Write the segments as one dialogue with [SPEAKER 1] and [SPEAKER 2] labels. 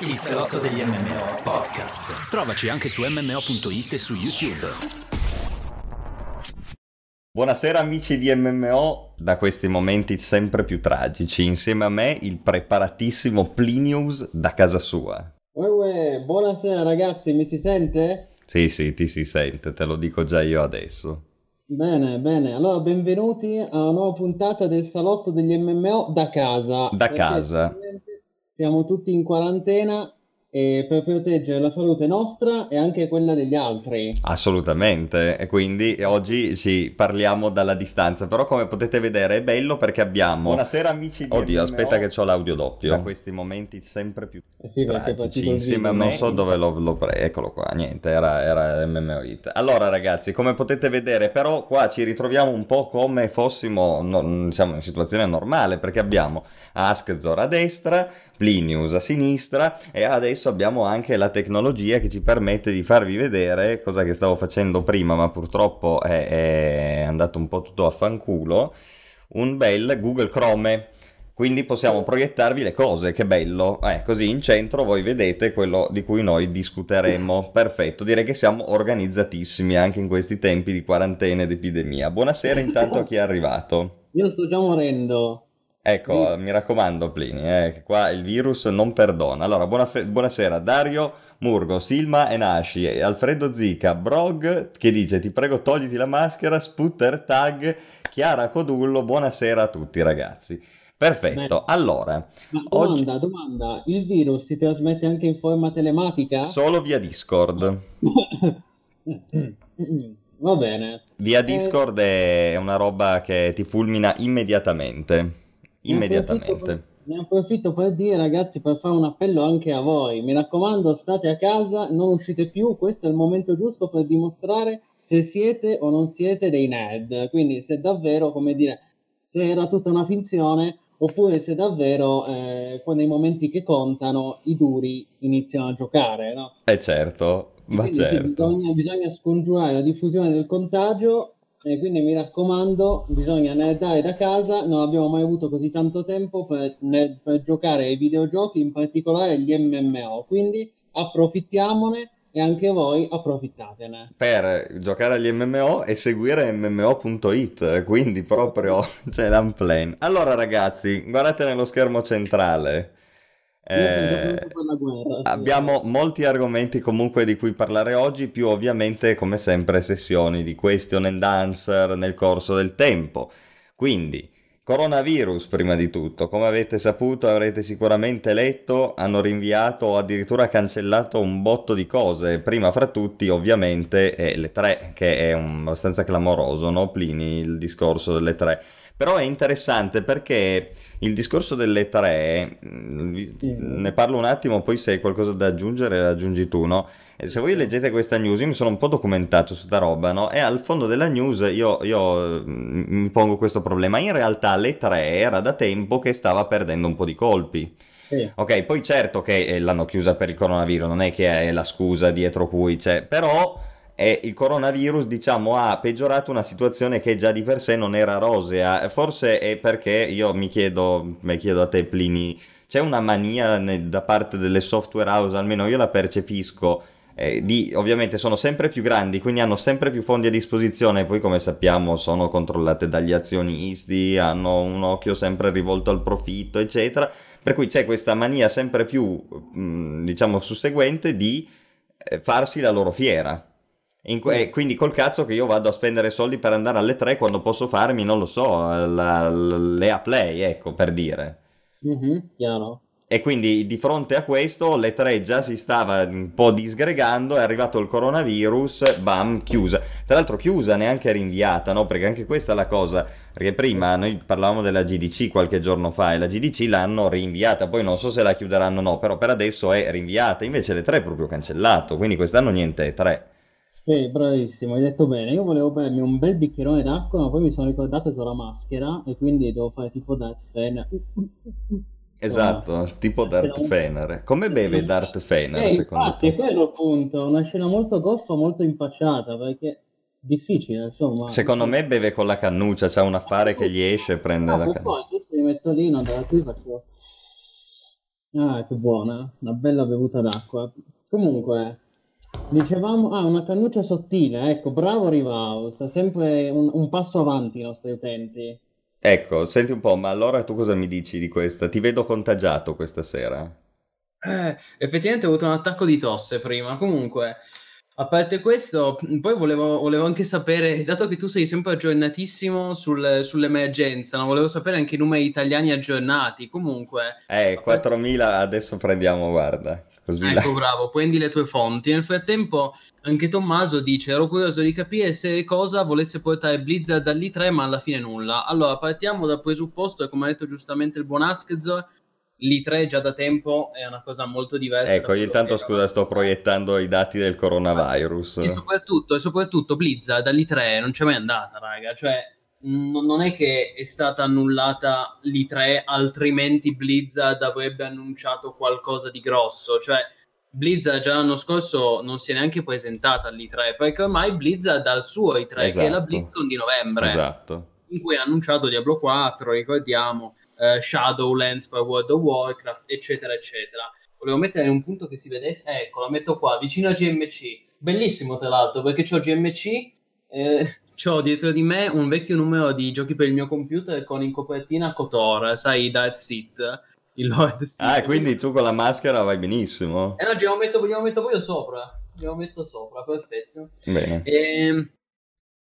[SPEAKER 1] Il salotto degli MMO podcast. Trovaci anche su MMO.it e su YouTube.
[SPEAKER 2] Buonasera amici di MMO, da questi momenti sempre più tragici. Insieme a me il preparatissimo Plinius da casa sua.
[SPEAKER 3] Uè, uè, buonasera ragazzi, mi si sente?
[SPEAKER 2] Sì, sì, ti si sente, te lo dico già io adesso.
[SPEAKER 3] Bene, bene. Allora, benvenuti a una nuova puntata del salotto degli MMO da casa.
[SPEAKER 2] Da casa.
[SPEAKER 3] attualmente Siamo tutti in quarantena e per proteggere la salute nostra e anche quella degli altri.
[SPEAKER 2] Assolutamente, e quindi oggi ci parliamo dalla distanza, però come potete vedere è bello perché abbiamo... Buonasera amici di Oddio, aspetta che ho l'audio doppio. Da questi momenti sempre più
[SPEAKER 3] Eh sì, perché
[SPEAKER 2] tragici, insieme non
[SPEAKER 3] no?
[SPEAKER 2] so dove l'ho, l'ho pre- eccolo qua, niente, era, era MMO Hit. Allora ragazzi, come potete vedere, però qua ci ritroviamo un po' come fossimo, no, siamo in situazione normale, perché abbiamo Askzor a destra, Plinius a sinistra e adesso abbiamo anche la tecnologia che ci permette di farvi vedere cosa che stavo facendo prima, ma purtroppo è, è andato un po' tutto a fanculo, un bel Google Chrome. Quindi possiamo proiettarvi le cose, che bello. Eh, così in centro voi vedete quello di cui noi discuteremo. Perfetto, direi che siamo organizzatissimi anche in questi tempi di quarantena ed epidemia. Buonasera intanto a chi è arrivato.
[SPEAKER 3] Io sto già morendo.
[SPEAKER 2] Ecco, mi raccomando Plini, eh, qua il virus non perdona. Allora, buona fe- buonasera Dario Murgo, Silma Enashi, Alfredo Zica, Brog che dice ti prego togliti la maschera, Sputter Tag, Chiara Codullo, buonasera a tutti ragazzi. Perfetto,
[SPEAKER 3] Bene.
[SPEAKER 2] allora,
[SPEAKER 3] Ma
[SPEAKER 2] Oggi-
[SPEAKER 3] domanda, domanda, il virus si trasmette anche in forma telematica?
[SPEAKER 2] solo via Discord.
[SPEAKER 3] Va bene.
[SPEAKER 2] Via
[SPEAKER 3] Eh,
[SPEAKER 2] Discord è una roba che ti fulmina immediatamente. Immediatamente.
[SPEAKER 3] ne approfitto per dire, ragazzi, per fare un appello anche a voi. Mi raccomando, state a casa, non uscite più. Questo è il momento giusto per dimostrare se siete o non siete dei nerd. Quindi, se davvero, come dire, se era tutta una finzione, oppure se davvero, eh, nei momenti che contano, i duri iniziano a giocare, no?
[SPEAKER 2] Eh certo, ma
[SPEAKER 3] Quindi sì,
[SPEAKER 2] certo.
[SPEAKER 3] bisogna, bisogna scongiurare la diffusione del contagio e quindi mi raccomando, bisogna nerdare da casa, non abbiamo mai avuto così tanto tempo per, per giocare ai videogiochi, in particolare gli MMO, quindi approfittiamone e anche voi approfittatene.
[SPEAKER 2] per giocare agli MMO e seguire MMO.it, quindi proprio c'è l'unplan. Allora ragazzi, guardate nello schermo centrale. Eh,
[SPEAKER 3] guerra. sì.
[SPEAKER 2] abbiamo molti argomenti comunque di cui parlare oggi, più ovviamente come sempre sessioni di question and answer nel corso del tempo. Quindi, coronavirus prima di tutto, come avete saputo, avrete sicuramente letto, hanno rinviato o addirittura cancellato un botto di cose. Prima fra tutti, ovviamente, è le tre, che è un- abbastanza clamoroso, no? Plini, il discorso delle tre. Però è interessante perché il discorso delle tre, mm, ne parlo un attimo, poi se hai qualcosa da aggiungere aggiungi tu, no? Se voi leggete questa news, io mi sono un po' documentato su sta roba, no? E al fondo della news io, io, mm, mi pongo questo problema. In realtà le tre era da tempo che stava perdendo un po' di colpi.
[SPEAKER 3] Sì.
[SPEAKER 2] Ok, poi certo che eh, l'hanno chiusa per il coronavirus, non è che è la scusa dietro cui c'è, però eh, il coronavirus, diciamo, ha peggiorato una situazione che già di per sé non era rosea. Forse è perché io mi chiedo, mi chiedo a te, Plini, c'è una mania ne- da parte delle software house, almeno io la percepisco. eh, di, ovviamente sono sempre più grandi, quindi hanno sempre più fondi a disposizione, poi come sappiamo sono controllate dagli azionisti, hanno un occhio sempre rivolto al profitto, eccetera. Per cui c'è questa mania sempre più, mh, diciamo, susseguente di eh, farsi la loro fiera. Que- quindi col cazzo che io vado a spendere soldi per andare alle 3 quando posso farmi, non lo so, la, l'EA Play, ecco, per dire.
[SPEAKER 3] Mhm, chiaro.
[SPEAKER 2] E quindi di fronte a questo le 3 già si stava un po' disgregando, è arrivato il coronavirus, bam, chiusa. Tra l'altro chiusa, neanche rinviata, no? Perché anche questa è la cosa, perché prima noi parlavamo della GDC qualche giorno fa e la GDC l'hanno rinviata, poi non so se la chiuderanno o no, però per adesso è rinviata, invece le 3 è proprio cancellato, quindi quest'anno niente 3.
[SPEAKER 3] Sì, bravissimo, hai detto bene. Io volevo bermi un bel bicchierone d'acqua, ma poi mi sono ricordato che ho la maschera e quindi devo fare tipo Darth Vader.
[SPEAKER 2] Esatto, tipo Darth Fener. Come beve Darth Fener
[SPEAKER 3] Eh,
[SPEAKER 2] secondo
[SPEAKER 3] infatti,
[SPEAKER 2] te?
[SPEAKER 3] quello appunto, una scena molto goffa, molto impacciata, perché difficile, insomma.
[SPEAKER 2] Secondo me beve con la cannuccia, c'ha un affare che gli esce e prende
[SPEAKER 3] Ah,
[SPEAKER 2] la cannuccia.
[SPEAKER 3] poi adesso mi metto lì, no, da qui faccio... Ah, che buona, una bella bevuta d'acqua. Comunque, dicevamo, ah, una cannuccia sottile, ecco, bravo Rivaus, sempre un, un passo avanti i nostri utenti.
[SPEAKER 2] Ecco, senti un po', ma allora tu cosa mi dici di questa? Ti vedo contagiato questa sera.
[SPEAKER 3] Eh, effettivamente ho avuto un attacco di tosse prima. Comunque, a parte questo, poi volevo, volevo anche sapere, dato che tu sei sempre aggiornatissimo sul, sull'emergenza, no? volevo sapere anche i numeri italiani aggiornati. Comunque,
[SPEAKER 2] Eh,
[SPEAKER 3] parte...
[SPEAKER 2] 4.000 adesso prendiamo, guarda, così
[SPEAKER 3] Ecco,
[SPEAKER 2] là.
[SPEAKER 3] bravo, prendi le tue fonti. Nel frattempo, anche Tommaso dice: Ero curioso di capire se cosa volesse portare Blizzard dall'I3, ma alla fine nulla. Allora, partiamo dal presupposto, e come ha detto giustamente il buon Askzor, l'I3 già da tempo è una cosa molto diversa
[SPEAKER 2] Ecco, io intanto
[SPEAKER 3] era.
[SPEAKER 2] scusa, sto proiettando i dati del coronavirus.
[SPEAKER 3] E soprattutto, e soprattutto Blizzard dall'I3 non c'è mai andata, raga. Cioè, n- non è che è stata annullata l'I3, altrimenti Blizzard avrebbe annunciato qualcosa di grosso. Cioè, Blizzard già l'anno scorso non si è neanche presentata all'I3, perché ormai Blizzard ha il suo I3, che è la
[SPEAKER 2] Esatto,
[SPEAKER 3] BlizzCon di novembre,
[SPEAKER 2] esatto.
[SPEAKER 3] in cui ha annunciato Diablo 4, ricordiamo, eh, Shadowlands per World of Warcraft, eccetera, eccetera. Volevo mettere un punto che si vedesse, ecco, la metto qua, vicino a GMC. Bellissimo, tra l'altro, perché c'ho GMC, eh, c'ho dietro di me un vecchio numero di giochi per il mio computer con in copertina Kotor, sai, Dark Seat, il Lord
[SPEAKER 2] Ah, quindi tu con la maschera vai benissimo.
[SPEAKER 3] Eh no, glielo metto, glielo metto poi sopra, glielo metto sopra, perfetto.
[SPEAKER 2] Bene.
[SPEAKER 3] E,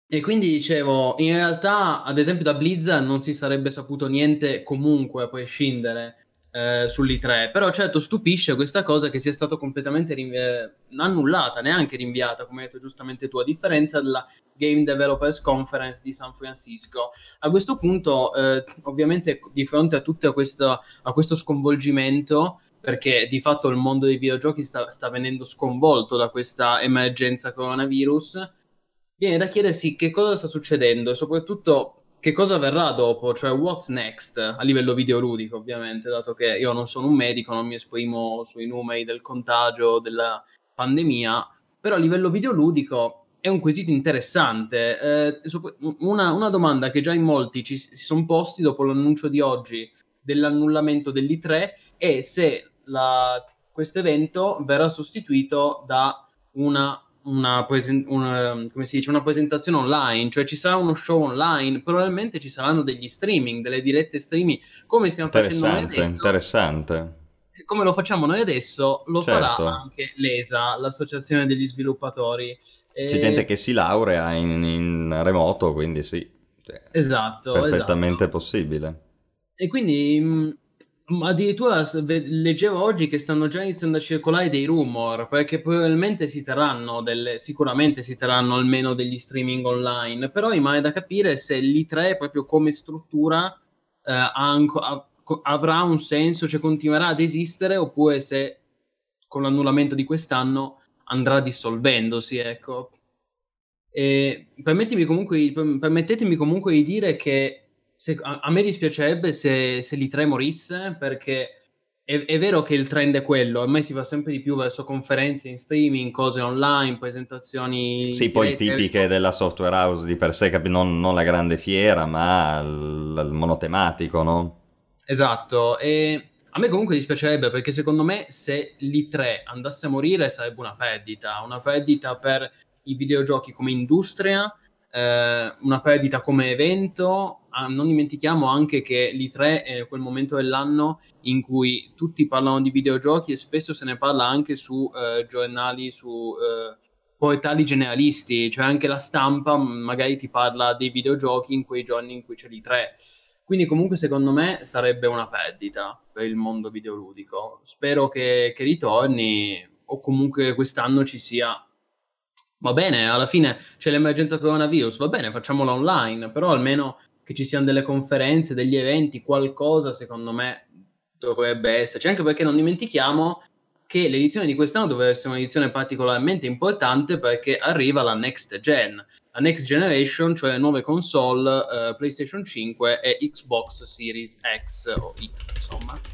[SPEAKER 3] e quindi dicevo, in realtà, ad esempio, da Blizzard non si sarebbe saputo niente comunque a prescindere eh, sull'I3. Però, certo, stupisce questa cosa che sia stata completamente rin- eh, annullata, neanche rinviata, come hai detto giustamente tu, a differenza della Game Developers Conference di San Francisco. A questo punto, eh, ovviamente, di fronte a tutto questo, a questo sconvolgimento, perché di fatto il mondo dei videogiochi sta, sta venendo sconvolto da questa emergenza coronavirus Viene da chiedersi che cosa sta succedendo e soprattutto che cosa verrà dopo, cioè what's next a livello videoludico, ovviamente, dato che io non sono un medico, non mi esprimo sui numeri del contagio della pandemia, però a livello videoludico è un quesito interessante. Eh, una, una domanda che già in molti ci si sono posti dopo l'annuncio di oggi dell'annullamento dell'I3 è se questo evento verrà sostituito da una una, presen- una- come si dice, una presentazione online, cioè ci sarà uno show online, probabilmente ci saranno degli streaming, delle dirette streaming, come stiamo facendo noi
[SPEAKER 2] Interessante,
[SPEAKER 3] adesso,
[SPEAKER 2] interessante.
[SPEAKER 3] come lo facciamo noi adesso, lo
[SPEAKER 2] Certo.
[SPEAKER 3] farà anche l'ESA, l'associazione degli sviluppatori.
[SPEAKER 2] C'è
[SPEAKER 3] Eh,
[SPEAKER 2] gente che si laurea in, in remoto, quindi sì, cioè,
[SPEAKER 3] Esatto,
[SPEAKER 2] perfettamente
[SPEAKER 3] esatto.
[SPEAKER 2] possibile.
[SPEAKER 3] E quindi mh, ma addirittura leggevo oggi che stanno già iniziando a circolare dei rumor, perché probabilmente si terranno delle, sicuramente si terranno almeno degli streaming online, però rimane da capire se l'I3 proprio come struttura eh, anco- co- avrà un senso, cioè continuerà ad esistere, oppure se con l'annullamento di quest'anno andrà dissolvendosi, ecco. E permettimi comunque, per- permettetemi comunque di dire che se- a, a me dispiacerebbe se, se l'I3 morisse perché è, è vero che il trend è quello, ormai si va sempre di più verso conferenze in streaming, cose online, presentazioni
[SPEAKER 2] Sì, poi
[SPEAKER 3] dirette.
[SPEAKER 2] tipiche della software house di per sé, non, non la grande fiera, ma il, il monotematico, no?
[SPEAKER 3] Esatto, e a me comunque dispiacerebbe perché secondo me se l'I3 andasse a morire sarebbe una perdita, una perdita per i videogiochi come industria, eh, una perdita come evento. Ah, non dimentichiamo anche che l'I3 è quel momento dell'anno in cui tutti parlano di videogiochi e spesso se ne parla anche su eh, giornali, su eh, portali generalisti, cioè anche la stampa mh, magari ti parla dei videogiochi in quei giorni in cui c'è l'I3. Quindi comunque secondo me sarebbe una perdita per il mondo videoludico. Spero che, che ritorni o comunque quest'anno ci sia. Va bene, alla fine c'è l'emergenza coronavirus, va bene, facciamola online, però almeno che ci siano delle conferenze, degli eventi, qualcosa secondo me dovrebbe esserci, anche perché non dimentichiamo che l'edizione di quest'anno dovrebbe essere un'edizione particolarmente importante perché arriva la next gen, la next generation, cioè le nuove console eh, PlayStation 5 e Xbox Series X o X, insomma.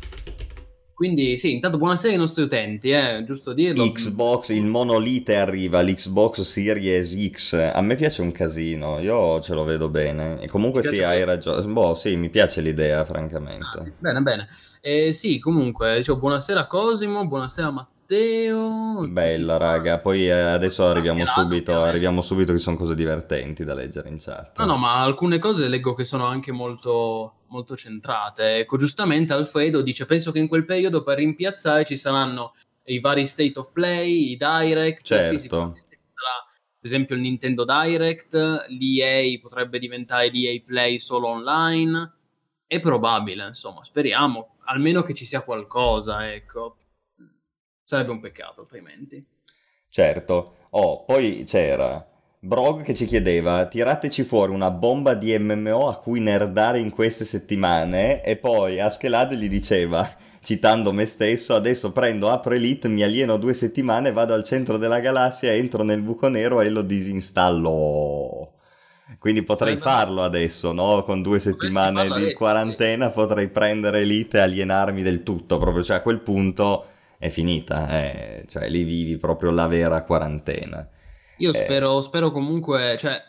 [SPEAKER 3] Quindi sì, intanto buonasera ai nostri utenti, eh, giusto dirlo.
[SPEAKER 2] Xbox, il monolite arriva, l'Xbox Series X. A me piace un casino, io ce lo vedo bene. E comunque sì, hai ragione. Boh, sì, mi piace l'idea, francamente. Ah,
[SPEAKER 3] bene, bene. Eh, sì, comunque, dicevo, buonasera Cosimo, buonasera Matteo. Matteo.
[SPEAKER 2] Bella, raga. Poi eh, adesso arriviamo subito, arriviamo subito che sono cose divertenti da leggere in chat.
[SPEAKER 3] No, no, ma alcune cose leggo che sono anche molto, molto centrate. Ecco, giustamente Alfredo dice: Penso che in quel periodo per rimpiazzare ci saranno i vari state of play, i direct.
[SPEAKER 2] Certo. Sì,
[SPEAKER 3] ad esempio il Nintendo Direct, l'EA potrebbe diventare l'EA Play solo online. È probabile, insomma, speriamo almeno che ci sia qualcosa, ecco. Sarebbe un peccato altrimenti.
[SPEAKER 2] Certo. Oh, poi c'era Brog che ci chiedeva tirateci fuori una bomba di MMO a cui nerdare in queste settimane e poi Askeladd gli diceva citando me stesso adesso prendo apro Elite mi alieno due settimane vado al centro della galassia entro nel buco nero e lo disinstallo quindi potrei Sarebbe... farlo adesso no? con due settimane di adesso, quarantena sì. potrei prendere Elite e alienarmi del tutto proprio cioè a quel punto è finita, è, cioè lì vivi proprio la vera quarantena.
[SPEAKER 3] Io eh. spero, spero comunque, cioè,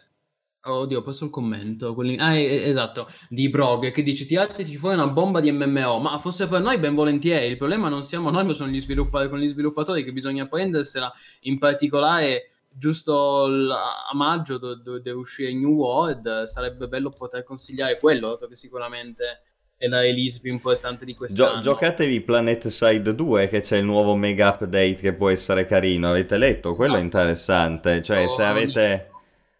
[SPEAKER 3] Oddio, ho il commento. Quelli... Ah, esatto, di Brog che dice: Tirateci fuori una bomba di MMO. Ma fosse per noi, ben volentieri. Il problema non siamo noi, ma sono gli sviluppatori. Con gli sviluppatori che bisogna prendersela. In particolare, giusto a maggio dove deve uscire New World. Sarebbe bello poter consigliare quello, dato che sicuramente è la release più importante di quest'anno.
[SPEAKER 2] Gio- giocatevi Planet Side 2 che c'è il nuovo mega update che può essere carino, avete letto? Quello no. è interessante, cioè oh, se avete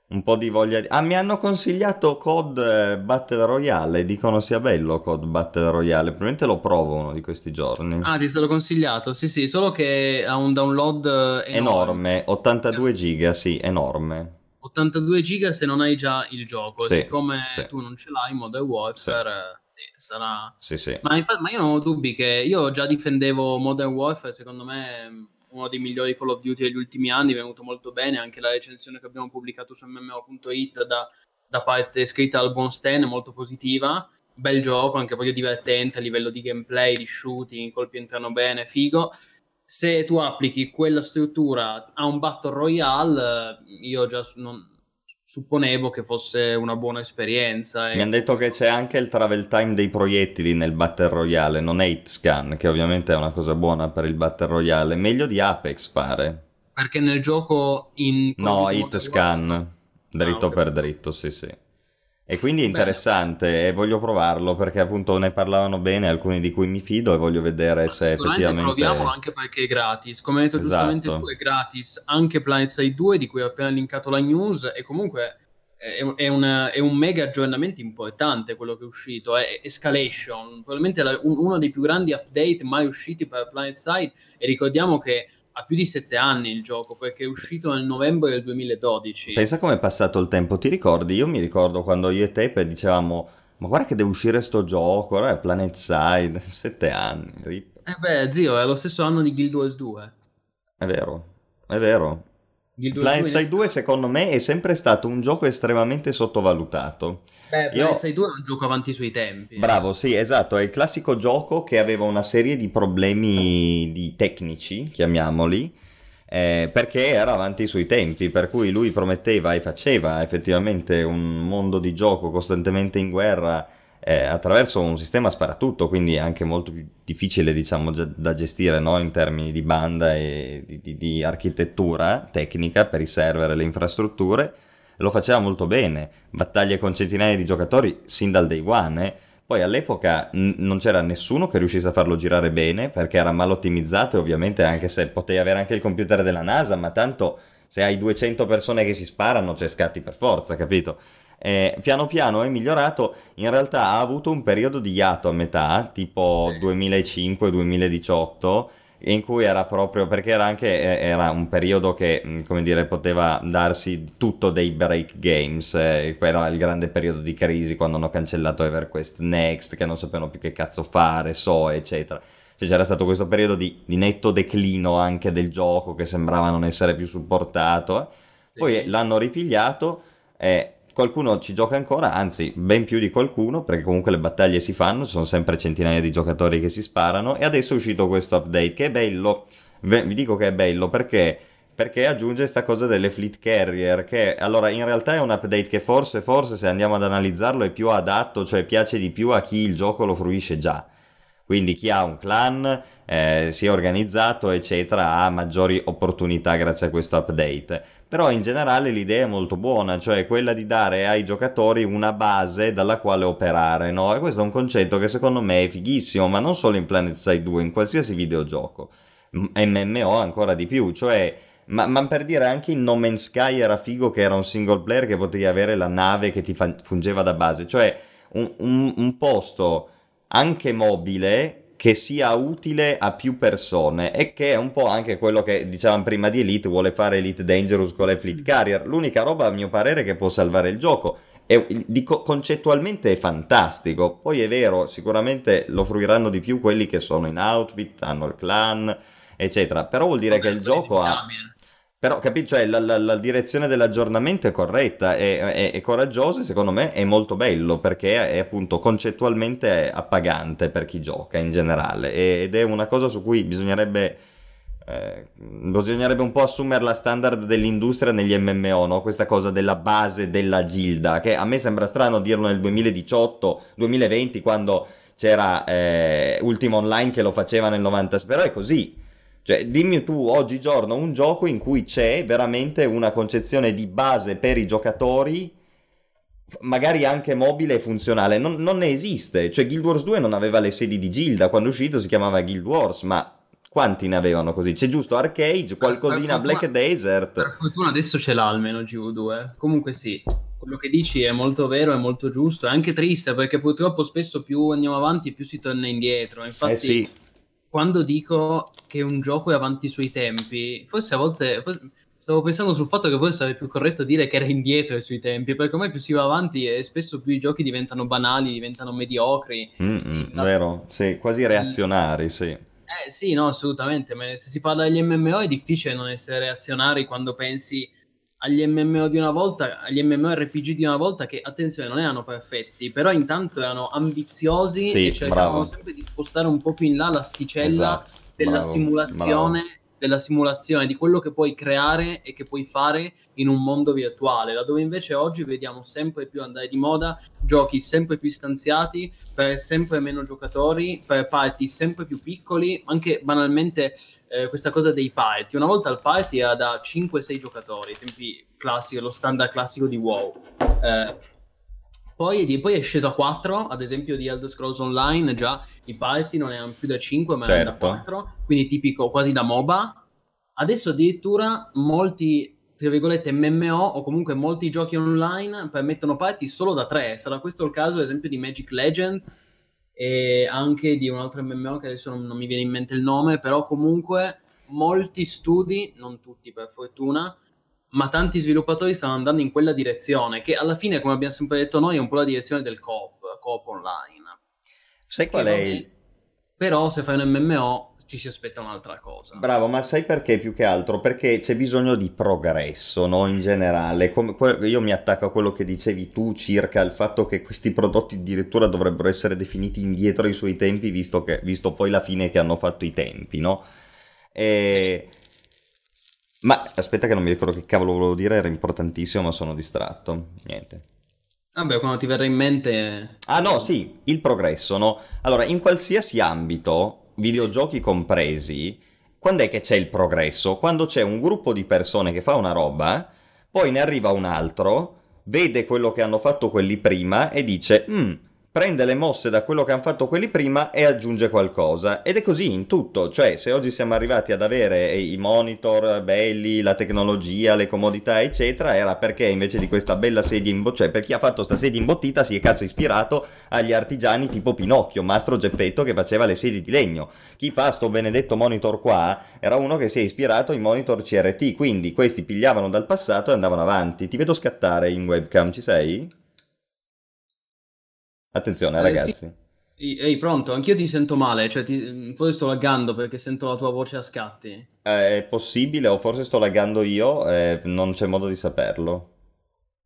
[SPEAKER 2] un po' di voglia di... Ah, mi hanno consigliato COD eh, Battle Royale, dicono sia bello COD Battle Royale, probabilmente lo provo uno di questi giorni.
[SPEAKER 3] Ah, ti è stato consigliato, sì sì, solo che ha un download enorme.
[SPEAKER 2] Enorme, 82 giga, sì, enorme.
[SPEAKER 3] 82 giga se non hai già il gioco, sì, siccome sì. tu non ce l'hai, Modern Warfare... Sì sarà...
[SPEAKER 2] Sì, sì.
[SPEAKER 3] Ma, infatti, ma io non ho dubbi che io già difendevo Modern Warfare, secondo me uno dei migliori Call of Duty degli ultimi anni, è venuto molto bene, anche la recensione che abbiamo pubblicato su MMO.it da, da parte scritta dal buon Stan è molto positiva, bel gioco, anche proprio divertente a livello di gameplay, di shooting, colpi entrano bene, figo. Se tu applichi quella struttura a un Battle Royale, io già non, supponevo che fosse una buona esperienza.
[SPEAKER 2] E... Mi hanno detto che c'è anche il travel time dei proiettili nel Battle Royale, non 8 scan, che ovviamente è una cosa buona per il Battle Royale, meglio di Apex pare.
[SPEAKER 3] Perché nel gioco in...
[SPEAKER 2] No, hit scan, dritto ah, okay. per dritto, sì sì. E quindi è interessante Beh. e voglio provarlo perché appunto ne parlavano bene, alcuni di cui mi fido e voglio vedere se effettivamente...
[SPEAKER 3] proviamolo anche perché è gratis, come hai detto esatto. giustamente tu è gratis, anche PlanetSide 2 di cui ho appena linkato la news e comunque è, è, una, è un mega aggiornamento importante quello che è uscito, è Escalation, probabilmente la, un, uno dei più grandi update mai usciti per PlanetSide e ricordiamo che ha più di sette anni il gioco perché è uscito nel novembre del 2012.
[SPEAKER 2] Pensa come è passato il tempo, ti ricordi? Io mi ricordo quando io e te dicevamo ma guarda che deve uscire sto gioco, ora è Planet Side, sette anni. Rip.
[SPEAKER 3] Eh beh, zio, è lo stesso anno di Guild Wars 2.
[SPEAKER 2] È vero, è vero. Blind Side 2 secondo me è sempre stato un gioco estremamente sottovalutato.
[SPEAKER 3] Beh, Blind Side 2 è un gioco avanti sui tempi.
[SPEAKER 2] Bravo, sì, esatto, è il classico gioco che aveva una serie di problemi di tecnici, chiamiamoli, eh, perché era avanti sui tempi, per cui lui prometteva e faceva effettivamente un mondo di gioco costantemente in guerra eh, attraverso un sistema sparatutto, quindi anche molto più difficile diciamo, da gestire no? in termini di banda e di, di, di, architettura tecnica per i server e le infrastrutture, lo faceva molto bene, battaglie con centinaia di giocatori sin dal day one. Eh. Poi all'epoca n- non c'era nessuno che riuscisse a farlo girare bene perché era mal ottimizzato e ovviamente anche se potevi avere anche il computer della NASA, ma tanto se hai 200 persone che si sparano c'è scatti per forza, capito? Eh, piano piano è migliorato, in realtà ha avuto un periodo di iato a metà, tipo 2005-2018, in cui era proprio perché era anche eh, era un periodo che mm, come dire poteva darsi tutto dei break games eh, era il grande periodo di crisi quando hanno cancellato EverQuest Next che non sapevano più che cazzo fare so eccetera. Cioè c'era stato questo periodo di, di netto declino anche del gioco che sembrava non essere più supportato. Poi sì. l'hanno ripigliato eh, qualcuno ci gioca ancora, anzi ben più di qualcuno, perché comunque le battaglie si fanno, ci sono sempre centinaia di giocatori che si sparano e adesso è uscito questo update che è bello, vi dico che è bello perché perché aggiunge questa cosa delle fleet carrier che allora in realtà è un update che forse forse se andiamo ad analizzarlo è più adatto cioè piace di più a chi il gioco lo fruisce già. Quindi chi ha un clan eh, si è organizzato eccetera ha maggiori opportunità grazie a questo update però in generale l'idea è molto buona cioè quella di dare ai giocatori una base dalla quale operare no? e questo è un concetto che secondo me è fighissimo ma non solo in Planet Side 2 in qualsiasi videogioco MMO ancora di più cioè ma, ma, per dire anche in No Man's Sky era figo che era un single player che potevi avere la nave che ti fa- fungeva da base, cioè un, un, un posto anche mobile che sia utile a più persone e che è un po' anche quello che dicevamo prima di Elite, vuole fare Elite Dangerous con le Fleet mm. Carrier. L'unica roba a mio parere che può salvare il gioco. E, dico, concettualmente è fantastico. Poi è vero, sicuramente lo fruiranno di più quelli che sono in outfit, hanno il clan, eccetera. Però vuol dire che il gioco ha però, capito, cioè, la, la, la, direzione dell'aggiornamento è corretta, è, è, è, coraggiosa e secondo me è molto bello perché è appunto concettualmente appagante per chi gioca in generale ed è una cosa su cui bisognerebbe, eh, bisognerebbe un po' assumere la standard dell'industria negli MMO, no? questa cosa della base della gilda, che a me sembra strano dirlo nel 2018-2020 quando c'era eh, Ultima Online che lo faceva nel 90, però è così cioè, dimmi tu oggigiorno un gioco in cui c'è veramente una concezione di base per i giocatori, magari anche mobile e funzionale. Non, non ne esiste. Cioè, Guild Wars 2 non aveva le sedi di Gilda, quando è uscito si chiamava Guild Wars, ma quanti ne avevano così? C'è giusto Arcade, qualcosina per Black Desert.
[SPEAKER 3] Per fortuna adesso ce l'ha almeno GV2. Comunque sì, quello che dici è molto vero, è molto giusto, è anche triste perché purtroppo spesso più andiamo avanti più si torna indietro. Infatti
[SPEAKER 2] eh sì
[SPEAKER 3] quando dico che un gioco è avanti sui tempi, forse a volte forse, stavo pensando sul fatto che forse sarebbe più corretto dire che era indietro sui tempi, perché ormai più si va avanti e spesso più i giochi diventano banali, diventano mediocri.
[SPEAKER 2] Mm-mm, la... Vero, sì, quasi reazionari, sì.
[SPEAKER 3] Eh sì, no, assolutamente, ma se si parla degli MMO è difficile non essere reazionari quando pensi agli MMO di una volta, agli MMORPG di una volta che, attenzione, non erano perfetti, però intanto erano ambiziosi
[SPEAKER 2] sì,
[SPEAKER 3] e cercavano sempre di spostare un po' più in là l'asticella esatto, della bravo, simulazione bravo della simulazione, di quello che puoi creare e che puoi fare in un mondo virtuale, laddove invece oggi vediamo sempre più andare di moda giochi sempre più stanziati per sempre meno giocatori, per party sempre più piccoli, anche banalmente eh, questa cosa dei party. Una volta il party era da 5-6 giocatori, tempi classici, lo standard classico di WoW. Eh, poi, poi, è sceso a 4, ad esempio di Elder Scrolls Online, già i party non erano più da 5 ma certo. erano da 4, quindi tipico quasi da MOBA. Adesso addirittura molti, tra virgolette, MMO o comunque molti giochi online permettono party solo da 3. Sarà questo il caso, ad esempio, di Magic Legends e anche di un altro MMO che adesso non, non mi viene in mente il nome, però comunque molti studi, non tutti per fortuna, ma tanti sviluppatori stanno andando in quella direzione, che alla fine, come abbiamo sempre detto noi, è un po' la direzione del coop, coop online.
[SPEAKER 2] Sai qual è il...
[SPEAKER 3] Però se fai un MMO ci si aspetta un'altra cosa.
[SPEAKER 2] Bravo, ma sai perché più che altro? Perché c'è bisogno di progresso, no? In generale. Come, io mi attacco a quello che dicevi tu circa il fatto che questi prodotti addirittura dovrebbero essere definiti indietro ai suoi tempi, visto, che, visto poi la fine che hanno fatto i tempi, no? E... Ma aspetta che non mi ricordo che cavolo volevo dire, era importantissimo ma sono distratto. Niente.
[SPEAKER 3] Vabbè, quando ti verrà in mente...
[SPEAKER 2] Ah no, sì, il progresso, no? Allora, in qualsiasi ambito, videogiochi compresi, quando è che c'è il progresso? Quando c'è un gruppo di persone che fa una roba, poi ne arriva un altro, vede quello che hanno fatto quelli prima e dice... Mm, prende le mosse da quello che hanno fatto quelli prima e aggiunge qualcosa. Ed è così in tutto, cioè se oggi siamo arrivati ad avere i monitor belli, la tecnologia, le comodità, eccetera, era perché invece di questa bella sedia imbottita, cioè per chi ha fatto questa sedia imbottita si è cazzo ispirato agli artigiani tipo Pinocchio, Mastro Geppetto che faceva le sedie di legno. Chi fa sto benedetto monitor qua era uno che si è ispirato ai monitor CRT, quindi questi pigliavano dal passato e andavano avanti. Ti vedo scattare in webcam, ci sei? Attenzione eh, ragazzi.
[SPEAKER 3] Sì. Ehi, pronto? Anch'io ti sento male, cioè ti... forse sto laggando perché sento la tua voce a scatti.
[SPEAKER 2] Eh, è possibile, o forse sto laggando io, eh, non c'è modo di saperlo.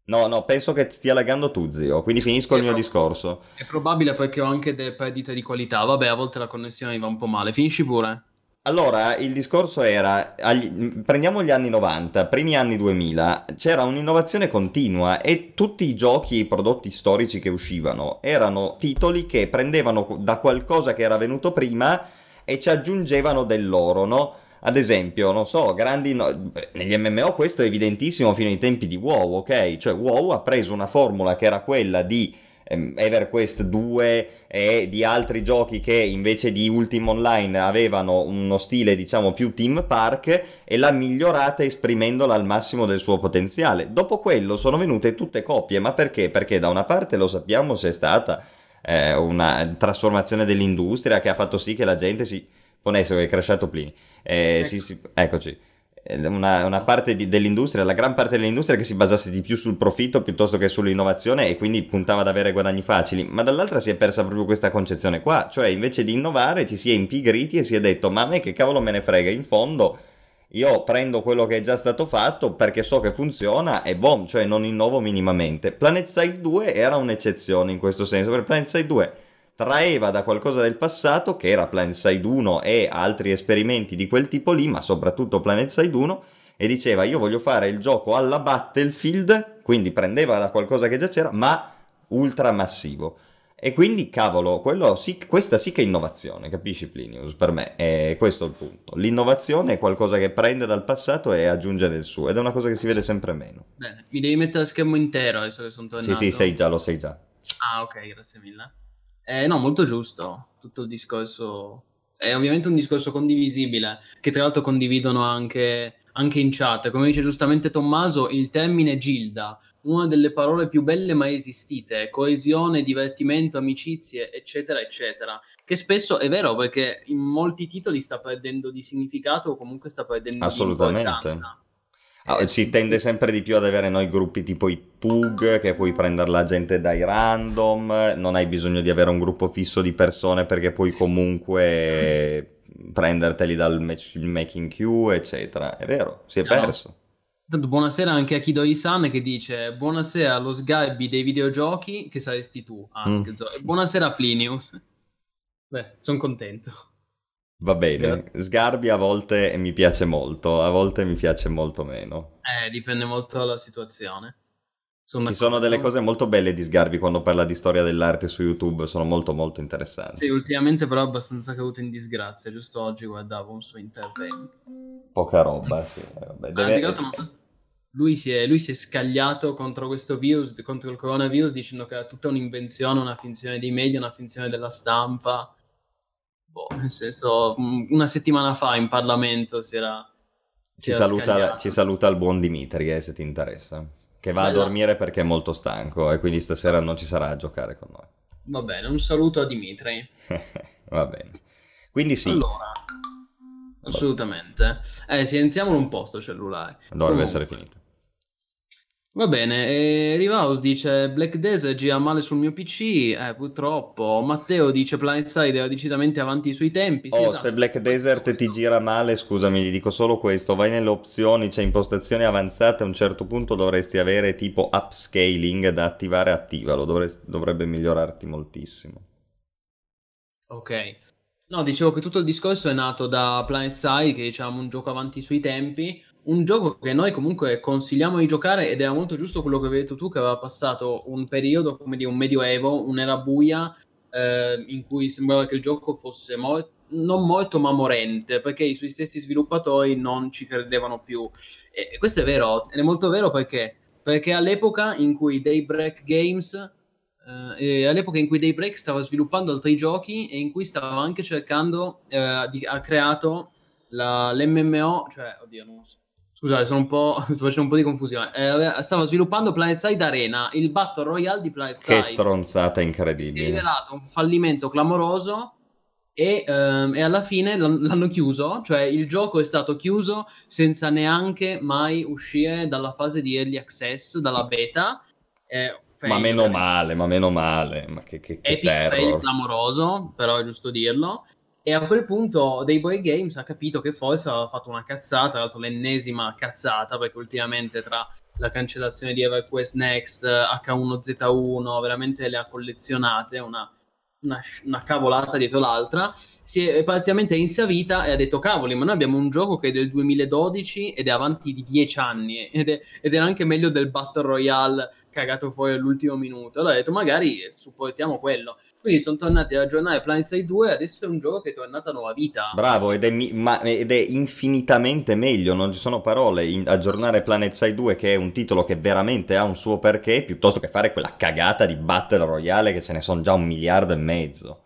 [SPEAKER 2] No, no, penso che stia laggando tu, zio, quindi finisco
[SPEAKER 3] È
[SPEAKER 2] il mio
[SPEAKER 3] prob-
[SPEAKER 2] discorso.
[SPEAKER 3] È probabile perché ho anche delle perdite di qualità. Vabbè, a volte la connessione mi va un po' male. Finisci pure.
[SPEAKER 2] Allora, il discorso era, agli- prendiamo gli anni 90, primi anni 2000, c'era un'innovazione continua e tutti i giochi e i prodotti storici che uscivano erano titoli che prendevano da qualcosa che era venuto prima e ci aggiungevano del loro, no? Ad esempio, non so, grandi... no- negli MMO questo è evidentissimo fino ai tempi di WoW, ok? Cioè WoW ha preso una formula che era quella di ehm, EverQuest 2 e di altri giochi che invece di Ultima Online avevano uno stile diciamo più team park e l'ha migliorata esprimendola al massimo del suo potenziale. Dopo quello sono venute tutte coppie, ma perché? Perché da una parte lo sappiamo c'è stata eh, una trasformazione dell'industria che ha fatto sì che la gente si ponesse, è crashato Plini, eh,
[SPEAKER 3] Ecco.
[SPEAKER 2] sì, sì, eccoci. Una, una parte di- dell'industria, la gran parte dell'industria che si basasse di più sul profitto piuttosto che sull'innovazione e quindi puntava ad avere guadagni facili, ma dall'altra si è persa proprio questa concezione qua, cioè invece di innovare ci si è impigriti e si è detto ma a me che cavolo me ne frega, in fondo io prendo quello che è già stato fatto perché so che funziona e boom, cioè non innovo minimamente. Planet Side 2 era un'eccezione in questo senso, perché Planet Side 2 traeva da qualcosa del passato, che era Planet Side 1 e altri esperimenti di quel tipo lì, ma soprattutto Planet Side 1, e diceva io voglio fare il gioco alla Battlefield, quindi prendeva da qualcosa che già c'era, ma ultra massivo. E quindi, cavolo, quello sì- questa sì che è innovazione, capisci Plinius? Per me è questo il punto. L'innovazione è qualcosa che prende dal passato e aggiunge del suo, ed è una cosa che si vede sempre meno.
[SPEAKER 3] Bene, mi devi mettere a schermo intero adesso che sono
[SPEAKER 2] Sì,
[SPEAKER 3] tornato.
[SPEAKER 2] sì, sei già, lo sei già.
[SPEAKER 3] Ah, ok, grazie mille. Eh, no, molto giusto. Tutto il discorso è ovviamente un discorso condivisibile, che tra l'altro condividono anche, anche in chat. Come dice giustamente Tommaso, il termine Gilda, una delle parole più belle mai esistite, coesione, divertimento, amicizie, eccetera, eccetera. Che spesso è vero perché in molti titoli sta perdendo di significato o comunque sta perdendo di
[SPEAKER 2] Assolutamente. Ah,
[SPEAKER 3] Eh,
[SPEAKER 2] si tende sempre di più ad avere noi gruppi tipo i Pug, che puoi prendere la gente dai random, non hai bisogno di avere un gruppo fisso di persone perché puoi comunque prenderteli dal matchmaking queue, eccetera. È vero, si è perso.
[SPEAKER 3] Intanto buonasera anche a Kidoi-san che dice buonasera allo Sgarbi dei videogiochi che saresti tu,
[SPEAKER 2] Mm.
[SPEAKER 3] Askzo. E buonasera Plinius. Beh, sono contento.
[SPEAKER 2] Va bene. Sgarbi a volte mi piace molto, a volte mi piace molto meno.
[SPEAKER 3] Eh, dipende molto dalla situazione. Sono
[SPEAKER 2] Ci sono delle cose molto belle di Sgarbi quando parla di storia dell'arte su YouTube, sono molto molto interessanti.
[SPEAKER 3] Sì, ultimamente però è abbastanza caduto in disgrazia. Giusto oggi guardavo un suo intervento.
[SPEAKER 2] Poca roba, sì. eh, vabbè,
[SPEAKER 3] Ah,
[SPEAKER 2] deve-
[SPEAKER 3] più che altro non so se- lui, si è, lui si è scagliato contro questo virus, contro il coronavirus, dicendo che era tutta un'invenzione, una finzione dei media, una finzione della stampa. Boh, nel senso, mh, una settimana fa in Parlamento si era. si
[SPEAKER 2] Ci
[SPEAKER 3] era
[SPEAKER 2] saluta, ci saluta il buon Dimitri, eh, se ti interessa. Che va a
[SPEAKER 3] Bella.
[SPEAKER 2] dormire perché è molto stanco e quindi stasera non ci sarà a giocare con noi.
[SPEAKER 3] Va bene, un saluto a Dimitri.
[SPEAKER 2] Va bene. Quindi sì,
[SPEAKER 3] Allora, assolutamente. Eh, silenziamolo un po' sto cellulare.
[SPEAKER 2] dovrebbe
[SPEAKER 3] Comunque.
[SPEAKER 2] essere finito.
[SPEAKER 3] Va bene, e Rivaus dice Black Desert gira male sul mio PC, eh, purtroppo. Matteo dice Planet Side era decisamente avanti sui tempi. Sì,
[SPEAKER 2] Oh,
[SPEAKER 3] esatto.
[SPEAKER 2] se Black Desert ti gira male, scusami, gli dico solo questo, vai nelle opzioni, c'è impostazioni avanzate, a un certo punto dovresti avere tipo upscaling da attivare, attivalo, dovresti- dovrebbe migliorarti moltissimo.
[SPEAKER 3] Ok. No, dicevo che tutto il discorso è nato da Planet Side, che diciamo un gioco avanti sui tempi, un gioco che noi comunque consigliamo di giocare ed era molto giusto quello che avevi detto tu, che aveva passato un periodo come di un medioevo, un'era buia, eh, in cui sembrava che il gioco fosse mo- non molto ma morente, perché i suoi stessi sviluppatori non ci credevano più. E questo è vero, ed è molto vero perché? Perché all'epoca in cui Daybreak Games eh, e all'epoca in cui Daybreak stava sviluppando altri giochi e in cui stava anche cercando, eh, di- ha creato la- l'MMO, cioè, oddio, non so. Scusate, sono un po', sto facendo un po' di confusione. Eh, stava sviluppando PlanetSide Arena, il Battle Royale di
[SPEAKER 2] Che
[SPEAKER 3] PlanetSide.
[SPEAKER 2] stronzata
[SPEAKER 3] Si è
[SPEAKER 2] incredibile.
[SPEAKER 3] rivelato un fallimento clamoroso e, ehm, e alla fine l'han- l'hanno chiuso, cioè il gioco è stato chiuso senza neanche mai uscire dalla fase di early access, dalla beta. Eh,
[SPEAKER 2] Ma
[SPEAKER 3] fail,
[SPEAKER 2] meno
[SPEAKER 3] veramente.
[SPEAKER 2] male, ma meno male, ma che, che, che
[SPEAKER 3] Epic fail
[SPEAKER 2] terror.
[SPEAKER 3] clamoroso, però è giusto dirlo. E a quel punto Dayboy Games ha capito che forse aveva fatto una cazzata, tra l'altro l'ennesima cazzata, perché ultimamente tra la cancellazione di EverQuest Next, H1Z1, veramente le ha collezionate, una, una, una cavolata dietro l'altra, si è parzialmente inserita e ha detto cavoli, ma noi abbiamo un gioco che è del 2012 ed è avanti di 10 anni ed, è, ed era anche meglio del Battle Royale cagato fuori all'ultimo minuto. Allora ho detto magari supportiamo quello. Quindi sono tornati aggiornare Planet Side 2 e adesso è un gioco che è tornato a nuova vita.
[SPEAKER 2] Bravo, ed è, mi- ma- ed è infinitamente meglio, non ci sono parole, in- aggiornare Planet Side 2 che è un titolo che veramente ha un suo perché, piuttosto che fare quella cagata di Battle Royale che ce ne sono già un miliardo e mezzo.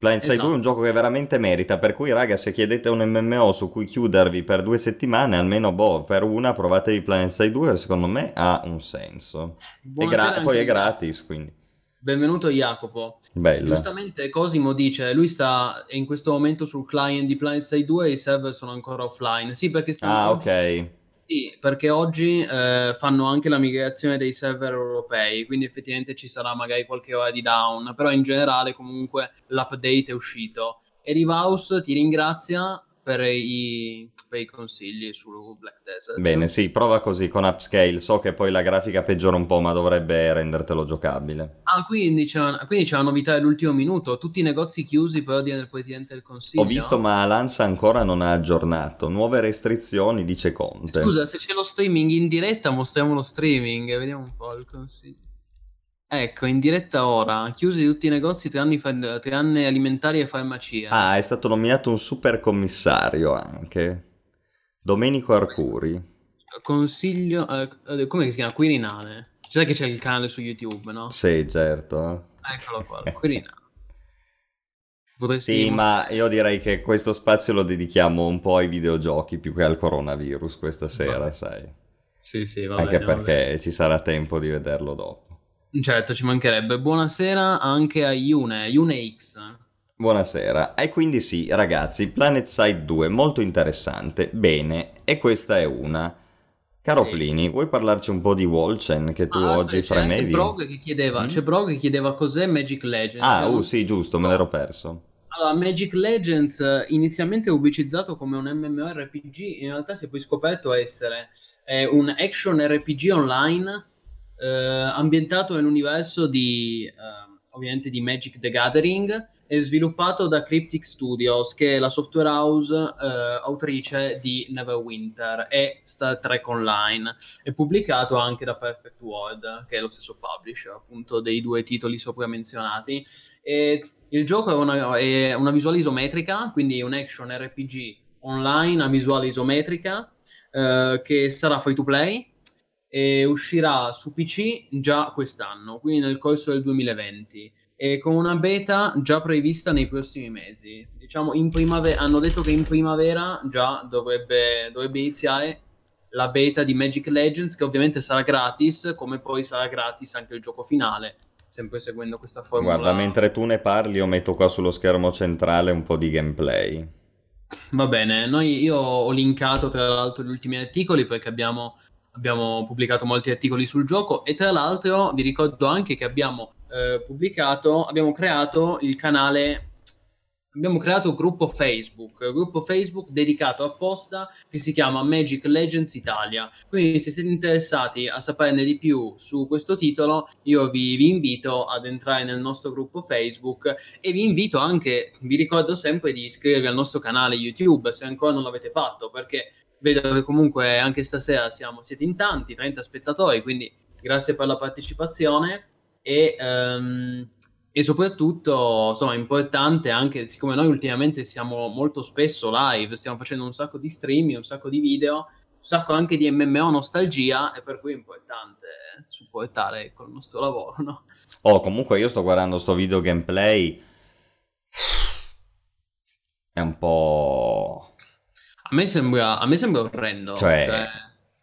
[SPEAKER 2] Planet Side esatto. 2 è un gioco che veramente merita, per cui raga se chiedete un MMO su cui chiudervi per due settimane, almeno boh, per una provatevi Planet Side 2, secondo me ha un senso. E gra- poi è gratis, quindi.
[SPEAKER 3] Benvenuto Jacopo.
[SPEAKER 2] Bello.
[SPEAKER 3] Giustamente Cosimo dice, lui sta in questo momento sul client di Planet Side 2 e i server sono ancora offline. Sì, perché stanno...
[SPEAKER 2] Ah, ok.
[SPEAKER 3] Sì, perché oggi eh, fanno anche la migrazione dei server europei, quindi effettivamente ci sarà magari qualche ora di down, però in generale comunque l'update è uscito. E Rivaus ti ringrazia per i, per i, consigli su Black Desert.
[SPEAKER 2] Bene, sì, prova così con upscale. So che poi la grafica peggiora un po', ma dovrebbe rendertelo giocabile.
[SPEAKER 3] Ah, quindi c'è, una, quindi c'è una novità dell'ultimo minuto. Tutti i negozi chiusi per ordine del Presidente del Consiglio.
[SPEAKER 2] Ho visto, ma Lanza ancora non ha aggiornato. Nuove restrizioni, dice Conte.
[SPEAKER 3] Scusa, se c'è lo streaming in diretta, mostriamo lo streaming. Vediamo un po' il consiglio. Ecco, in diretta ora, chiusi tutti i negozi, tranne, tranne alimentari e farmacia.
[SPEAKER 2] Ah, è stato nominato un super commissario anche. Domenico Arcuri.
[SPEAKER 3] Consiglio, eh, come si chiama? Quirinale. Sai che c'è il canale su YouTube, no?
[SPEAKER 2] Sì, certo.
[SPEAKER 3] Eccolo qua, Quirinale.
[SPEAKER 2] Potresti sì, ma io direi che questo spazio lo dedichiamo un po' ai videogiochi più che al coronavirus questa sera, Vabbè. sai?
[SPEAKER 3] Sì, sì,
[SPEAKER 2] va Anche bene, perché ci sarà tempo di vederlo dopo.
[SPEAKER 3] Certo, ci mancherebbe. Buonasera anche a Yune, YuneX.
[SPEAKER 2] Buonasera. E quindi sì, ragazzi, Planet Side 2, molto interessante. Bene, e questa è una. Caro sì. Plini, vuoi parlarci un po' di Wolchen che tu ah, oggi c'è fremevi?
[SPEAKER 3] C'è Brog che chiedeva, mm? c'è Brog che chiedeva cos'è Magic Legends.
[SPEAKER 2] Ah, uh, sì, giusto, me l'ero perso.
[SPEAKER 3] Allora, Magic Legends inizialmente è ubicizzato come un MMORPG, in realtà si è poi scoperto essere eh, un action RPG online eh, ambientato nell'universo di, eh, ovviamente, di Magic the Gathering e sviluppato da Cryptic Studios, che è la software house eh, autrice di Neverwinter e Star Trek Online. È pubblicato anche da Perfect World, che è lo stesso publisher appunto dei due titoli sopra menzionati. E il gioco è una, è una visuale isometrica, quindi un action RPG online a visuale isometrica, eh, che sarà free to play e uscirà su PC già quest'anno, quindi nel corso del 2020 e con una beta già prevista nei prossimi mesi. Diciamo in primavera, hanno detto che in primavera già dovrebbe, dovrebbe iniziare la beta di Magic Legends che ovviamente sarà gratis, come poi sarà gratis anche il gioco finale, sempre seguendo questa formula.
[SPEAKER 2] Guarda, mentre tu ne parli io metto qua sullo schermo centrale un po' di gameplay.
[SPEAKER 3] Va bene, noi, io ho linkato tra l'altro gli ultimi articoli perché abbiamo abbiamo pubblicato molti articoli sul gioco e tra l'altro vi ricordo anche che abbiamo eh, pubblicato, abbiamo creato il canale abbiamo creato un gruppo Facebook, un gruppo Facebook dedicato apposta che si chiama Magic Legends Italia. Quindi se siete interessati a saperne di più su questo titolo, io vi, vi, invito ad entrare nel nostro gruppo Facebook e vi invito anche, vi ricordo sempre di iscrivervi al nostro canale YouTube se ancora non l'avete fatto, perché vedo che comunque anche stasera siamo, siete in tanti, 30 spettatori, quindi grazie per la partecipazione e, um, e soprattutto insomma è importante anche siccome noi ultimamente siamo molto spesso live, stiamo facendo un sacco di streaming, un sacco di video, un sacco anche di MMO nostalgia e per cui è importante supportare col nostro lavoro, no?
[SPEAKER 2] Oh, comunque io sto guardando sto video gameplay è un po'
[SPEAKER 3] A me sembra, a me sembra orrendo.
[SPEAKER 2] Cioè, cioè...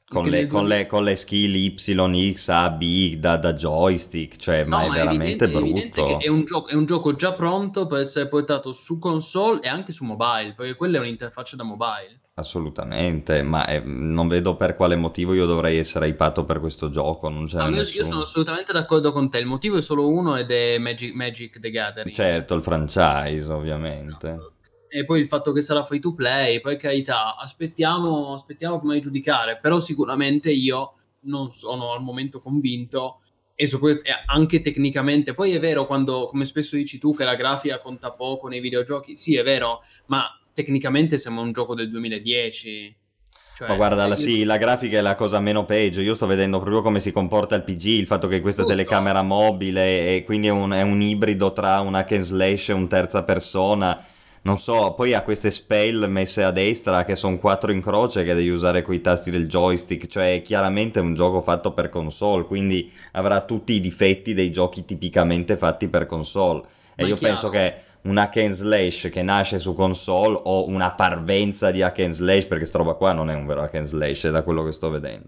[SPEAKER 2] con le, con,
[SPEAKER 3] 2000
[SPEAKER 2] le, con le skill Y, X, A, B da, da joystick, cioè, ma
[SPEAKER 3] No,
[SPEAKER 2] è
[SPEAKER 3] ma è
[SPEAKER 2] veramente
[SPEAKER 3] evidente, è
[SPEAKER 2] brutto.
[SPEAKER 3] è un, gioco, è un gioco già pronto per essere portato su console e anche su mobile, perché quella è un'interfaccia da mobile.
[SPEAKER 2] Assolutamente, ma eh, non vedo per quale motivo io dovrei essere hypato per questo gioco, non ce n'è
[SPEAKER 3] No, io, io sono assolutamente d'accordo con te, il motivo è solo uno ed è Magic, Magic the Gathering.
[SPEAKER 2] Certo, il franchise, ovviamente.
[SPEAKER 3] E poi il fatto che sarà free to play, per carità, aspettiamo, aspettiamo prima di giudicare, però sicuramente io non sono al momento convinto e soprattutto anche tecnicamente. Poi è vero quando, come spesso dici tu, che la grafica conta poco nei videogiochi, sì è vero, ma tecnicamente sembra un gioco del 2010. Cioè,
[SPEAKER 2] Ma guarda, la, sì, la grafica è la cosa meno peggio. Io sto vedendo proprio come si comporta il PG, il fatto che questa
[SPEAKER 3] Tutto.
[SPEAKER 2] telecamera mobile e quindi è un, è un ibrido tra un hack and slash e un terza persona. Non so, poi ha queste spell messe a destra che sono quattro in croce che devi usare coi tasti del joystick, cioè è chiaramente un gioco fatto per console, quindi avrà tutti i difetti dei giochi tipicamente fatti per console. E
[SPEAKER 3] Ma è
[SPEAKER 2] io penso che un hack and slash che nasce su console o una parvenza di hack and slash, perché sta roba qua non è un vero hack and slash, è da quello che sto vedendo.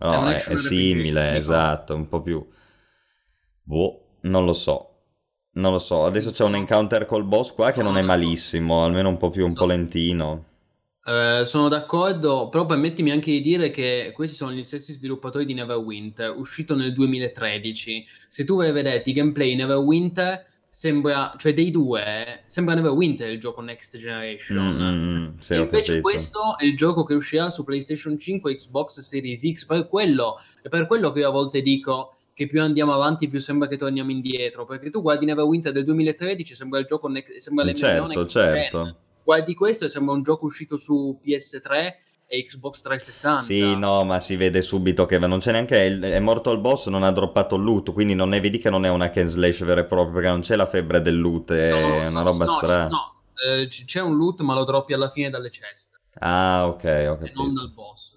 [SPEAKER 2] No,
[SPEAKER 3] È
[SPEAKER 2] è, è simile, esatto, un po' più... Boh, non lo so. Non lo so, adesso c'è un encounter col boss qua che non è malissimo, almeno un po' più un po' lentino.
[SPEAKER 3] Eh, sono d'accordo, però permettimi anche di dire che questi sono gli stessi sviluppatori di Neverwinter, uscito nel 2013. Se tu vai a vedere i gameplay Neverwinter, sembra, cioè dei due, sembra Neverwinter il gioco Next Generation.
[SPEAKER 2] Mm, mm, mm, sì,
[SPEAKER 3] E invece questo è il gioco che uscirà su PlayStation 5 e Xbox Series X. Per quello, è per quello che io a volte dico che più andiamo avanti, più sembra che torniamo indietro. Perché tu guardi Neverwinter del 2013, sembra il gioco, ne- sembra l'MMO
[SPEAKER 2] Certo, certo.
[SPEAKER 3] Guardi questo e sembra un gioco uscito su PS3 e Xbox 360.
[SPEAKER 2] Sì, no, ma si vede subito che non c'è neanche. il- È morto il boss, non ha droppato il loot. Quindi non ne vedi che non è una and slash vero e proprio. Perché non c'è la febbre del loot. È
[SPEAKER 3] No,
[SPEAKER 2] una
[SPEAKER 3] no,
[SPEAKER 2] roba
[SPEAKER 3] no,
[SPEAKER 2] strana.
[SPEAKER 3] No, eh, c'è un loot, ma lo droppi alla fine dalle ceste.
[SPEAKER 2] Ah, ok, ho
[SPEAKER 3] E non dal boss.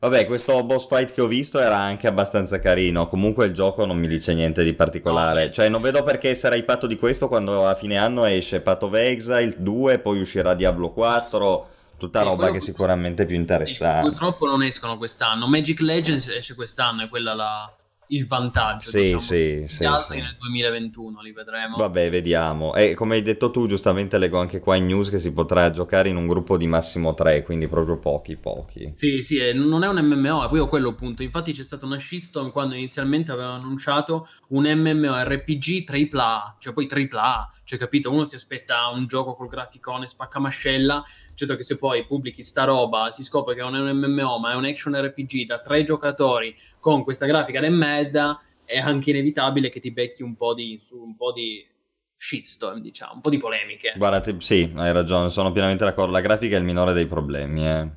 [SPEAKER 2] Vabbè, questo boss fight che ho visto era anche abbastanza carino. Comunque il gioco non mi dice niente di particolare. Cioè, non vedo perché essere hypato di questo quando a fine anno esce Path of Exile 2, poi uscirà Diablo 4. Tutta
[SPEAKER 3] Sì,
[SPEAKER 2] roba che
[SPEAKER 3] pur-
[SPEAKER 2] sicuramente è più interessante.
[SPEAKER 3] purtroppo non escono quest'anno. Magic Legends esce quest'anno, è quella la- il vantaggio.
[SPEAKER 2] Sì,
[SPEAKER 3] diciamo.
[SPEAKER 2] sì, sì,
[SPEAKER 3] altri
[SPEAKER 2] sì.
[SPEAKER 3] nel 2021 li vedremo.
[SPEAKER 2] Vabbè, vediamo. E come hai detto tu, giustamente leggo anche qua in news che si potrà giocare in un gruppo di massimo 3, quindi proprio pochi, pochi.
[SPEAKER 3] Sì, sì, non è un MMO, è proprio quello appunto. Infatti c'è stata una shitstorm quando inizialmente avevano annunciato un MMORPG AAA, cioè poi AAA, cioè capito, uno si aspetta un gioco col graficone spaccamascella, certo che se poi pubblichi sta roba, si scopre che non è un MMO, ma è un action RPG da tre giocatori con questa grafica de merda, è anche inevitabile che ti becchi un po' di, su un po' di shitstorm, diciamo, un po' di polemiche.
[SPEAKER 2] Guarda, sì, hai ragione, sono pienamente d'accordo. La grafica è il minore dei problemi, eh.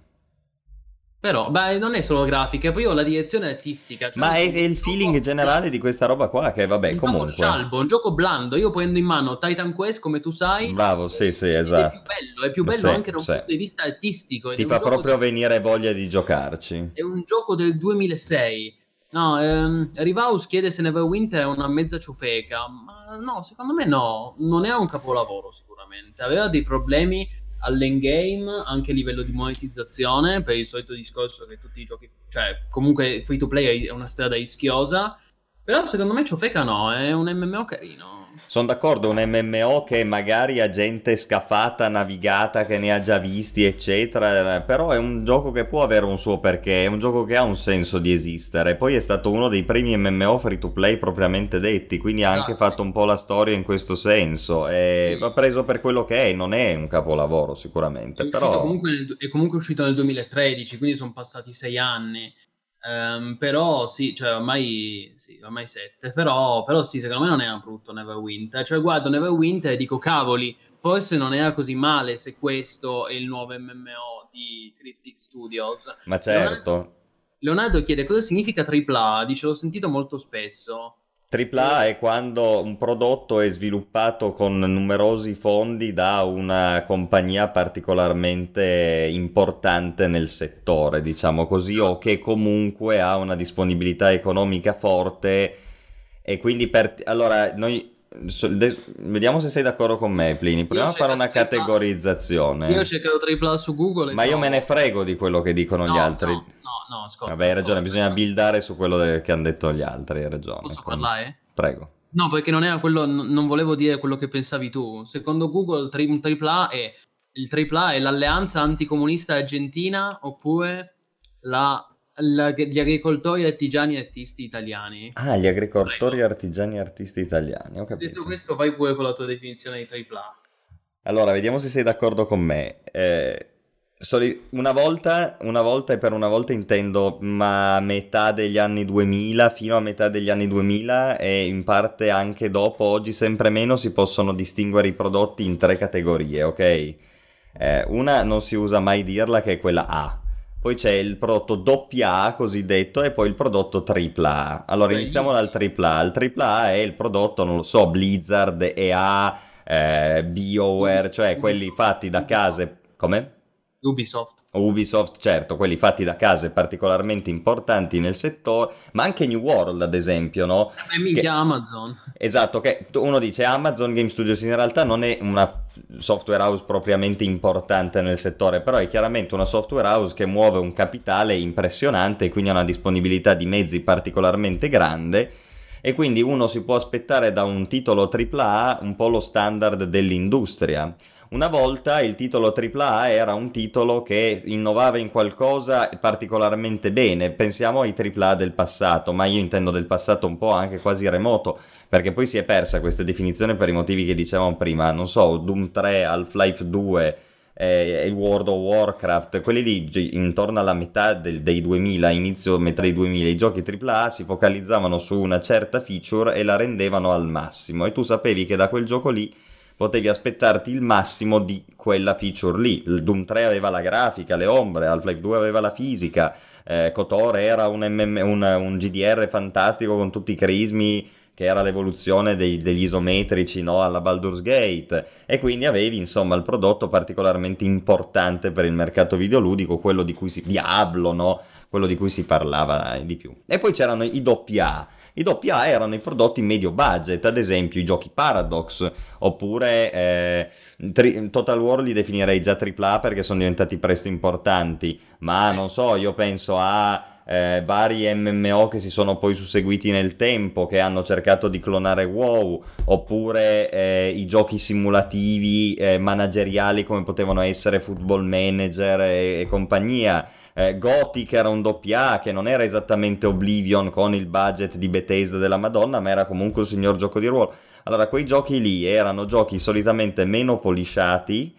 [SPEAKER 3] Però, beh, non è solo grafica, poi ho la direzione artistica. cioè
[SPEAKER 2] Ma è, è il feeling generale di questa roba qua, che vabbè,
[SPEAKER 3] un
[SPEAKER 2] comunque.
[SPEAKER 3] gioco scialbo, un gioco blando. Io prendo in mano Titan Quest, come tu sai.
[SPEAKER 2] Bravo, sì, sì,
[SPEAKER 3] ed È più
[SPEAKER 2] esatto.
[SPEAKER 3] bello, è più bello
[SPEAKER 2] Sì,
[SPEAKER 3] anche da un
[SPEAKER 2] sì.
[SPEAKER 3] punto di vista artistico.
[SPEAKER 2] Ti fa proprio
[SPEAKER 3] del-
[SPEAKER 2] venire voglia di giocarci.
[SPEAKER 3] È un gioco del 2006. No, ehm, Rivaus chiede se Neverwinter è una mezza ciofeca. Ma no, secondo me no. Non è un capolavoro, sicuramente. Aveva dei problemi all'endgame, anche a livello di monetizzazione, per il solito discorso che tutti i giochi... Cioè, comunque free to play è una strada rischiosa. Però secondo me ciofeca no, è un MMO carino.
[SPEAKER 2] Sono d'accordo, un MMO che magari ha gente scafata, navigata, che ne ha già visti, eccetera, eh, però è un gioco che può avere un suo perché, è un gioco che ha un senso di esistere. Poi è stato uno dei primi MMO free to play propriamente detti, quindi ha anche fatto un po' la storia in questo senso. E va preso per quello che è, non è un capolavoro
[SPEAKER 3] È,
[SPEAKER 2] sicuramente,
[SPEAKER 3] uscito
[SPEAKER 2] però...
[SPEAKER 3] comunque nel- è comunque uscito nel 2013, quindi sono passati sei anni. Ehm, però sì, cioè ormai, sì, ormai sette. Però, però sì, secondo me non era brutto Neverwinter. Cioè guardo Neverwinter e dico cavoli, forse non era così male se questo è il nuovo MMO di Cryptic Studios.
[SPEAKER 2] Ma certo.
[SPEAKER 3] Leonardo chiede cosa significa AAA, dice l'ho sentito molto spesso.
[SPEAKER 2] AAA è quando un prodotto è sviluppato con numerosi fondi da una compagnia particolarmente importante nel settore, diciamo così, o che comunque ha una disponibilità economica forte e quindi per... Allora, noi... Vediamo se sei d'accordo con me, Plini. Proviamo a fare una categorizzazione.
[SPEAKER 3] Io ho cercato AAA su Google. e
[SPEAKER 2] Ma io
[SPEAKER 3] trovo-
[SPEAKER 2] me ne frego di quello che dicono gli
[SPEAKER 3] No,
[SPEAKER 2] altri.
[SPEAKER 3] No, no, no, ascolta.
[SPEAKER 2] Vabbè, hai ragione, bisogna buildare su quello che hanno detto gli altri, hai ragione.
[SPEAKER 3] Posso
[SPEAKER 2] Con-
[SPEAKER 3] parlare?
[SPEAKER 2] Prego.
[SPEAKER 3] No, perché non era quello, n- non volevo dire quello che pensavi tu. Secondo Google, tri- un AAA è il AAA è l'alleanza anticomunista argentina oppure la- la- gli agricoltori artigiani e artisti italiani.
[SPEAKER 2] Ah, gli agricoltori,
[SPEAKER 3] Prego.
[SPEAKER 2] artigiani e artisti italiani, ho capito.
[SPEAKER 3] Detto questo, vai pure con la tua definizione di AAA.
[SPEAKER 2] Allora, vediamo se sei d'accordo con me. Eh, una volta, una volta e per una volta intendo ma a metà degli anni 2000, fino a metà degli anni 2000 e in parte anche dopo, oggi sempre meno si possono distinguere i prodotti in tre categorie, ok? Eh, una non si usa mai dirla che è quella A. Poi c'è il prodotto AA cosiddetto e poi il prodotto AAA. Allora
[SPEAKER 3] Ok.
[SPEAKER 2] iniziamo dal AAA. Il AAA è il prodotto, non lo so, Blizzard, EA, eh, BioWare, cioè quelli fatti da case... Come?
[SPEAKER 3] Ubisoft.
[SPEAKER 2] Ubisoft, certo, quelli fatti da case particolarmente importanti nel settore, ma anche New World, ad esempio, no?
[SPEAKER 3] E minchia Amazon.
[SPEAKER 2] Esatto, che uno dice Amazon Game Studios in realtà non è una software house propriamente importante nel settore, però è chiaramente una software house che muove un capitale impressionante e quindi ha una disponibilità di mezzi particolarmente grande e quindi uno si può aspettare da un titolo AAA un po' lo standard dell'industria. Una volta il titolo AAA era un titolo che innovava in qualcosa particolarmente bene, pensiamo ai AAA del passato, ma io intendo del passato un po' anche quasi remoto, perché poi si è persa questa definizione per i motivi che dicevamo prima, non so, Doom 3, Half-Life 2 e World of Warcraft, quelli lì intorno alla metà del- dei 2000, inizio metà dei 2000, i giochi AAA si focalizzavano su una certa feature e la rendevano al massimo. E tu sapevi che da quel gioco lì potevi aspettarti il massimo di quella feature lì. Il Doom 3 aveva la grafica, le ombre, Half-Life 2 aveva la fisica, eh, KOTOR era un, MM un, un GDR fantastico con tutti i crismi che era l'evoluzione dei- degli isometrici no, alla Baldur's Gate e quindi avevi insomma il prodotto particolarmente importante per il mercato videoludico, quello di cui si Diablo, no? quello di cui si parlava di più. E poi c'erano i AA. I AA erano i prodotti medio budget, ad esempio i giochi Paradox, oppure eh, tri- Total War li definirei già AAA perché sono diventati presto importanti, ma non so, io penso a eh, vari MMO che si sono poi susseguiti nel tempo, che hanno cercato di clonare WoW, oppure eh, i giochi simulativi eh, manageriali come potevano essere Football Manager e, e compagnia. Eh, Gothic era un doppia che non era esattamente Oblivion con il budget di Bethesda della Madonna, ma era comunque un signor gioco di ruolo. Allora, quei giochi lì erano giochi solitamente meno polisciati,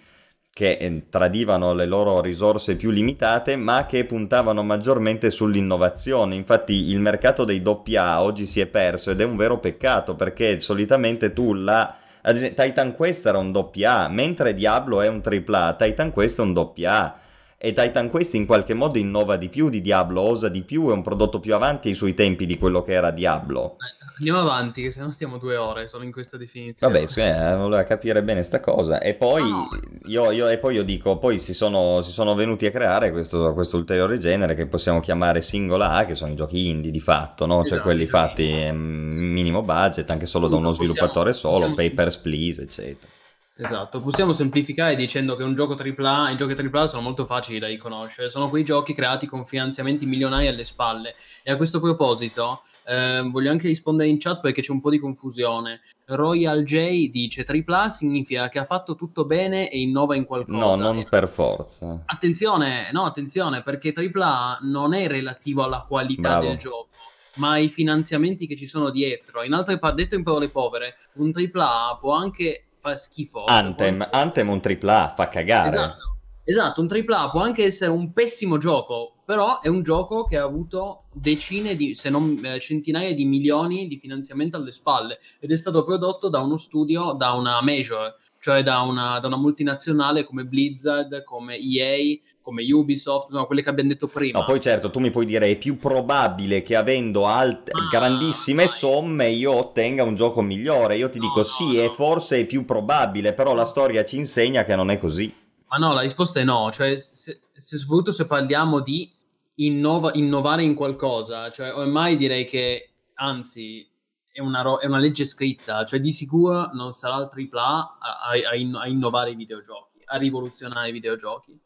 [SPEAKER 2] che eh, tradivano le loro risorse più limitate, ma che puntavano maggiormente sull'innovazione. Infatti, il mercato dei doppia oggi si è perso ed è un vero peccato perché solitamente tu la. ad esempio, Titan Quest era un doppia, mentre Diablo è un tripla, Titan Quest è un doppia. E Titan Quest in qualche modo innova di più di Diablo, osa di più, è un prodotto più avanti ai suoi tempi di quello che era Diablo.
[SPEAKER 3] Andiamo avanti, che se no stiamo due ore solo in questa definizione.
[SPEAKER 2] Vabbè, sì, eh, voleva capire bene sta cosa. E poi,
[SPEAKER 3] No.
[SPEAKER 2] io, io- e poi io dico, poi si sono, si sono venuti a creare questo, questo ulteriore genere che possiamo chiamare singola A, che sono i giochi indie di fatto, no? Cioè
[SPEAKER 3] Esatto,
[SPEAKER 2] quelli
[SPEAKER 3] i giochi
[SPEAKER 2] fatti ehm, minimo budget, anche solo da uno
[SPEAKER 3] Possiamo-
[SPEAKER 2] sviluppatore solo,
[SPEAKER 3] possiamo-
[SPEAKER 2] Papers, Please, eccetera.
[SPEAKER 3] Esatto, possiamo semplificare dicendo che un gioco AAA, i giochi AAA sono molto facili da riconoscere, sono quei giochi creati con finanziamenti milionari alle spalle. E a questo proposito eh, voglio anche rispondere in chat perché c'è un po' di confusione. Royal J dice AAA significa che ha fatto tutto bene e innova in qualcosa.
[SPEAKER 2] No, non per forza.
[SPEAKER 3] Attenzione, no, attenzione, perché AAA non è relativo alla qualità
[SPEAKER 2] Bravo.
[SPEAKER 3] del gioco, ma ai finanziamenti che ci sono dietro. In altre parole, detto in parole povere, un AAA può anche far schifo.
[SPEAKER 2] Anthem,
[SPEAKER 3] può-
[SPEAKER 2] Anthem un AAA, fa cagare.
[SPEAKER 3] Esatto. Esatto, un AAA può anche essere un pessimo gioco, però è un gioco che ha avuto decine di, se non eh, centinaia di milioni di finanziamento alle spalle ed è stato prodotto da uno studio, da una major, cioè da una, da una multinazionale come Blizzard, come EA, come Ubisoft, no, quelle che abbiamo detto prima.
[SPEAKER 2] No, poi certo, tu mi puoi dire è più probabile che avendo alt-
[SPEAKER 3] Ah,
[SPEAKER 2] grandissime
[SPEAKER 3] vai.
[SPEAKER 2] somme io ottenga un gioco migliore. Io ti
[SPEAKER 3] No,
[SPEAKER 2] dico
[SPEAKER 3] no,
[SPEAKER 2] sì,
[SPEAKER 3] no.
[SPEAKER 2] e forse è più probabile, però la storia ci insegna che non è così.
[SPEAKER 3] Ma no, la risposta è no, cioè se, se soprattutto se parliamo di innova- innovare in qualcosa, cioè ormai direi che anzi è una, ro- è una legge scritta, cioè di sicuro non sarà il AAA a, a, a, in- a innovare i videogiochi, a rivoluzionare i videogiochi.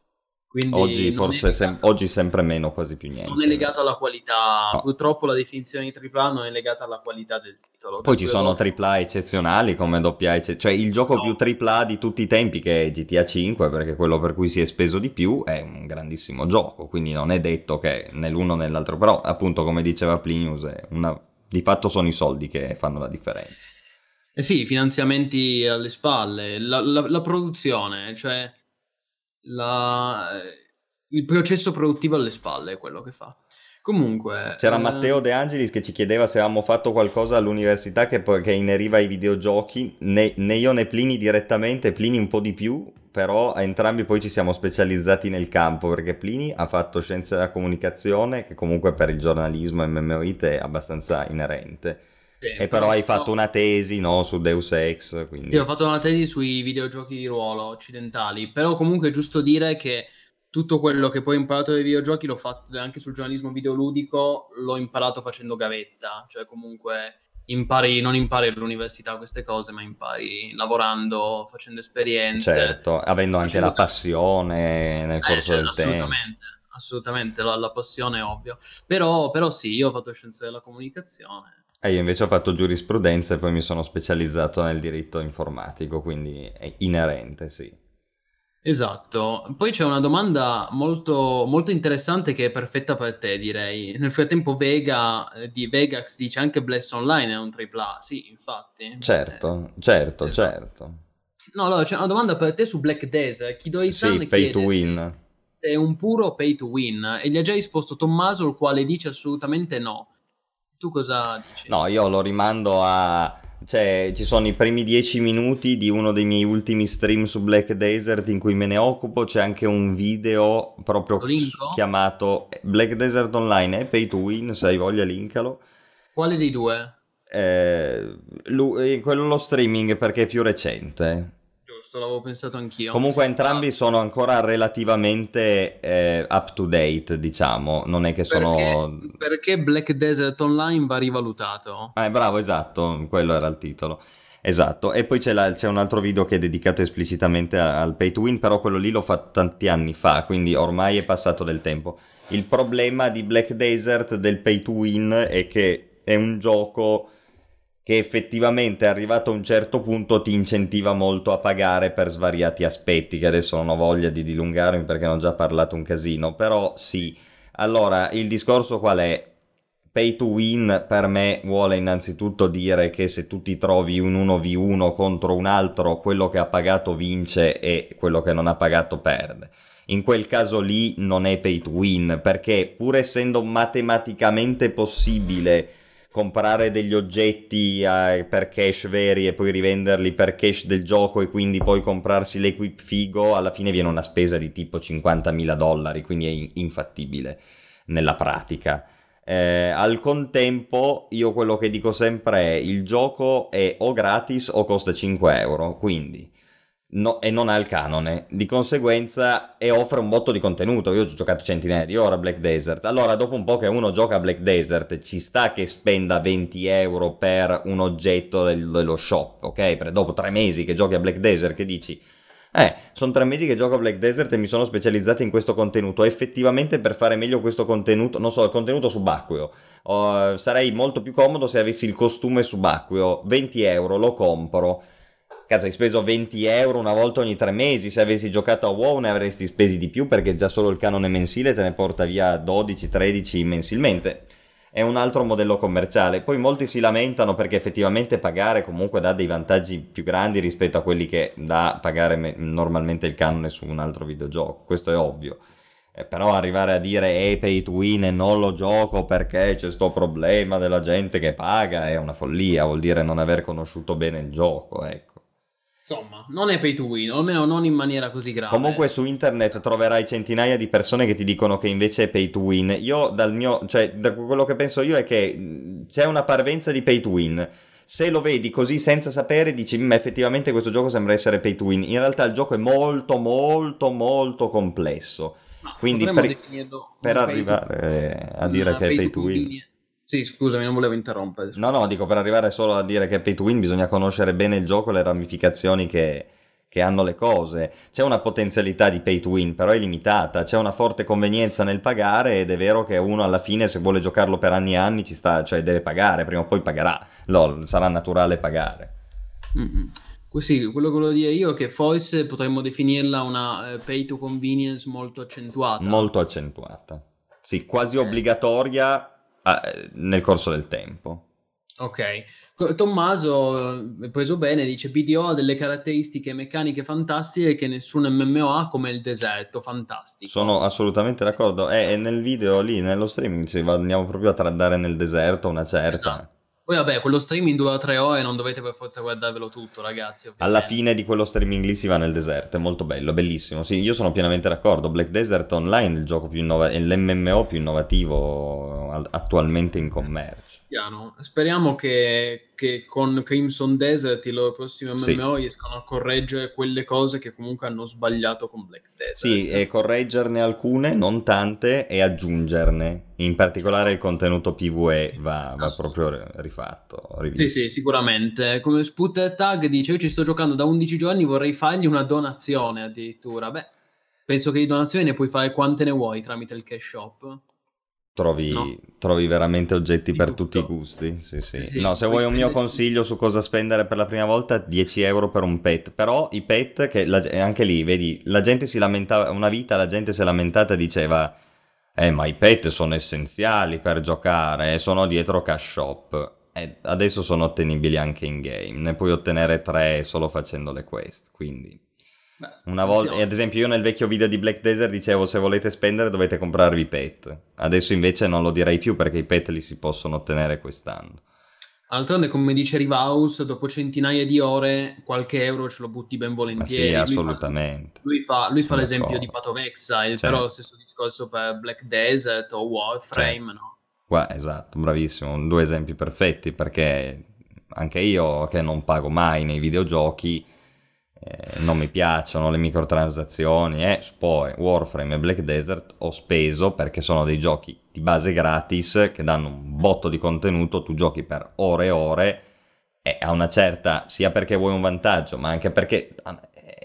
[SPEAKER 3] Quindi
[SPEAKER 2] oggi forse sem- oggi sempre meno, quasi più niente.
[SPEAKER 3] non è legato alla qualità.
[SPEAKER 2] No.
[SPEAKER 3] Purtroppo la definizione di AAA non è legata alla qualità del titolo.
[SPEAKER 2] Poi ci sono
[SPEAKER 3] dopo-
[SPEAKER 2] AAA eccezionali come doppia ecce- cioè il gioco
[SPEAKER 3] No.
[SPEAKER 2] più AAA di tutti i tempi che è GTA 5 perché quello per cui si è speso di più è un grandissimo gioco, quindi non è detto che nell'uno o nell'altro, però appunto come diceva Plinius è una- di fatto sono i soldi che fanno la differenza.
[SPEAKER 3] Eh sì, i finanziamenti alle spalle, la, la- la produzione, cioè la- il processo produttivo alle spalle è quello che fa. Comunque...
[SPEAKER 2] C'era
[SPEAKER 3] eh,
[SPEAKER 2] Matteo De Angelis che ci chiedeva se avevamo fatto qualcosa all'università che, che ineriva ai videogiochi, né, né io né Plini direttamente, Plini un po' di più, però entrambi poi ci siamo specializzati nel campo, perché Plini ha fatto scienze della comunicazione, che comunque per il giornalismo MMOIT è abbastanza inerente,
[SPEAKER 3] sì,
[SPEAKER 2] e però hai fatto
[SPEAKER 3] no,
[SPEAKER 2] una tesi no, su Deus Ex, quindi...
[SPEAKER 3] Sì, ho fatto una tesi sui videogiochi di ruolo occidentali, però comunque è giusto dire che tutto quello che poi ho imparato dai videogiochi l'ho fatto anche sul giornalismo videoludico, l'ho imparato facendo gavetta, cioè comunque impari, non impari all'università queste cose, ma impari lavorando, facendo esperienze.
[SPEAKER 2] Certo, avendo anche la passione nel
[SPEAKER 3] Eh,
[SPEAKER 2] corso
[SPEAKER 3] cioè,
[SPEAKER 2] del tempo.
[SPEAKER 3] assolutamente, assolutamente, la, la passione è ovvio. Però, però sì, io ho fatto scienze della comunicazione.
[SPEAKER 2] E io invece ho fatto giurisprudenza e poi mi sono specializzato nel diritto informatico, quindi è inerente, sì.
[SPEAKER 3] Esatto, poi c'è una domanda molto, molto interessante che è perfetta per te, direi. Nel frattempo Vega eh, di Vegax dice anche Bless Online è un AAA. Sì, infatti.
[SPEAKER 2] Certo, certo,
[SPEAKER 3] esatto.
[SPEAKER 2] certo.
[SPEAKER 3] No, allora c'è una domanda per te su Black Desert. Kidoi-san
[SPEAKER 2] Sì, pay to win.
[SPEAKER 3] è un puro pay to win e gli ha già risposto Tommaso, il quale dice assolutamente no. Tu cosa dici?
[SPEAKER 2] No, io lo rimando a... Cioè, ci sono i primi dieci minuti di uno dei miei ultimi stream su Black Desert in cui me ne occupo, c'è anche un video proprio
[SPEAKER 3] linko?
[SPEAKER 2] chiamato Black Desert Online, è pay to win, se hai voglia linkalo.
[SPEAKER 3] Quale dei due?
[SPEAKER 2] Eh, lu- eh, quello lo streaming perché è più recente.
[SPEAKER 3] Giusto, l'avevo pensato anch'io.
[SPEAKER 2] Comunque entrambi sono ancora relativamente eh, up to date, diciamo, non è che sono...
[SPEAKER 3] Perché, perché Black Desert Online va rivalutato?
[SPEAKER 2] Ah, bravo, esatto, quello era il titolo. Esatto, e poi c'è, la- c'è un altro video che è dedicato esplicitamente al pay to win, però quello lì l'ho fatto tanti anni fa, quindi ormai è passato del tempo. Il problema di Black Desert del pay to win è che è un gioco che effettivamente arrivato a un certo punto ti incentiva molto a pagare per svariati aspetti, che adesso non ho voglia di dilungarmi perché ne ho già parlato un casino, però sì. Allora, il discorso qual è? Pay to win per me vuole innanzitutto dire che se tu ti trovi un 1v1 contro un altro, quello che ha pagato vince e quello che non ha pagato perde. In quel caso lì non è pay to win, perché pur essendo matematicamente possibile comprare degli oggetti eh, per cash veri e poi rivenderli per cash del gioco e quindi poi comprarsi l'equip figo, alla fine viene una spesa di tipo 50.000 dollari, quindi è in- infattibile nella pratica. Eh, al contempo, io quello che dico sempre è il gioco è o gratis o costa 5 euro, quindi no- e non ha il canone, di conseguenza e offre un botto di contenuto. Io ho giocato centinaia di ore a Black Desert. Allora, dopo un po' che uno gioca a Black Desert, ci sta che spenda 20 euro per un oggetto del- dello shop, ok? Perché dopo tre mesi che giochi a Black Desert, che dici. Eh, sono tre mesi che gioco a Black Desert e mi sono specializzato in questo contenuto. Effettivamente per fare meglio questo contenuto, non so, il contenuto subacqueo, oh, sarei molto più comodo se avessi il costume subacqueo. 20 euro, lo compro. Cazzo, hai speso 20 euro una volta ogni tre mesi. Se avessi giocato a WoW ne avresti spesi di più perché già solo il canone mensile te ne porta via 12-13 mensilmente. È un altro modello commerciale. Poi molti si lamentano perché effettivamente pagare comunque dà dei vantaggi più grandi rispetto a quelli che dà pagare me- normalmente il canone su un altro videogioco. Questo è ovvio. Eh, però arrivare a dire è pay to win e non lo gioco perché c'è sto problema della gente che paga è una follia, vuol dire non aver conosciuto bene il gioco, ecco.
[SPEAKER 3] Insomma, non è pay to win, o almeno non in maniera così grave.
[SPEAKER 2] Comunque su internet troverai centinaia di persone che ti dicono che invece è pay to win. Io dal mio, cioè da quello che penso io è che c'è una parvenza di pay to win. Se lo vedi così senza sapere dici "Mm, effettivamente questo gioco sembra essere pay to win. In realtà il gioco è molto molto molto complesso.
[SPEAKER 3] Ma
[SPEAKER 2] Quindi per, per
[SPEAKER 3] to-
[SPEAKER 2] arrivare a
[SPEAKER 3] un
[SPEAKER 2] dire che è pay to win.
[SPEAKER 3] Sì, scusami, non volevo interrompere.
[SPEAKER 2] No, no, dico per arrivare solo a dire che è pay to win bisogna conoscere bene il gioco e le ramificazioni che, che hanno le cose. C'è una potenzialità di pay to win, però è limitata. C'è una forte convenienza nel pagare ed è vero che uno alla fine, se vuole giocarlo per anni e anni, ci sta, cioè deve pagare, prima o poi pagherà. LOL, sarà naturale pagare.
[SPEAKER 3] Mm-hmm. Sì, quello che volevo dire io è che forse potremmo definirla una uh, pay to convenience molto accentuata.
[SPEAKER 2] Molto accentuata. Sì, quasi eh. obbligatoria nel corso del tempo.
[SPEAKER 3] Ok, Tommaso, eh, preso bene, dice BDO ha delle caratteristiche meccaniche fantastiche che nessun MMO ha come il deserto, fantastico.
[SPEAKER 2] Sono assolutamente d'accordo, e, nel video lì, nello streaming, andiamo proprio a tradare nel deserto una certa... Esatto.
[SPEAKER 3] Poi vabbè, quello streaming dura tre ore, non dovete per forza guardarvelo tutto, ragazzi.
[SPEAKER 2] Ovviamente. Alla fine di quello streaming lì si va nel deserto, è molto bello, bellissimo. Sì, io sono pienamente d'accordo. Black Desert Online è il gioco più innovativo, l'MMO più innovativo attualmente in commercio.
[SPEAKER 3] Piano. Speriamo che, che, con Crimson Desert i loro prossimi MMO sì. riescano a correggere quelle cose che comunque hanno sbagliato con Black Desert.
[SPEAKER 2] Sì, e correggerne alcune, non tante, e aggiungerne. In particolare il contenuto PvE va, va proprio rifatto.
[SPEAKER 3] Rivisto. Sì, sì, sicuramente. Come Sputter Tag dice, io ci sto giocando da 11 giorni, vorrei fargli una donazione addirittura. Beh, penso che di donazioni ne puoi fare quante ne vuoi tramite il cash shop
[SPEAKER 2] trovi, no. trovi veramente oggetti per tutto. tutti i gusti. Sì, sì. sì no, se vuoi un mio consiglio su cosa spendere per la prima volta, 10 euro per un pet. Però i pet, che la, anche lì, vedi, la gente si lamentava, una vita la gente si è lamentata e diceva, eh, ma i pet sono essenziali per giocare, sono dietro cash shop. E adesso sono ottenibili anche in game, ne puoi ottenere tre solo facendo le quest, quindi... Una volta, ad esempio, io nel vecchio video di Black Desert dicevo se volete spendere dovete comprarvi i pet. Adesso invece non lo direi più perché i pet li si possono ottenere quest'anno.
[SPEAKER 3] D'altronde, come dice Rivaus, dopo centinaia di ore qualche euro ce lo butti ben volentieri.
[SPEAKER 2] Ma sì, assolutamente.
[SPEAKER 3] Lui fa, lui fa, lui fa l'esempio di Path of Exile, certo. però lo stesso discorso per Black Desert o Warframe, certo. no?
[SPEAKER 2] Qua, esatto, bravissimo, due esempi perfetti perché anche io che non pago mai nei videogiochi eh, non mi piacciono le microtransazioni e eh, poi Warframe e Black Desert ho speso perché sono dei giochi di base gratis che danno un botto di contenuto, tu giochi per ore e ore e a una certa, sia perché vuoi un vantaggio ma anche perché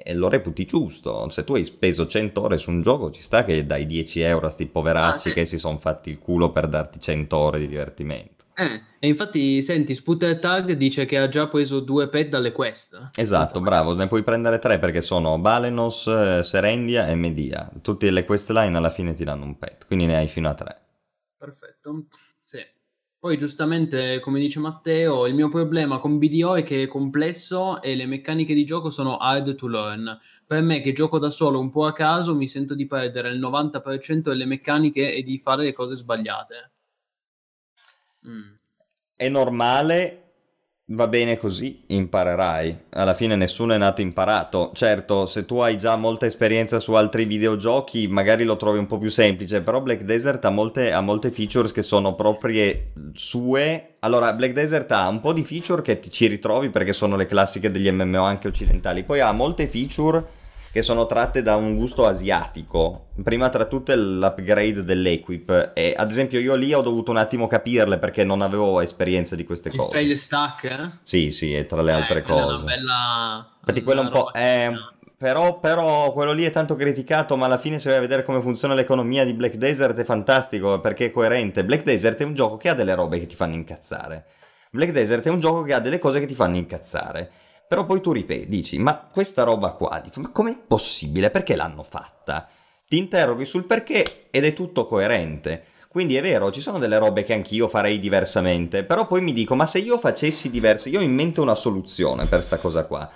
[SPEAKER 2] eh, lo reputi giusto, se tu hai speso 100 ore su un gioco ci sta che dai 10 euro a sti poveracci ah, sì. che si sono fatti il culo per darti 100 ore di divertimento.
[SPEAKER 3] Eh, e infatti, senti, Sputter Tag dice che ha già preso due pet dalle quest.
[SPEAKER 2] Esatto, bravo, ne puoi prendere tre perché sono Balenos, eh, Serendia e Media. Tutte le quest line alla fine ti danno un pet, quindi ne hai fino a tre.
[SPEAKER 3] Perfetto, sì. Poi giustamente, come dice Matteo, il mio problema con BDO è che è complesso e le meccaniche di gioco sono hard to learn. Per me che gioco da solo un po' a caso mi sento di perdere il 90% delle meccaniche e di fare le cose sbagliate.
[SPEAKER 2] Mm. È normale, va bene così, imparerai. Alla fine nessuno è nato imparato. Certo, se tu hai già molta esperienza su altri videogiochi, magari lo trovi un po' più semplice, però Black Desert ha molte, ha molte features che sono proprie sue. Allora, Black Desert ha un po' di feature che ti ci ritrovi perché sono le classiche degli MMO anche occidentali, poi ha molte feature che sono tratte da un gusto asiatico. Prima tra tutte l'upgrade dell'equip. E ad esempio io lì ho dovuto un attimo capirle perché non avevo esperienza di queste
[SPEAKER 3] Il
[SPEAKER 2] cose.
[SPEAKER 3] fail stack? Eh?
[SPEAKER 2] Sì, sì, e tra le eh, altre cose.
[SPEAKER 3] Bella...
[SPEAKER 2] Infatti quello un po'... È... Però, però, quello lì è tanto criticato, ma alla fine se vai a vedere come funziona l'economia di Black Desert è fantastico perché è coerente. Black Desert è un gioco che ha delle robe che ti fanno incazzare. Black Desert è un gioco che ha delle cose che ti fanno incazzare. Però poi tu ripeti, dici, ma questa roba qua, dico, ma com'è possibile? Perché l'hanno fatta? Ti interroghi sul perché ed è tutto coerente. Quindi è vero, ci sono delle robe che anch'io farei diversamente, però poi mi dico, ma se io facessi diverse, io ho in mente una soluzione per sta cosa qua,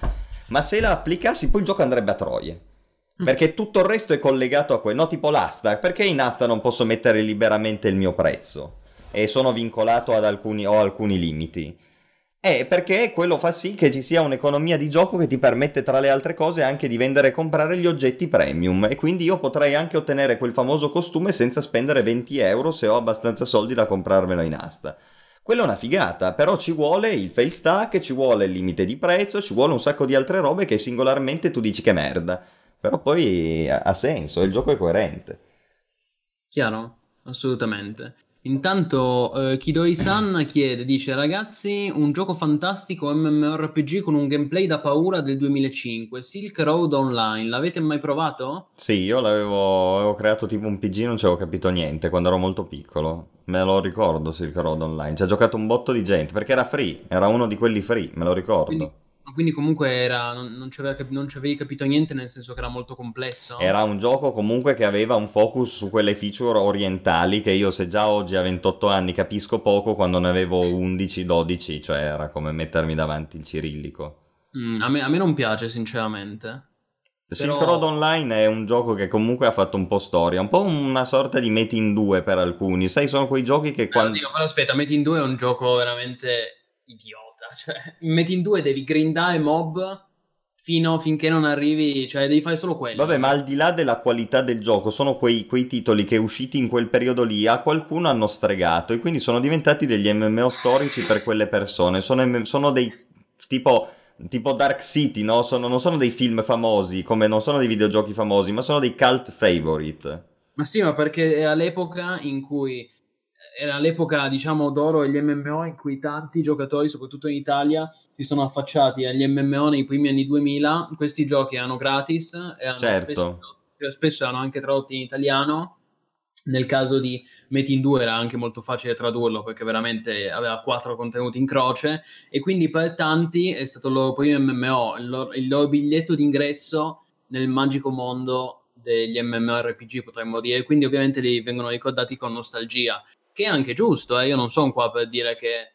[SPEAKER 2] ma se la applicassi poi il gioco andrebbe a troie. Mm. Perché tutto il resto è collegato a quello, no tipo l'asta, perché in asta non posso mettere liberamente il mio prezzo? E sono vincolato ad alcuni, ho alcuni limiti. Eh, perché quello fa sì che ci sia un'economia di gioco che ti permette, tra le altre cose, anche di vendere e comprare gli oggetti premium. E quindi io potrei anche ottenere quel famoso costume senza spendere 20 euro se ho abbastanza soldi da comprarmelo in asta. Quella è una figata, però ci vuole il fail stack, ci vuole il limite di prezzo, ci vuole un sacco di altre robe che singolarmente tu dici che merda. Però poi ha senso, il gioco è coerente.
[SPEAKER 3] Chiaro, assolutamente. Intanto eh, Kidoi-san chiede, dice ragazzi, un gioco fantastico MMORPG con un gameplay da paura del 2005, Silk Road Online, l'avete mai provato?
[SPEAKER 2] Sì, io l'avevo avevo creato tipo un PG, non ci avevo capito niente quando ero molto piccolo. Me lo ricordo Silk Road Online, ci ha giocato un botto di gente perché era free, era uno di quelli free, me lo ricordo.
[SPEAKER 3] Quindi quindi comunque era, non, non, ci avevi, non ci avevi capito niente nel senso che era molto complesso?
[SPEAKER 2] Era un gioco comunque che aveva un focus su quelle feature orientali che io se già oggi a 28 anni capisco poco, quando ne avevo 11-12, cioè era come mettermi davanti il cirillico.
[SPEAKER 3] Mm, a, me, a, me, non piace sinceramente.
[SPEAKER 2] Silk Road Online è un gioco che comunque ha fatto un po' storia, un po' una sorta di Metin 2 per alcuni, sai sono quei giochi che quando...
[SPEAKER 3] Dico, però aspetta, Metin 2 è un gioco veramente idiota cioè, in Metin 2 devi grindare mob fino finché non arrivi, cioè devi fare solo quello.
[SPEAKER 2] Vabbè, ma al di là della qualità del gioco, sono quei, quei titoli che usciti in quel periodo lì a qualcuno hanno stregato e quindi sono diventati degli MMO storici per quelle persone. Sono, sono dei tipo tipo Dark City, no? Sono, non sono dei film famosi, come non sono dei videogiochi famosi, ma sono dei cult favorite.
[SPEAKER 3] Ma sì, ma perché è all'epoca in cui era l'epoca, diciamo, d'oro degli MMO in cui tanti giocatori, soprattutto in Italia, si sono affacciati agli MMO nei primi anni 2000. Questi giochi erano gratis, erano
[SPEAKER 2] certo.
[SPEAKER 3] spesso, spesso erano anche tradotti in italiano. Nel caso di Metin 2 era anche molto facile tradurlo perché veramente aveva quattro contenuti in croce e quindi per tanti è stato il loro primo MMO, il loro, il loro biglietto d'ingresso nel magico mondo degli MMORPG potremmo dire, quindi ovviamente li vengono ricordati con nostalgia che è anche giusto, eh? io non sono qua per dire che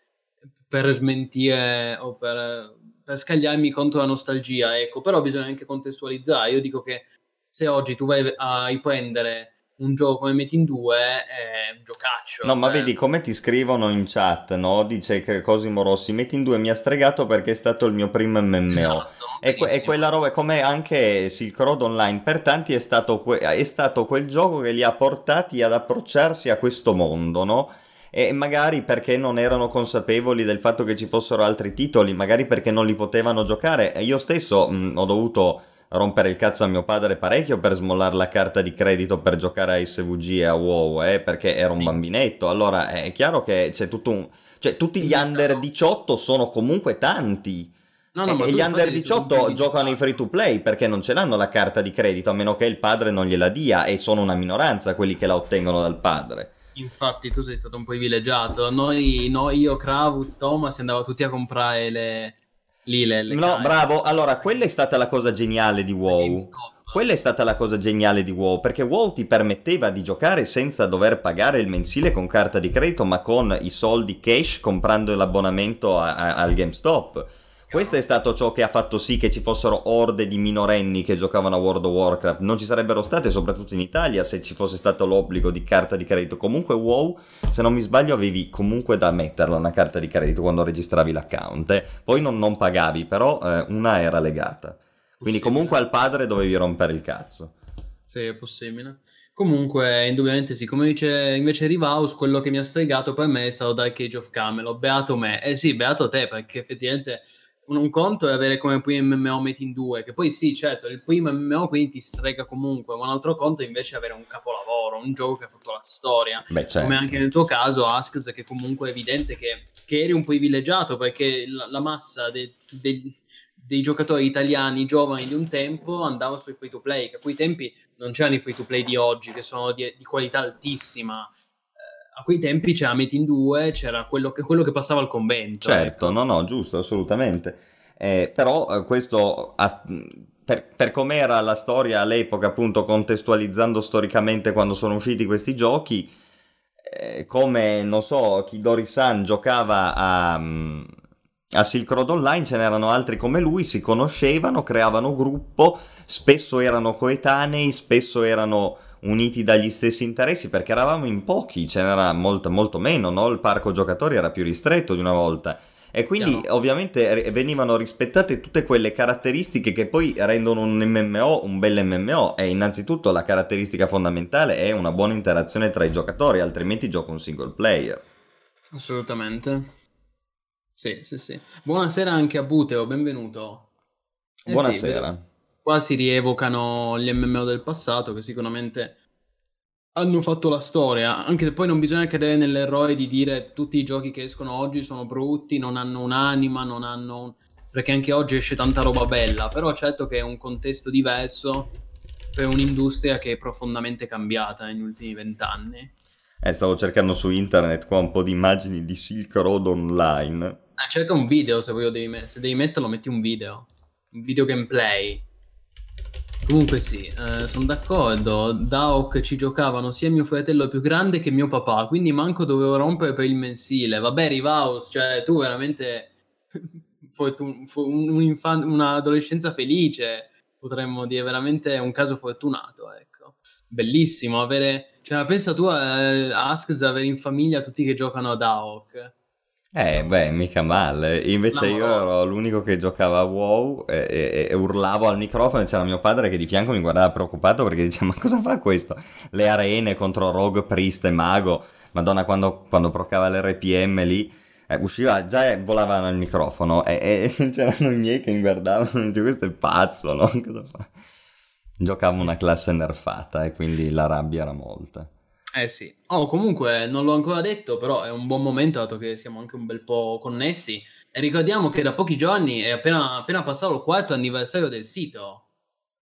[SPEAKER 3] per smentire o per, per scagliarmi contro la nostalgia, ecco, però bisogna anche contestualizzare. Io dico che se oggi tu vai a riprendere un gioco come Metin 2 è un giocaccio.
[SPEAKER 2] No, cioè... ma vedi come ti scrivono in chat, no? Dice che Cosimo Rossi, Metin 2 mi ha stregato perché è stato il mio primo MMO. Esatto, e, que- e, quella roba, come anche Silk Road Online, per tanti è stato, que- è stato quel gioco che li ha portati ad approcciarsi a questo mondo, no? e magari perché non erano consapevoli del fatto che ci fossero altri titoli, magari perché non li potevano giocare. Io stesso mh, ho dovuto rompere il cazzo a mio padre parecchio per smollare la carta di credito per giocare a SVG e a WoW, eh, perché era un bambinetto. Allora è chiaro che c'è tutto un... Cioè, tutti gli under 18 sono comunque tanti. No, no, e gli under 18 giocano in free to play perché non ce l'hanno la carta di credito a meno che il padre non gliela dia e sono una minoranza quelli che la ottengono dal padre.
[SPEAKER 3] Infatti tu sei stato un privilegiato. Noi, noi io, Kravus, Thomas andavamo tutti a comprare le, Lì
[SPEAKER 2] no, bravo. Allora, quella è stata la cosa geniale di WoW. Quella è stata la cosa geniale di WoW, perché WoW ti permetteva di giocare senza dover pagare il mensile con carta di credito, ma con i soldi cash comprando l'abbonamento a, a, al GameStop. Questo è stato ciò che ha fatto sì che ci fossero orde di minorenni che giocavano a World of Warcraft. Non ci sarebbero state, soprattutto in Italia, se ci fosse stato l'obbligo di carta di credito. Comunque, WoW, se non mi sbaglio, avevi comunque da metterla una carta di credito quando registravi l'account. Poi non, non, pagavi, però eh, una era legata. Quindi, comunque, al padre dovevi rompere il cazzo.
[SPEAKER 3] Sì, è possibile. Comunque, indubbiamente sì, come dice invece Rivaus, quello che mi ha stregato per me è stato Dark Age of Camelot. Beato me. Eh sì, beato te, perché effettivamente un conto è avere come primo MMO Metin 2, che poi sì, certo, il primo MMO quindi ti strega comunque, ma un altro conto è invece avere un capolavoro, un gioco che ha fatto la storia.
[SPEAKER 2] Beh, certo.
[SPEAKER 3] Come anche nel tuo caso, Asks, che comunque è evidente che, che eri un privilegiato, perché la, la massa dei, dei, dei giocatori italiani giovani di un tempo andava sui free to play, che a quei tempi non c'erano i free to play di oggi, che sono di, di qualità altissima a quei tempi c'era Metin 2, c'era quello che, quello che, passava al convento.
[SPEAKER 2] Certo, ecco. no, no, giusto, assolutamente. Eh, però eh, questo, per, per com'era la storia all'epoca, appunto contestualizzando storicamente quando sono usciti questi giochi, eh, come, non so, Kidori-san giocava a, mm, a Silk Road Online, ce n'erano altri come lui, si conoscevano, creavano gruppo, spesso erano coetanei, spesso erano uniti dagli stessi interessi perché eravamo in pochi, ce n'era molto, molto meno, no? il parco giocatori era più ristretto di una volta. E quindi Chiaro. ovviamente venivano rispettate tutte quelle caratteristiche che poi rendono un MMO un bel MMO. E innanzitutto la caratteristica fondamentale è una buona interazione tra i giocatori, altrimenti gioco un single player.
[SPEAKER 3] Assolutamente. Sì, sì, sì. Buonasera anche a Buteo, benvenuto.
[SPEAKER 2] Eh Buonasera. Sì,
[SPEAKER 3] qua si rievocano gli MMO del passato che sicuramente hanno fatto la storia, anche se poi non bisogna cadere nell'errore di dire tutti i giochi che escono oggi sono brutti, non hanno un'anima, non hanno... perché anche oggi esce tanta roba bella, però certo che è un contesto diverso per un'industria che è profondamente cambiata negli ultimi vent'anni.
[SPEAKER 2] Eh, stavo cercando su internet qua un po' di immagini di Silk Road Online.
[SPEAKER 3] Eh, cerca un video se devi mettere, se devi metterlo metti un video, un video gameplay Comunque sì, eh, sono d'accordo. Daok ci giocavano sia mio fratello più grande che mio papà, quindi manco dovevo rompere per il mensile. Vabbè, Rivaus, cioè tu veramente fortun- un un'adolescenza felice, potremmo dire veramente un caso fortunato, ecco. Bellissimo avere, cioè pensa tu a, a Askz avere in famiglia tutti che giocano a Daok.
[SPEAKER 2] Eh, beh, mica male. Invece
[SPEAKER 3] No,
[SPEAKER 2] io ero l'unico che giocava a WoW e, e- e urlavo al microfono e c'era mio padre che di fianco mi guardava preoccupato perché diceva ma cosa fa questo? Le arene contro Rogue, Priest e Mago. Madonna, quando, quando procava l'RPM lì, eh, usciva, già volavano al microfono e, e c'erano i miei che mi guardavano, dice questo è pazzo, no? Cosa fa? Giocavo una classe nerfata e quindi la rabbia era molta.
[SPEAKER 3] Eh sì. Oh, comunque non l'ho ancora detto, però è un buon momento dato che siamo anche un bel po' connessi. E ricordiamo che da pochi giorni è appena, appena passato il quarto anniversario del sito.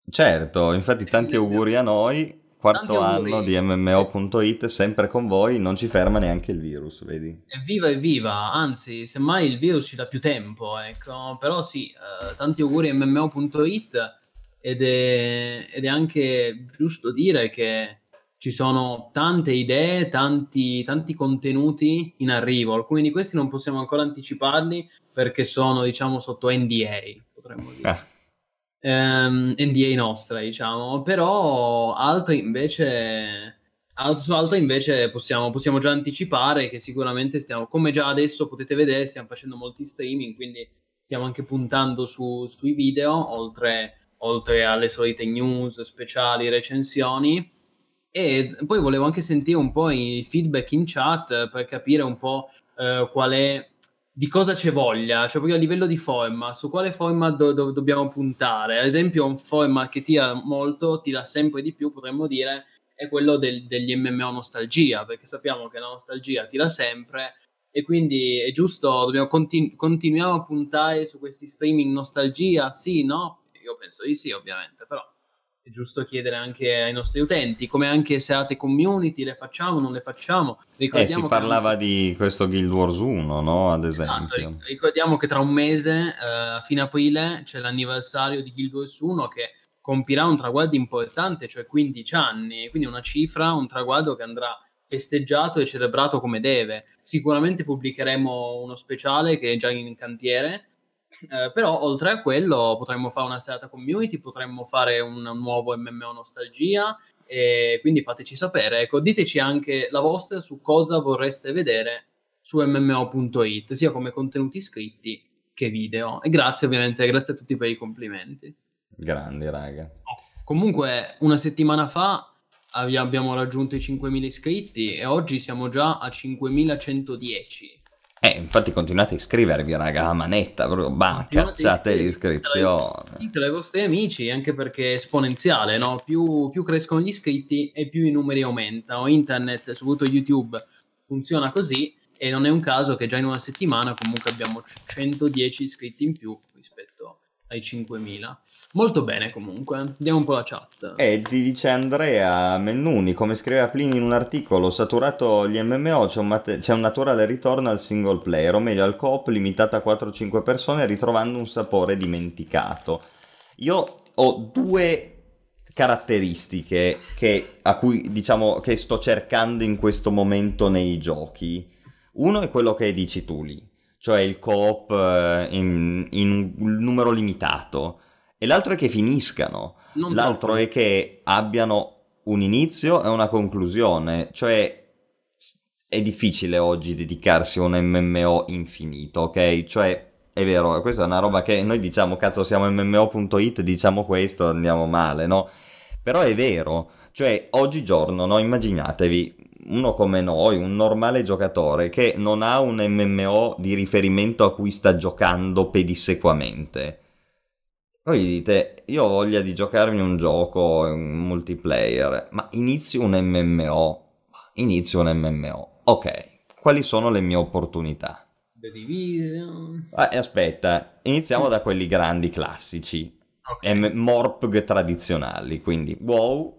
[SPEAKER 2] Certo, infatti tanti auguri a noi, quarto anno di MMO.it, sempre con voi, non ci ferma neanche il virus, vedi?
[SPEAKER 3] Evviva, evviva, anzi, semmai il virus ci dà più tempo, ecco. Però sì, eh, tanti auguri a MMO.it ed è, ed è anche giusto dire che ci sono tante idee, tanti, tanti contenuti in arrivo. Alcuni di questi non possiamo ancora anticiparli perché sono, diciamo, sotto NDA, potremmo dire.
[SPEAKER 2] Ah,
[SPEAKER 3] Ehm, NDA nostra, diciamo, però altri invece, alt- su altre invece possiamo, possiamo già anticipare che sicuramente stiamo, come già adesso potete vedere, stiamo facendo molti streaming, quindi stiamo anche puntando su- sui video, oltre, oltre alle solite news, speciali, recensioni. E poi volevo anche sentire un po' i feedback in chat per capire un po' eh, qual è, di cosa c'è voglia, cioè proprio a livello di format, su quale format do- do- dobbiamo puntare. Ad esempio, un format che tira molto, tira sempre di più, potremmo dire, è quello del- degli MMO nostalgia, perché sappiamo che la nostalgia tira sempre e quindi è giusto, dobbiamo continu- continuiamo a puntare su questi streaming nostalgia, sì, no? Io penso di sì, ovviamente, però è giusto chiedere anche ai nostri utenti, come anche serate community, le facciamo, non le facciamo.
[SPEAKER 2] Eh,
[SPEAKER 3] Ricordiamo
[SPEAKER 2] si
[SPEAKER 3] che
[SPEAKER 2] parlava
[SPEAKER 3] anche-
[SPEAKER 2] di questo Guild Wars 1, no? Ad
[SPEAKER 3] Esatto,
[SPEAKER 2] esempio.
[SPEAKER 3] ric- ricordiamo che tra un mese, eh, a fine aprile, c'è l'anniversario di Guild Wars 1 che compirà un traguardo importante, cioè 15 anni, quindi una cifra, un traguardo che andrà festeggiato e celebrato come deve. Sicuramente pubblicheremo uno speciale che è già in cantiere, eh, però oltre a quello potremmo fare una serata community, potremmo fare un nuovo MMO nostalgia e quindi fateci sapere, ecco, diteci anche la vostra su cosa vorreste vedere su mmo.it, sia come contenuti scritti che video. E grazie ovviamente, grazie a tutti per i complimenti.
[SPEAKER 2] Grandi, raga.
[SPEAKER 3] Comunque, una settimana fa abbi- abbiamo raggiunto i 5.000 iscritti e oggi siamo già a 5.110.
[SPEAKER 2] Eh, infatti continuate a iscrivervi, raga, a manetta, proprio, bah,
[SPEAKER 3] Continuate
[SPEAKER 2] cacciate
[SPEAKER 3] a
[SPEAKER 2] l'iscrizione.
[SPEAKER 3] Ditelo ai vostri amici, anche perché è esponenziale, no? Più, più crescono gli iscritti e più i numeri aumentano. Internet, soprattutto YouTube, funziona così e non è un caso che già in una settimana comunque abbiamo 110 iscritti in più rispetto ai 5.000. Molto bene comunque. Vediamo un po' la chat.
[SPEAKER 2] E ti dice Andrea Mennuni, come scriveva Plini in un articolo, saturato gli MMO c'è un, mate- c'è un naturale ritorno al single player, o meglio al coop limitato a 4-5 persone, ritrovando un sapore dimenticato. Io ho due caratteristiche che, a cui diciamo che sto cercando in questo momento nei giochi. Uno è quello che dici tu lì, cioè il coop eh, in, in un numero limitato, e l'altro è che finiscano.
[SPEAKER 3] Non
[SPEAKER 2] L'altro
[SPEAKER 3] troppo.
[SPEAKER 2] è che abbiano un inizio e una conclusione, cioè è difficile oggi dedicarsi a un MMO infinito, ok? Cioè è vero, questa è una roba che noi diciamo, cazzo, siamo MMO.it, diciamo questo, andiamo male, no? Però è vero, cioè oggigiorno, no? Immaginatevi uno come noi, un normale giocatore che non ha un MMO di riferimento a cui sta giocando pedissequamente voi dite, io ho voglia di giocarmi un gioco, un multiplayer, ma inizio un MMO. Inizio un MMO. Ok, quali sono le mie opportunità?
[SPEAKER 3] The Division.
[SPEAKER 2] Ah, aspetta, iniziamo da quelli grandi classici.
[SPEAKER 3] Ok.
[SPEAKER 2] M- MORPG tradizionali, quindi WoW.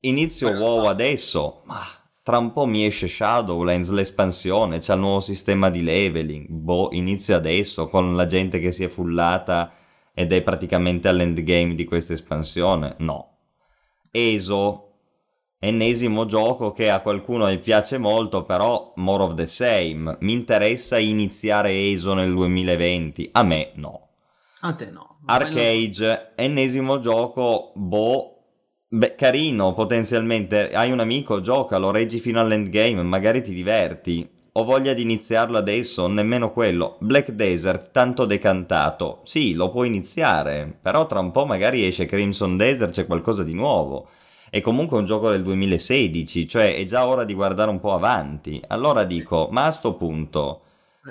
[SPEAKER 2] Inizio WoW adesso, ma tra un po' mi esce Shadowlands, l'espansione, c'è il nuovo sistema di leveling. Boh, inizio adesso con la gente che si è fullata ed è praticamente all'endgame di questa espansione. No. ESO, ennesimo gioco che a qualcuno piace molto, però more of the same. Mi interessa iniziare ESO nel 2020, a me no.
[SPEAKER 3] A te no.
[SPEAKER 2] Arcade, ennesimo gioco, boh, beh, carino potenzialmente, hai un amico, giocalo, reggi fino all'endgame, magari ti diverti. Ho voglia di iniziarlo adesso, nemmeno quello. Black Desert, tanto decantato. Sì, lo puoi iniziare, però tra un po' magari esce Crimson Desert, c'è qualcosa di nuovo. È comunque un gioco del 2016, cioè è già ora di guardare un po' avanti. Allora dico, ma a sto punto,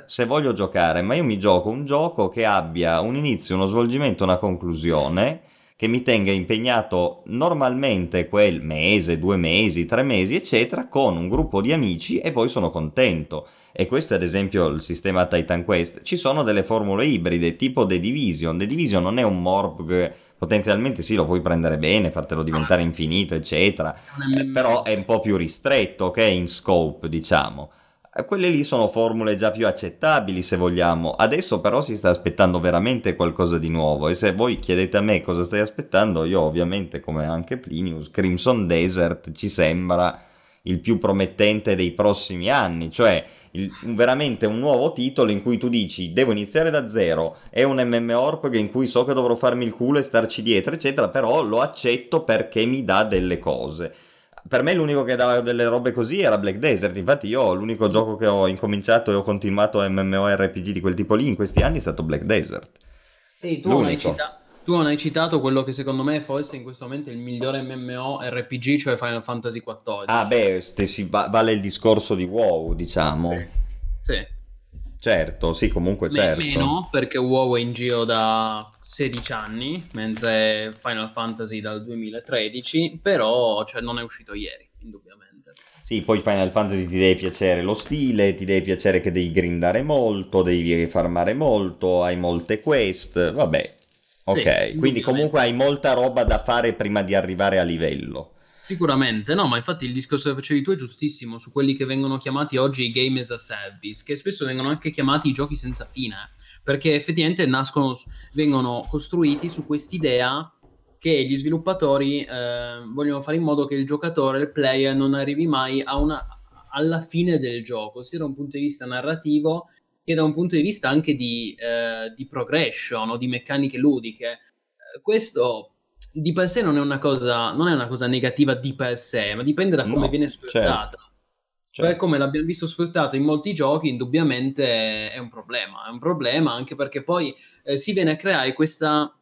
[SPEAKER 2] se voglio giocare, ma io mi gioco un gioco che abbia un inizio, uno svolgimento, una conclusione, che mi tenga impegnato normalmente quel mese, due mesi, tre mesi, eccetera, con un gruppo di amici e poi sono contento. E questo è ad esempio il sistema Titan Quest. Ci sono delle formule ibride tipo The Division. The Division non è un MORPG, potenzialmente sì, lo puoi prendere bene, fartelo diventare infinito, eccetera. Eh, però è un po' più ristretto, ok? In scope, diciamo. Quelle lì sono formule già più accettabili se vogliamo. Adesso però si sta aspettando veramente qualcosa di nuovo. E se voi chiedete a me cosa stai aspettando, io ovviamente, come anche Plinius, Crimson Desert ci sembra il più promettente dei prossimi anni. Cioè, il- veramente un nuovo titolo in cui tu dici devo iniziare da zero. È un MMORPG in cui so che dovrò farmi il culo e starci dietro, eccetera. Però lo accetto perché mi dà delle cose. Per me l'unico che dava delle robe così era Black Desert, infatti io l'unico gioco che ho incominciato e ho continuato MMORPG di quel tipo lì in questi anni è stato Black Desert.
[SPEAKER 3] Sì, tu non, hai cita- tu hai citato quello che secondo me forse in questo momento è il migliore MMORPG, cioè Final Fantasy XIV.
[SPEAKER 2] Ah beh, ste- si va- vale il discorso di WoW, diciamo.
[SPEAKER 3] Sì. Sì.
[SPEAKER 2] Certo, sì, comunque certo.
[SPEAKER 3] Meno perché WoW è in giro da 16 anni, mentre Final Fantasy dal 2013, però cioè, non è uscito ieri, indubbiamente.
[SPEAKER 2] Sì, poi Final Fantasy ti deve piacere lo stile, ti deve piacere che devi grindare molto, devi farmare molto, hai molte quest, vabbè. Ok, quindi
[SPEAKER 3] indubbiamente.
[SPEAKER 2] comunque hai molta roba da fare prima di arrivare a livello.
[SPEAKER 3] Sicuramente, no, ma infatti il discorso che facevi tu è giustissimo su quelli che vengono chiamati oggi i game as a service, che spesso vengono anche chiamati i giochi senza fine, perché effettivamente nascono, vengono costruiti su quest'idea che gli sviluppatori eh, vogliono fare in modo che il giocatore, il player, non arrivi mai una, alla fine del gioco, sia da un punto di vista narrativo che da un punto di vista anche di, eh, di progression o di meccaniche ludiche. Questo di per sé non è una cosa, non è una cosa negativa di per sé, ma dipende da come
[SPEAKER 2] No,
[SPEAKER 3] viene sfruttata.
[SPEAKER 2] Cioè,
[SPEAKER 3] Per come l'abbiamo visto sfruttato in molti giochi, indubbiamente è un problema. È un problema anche perché poi eh, si viene a creare questa.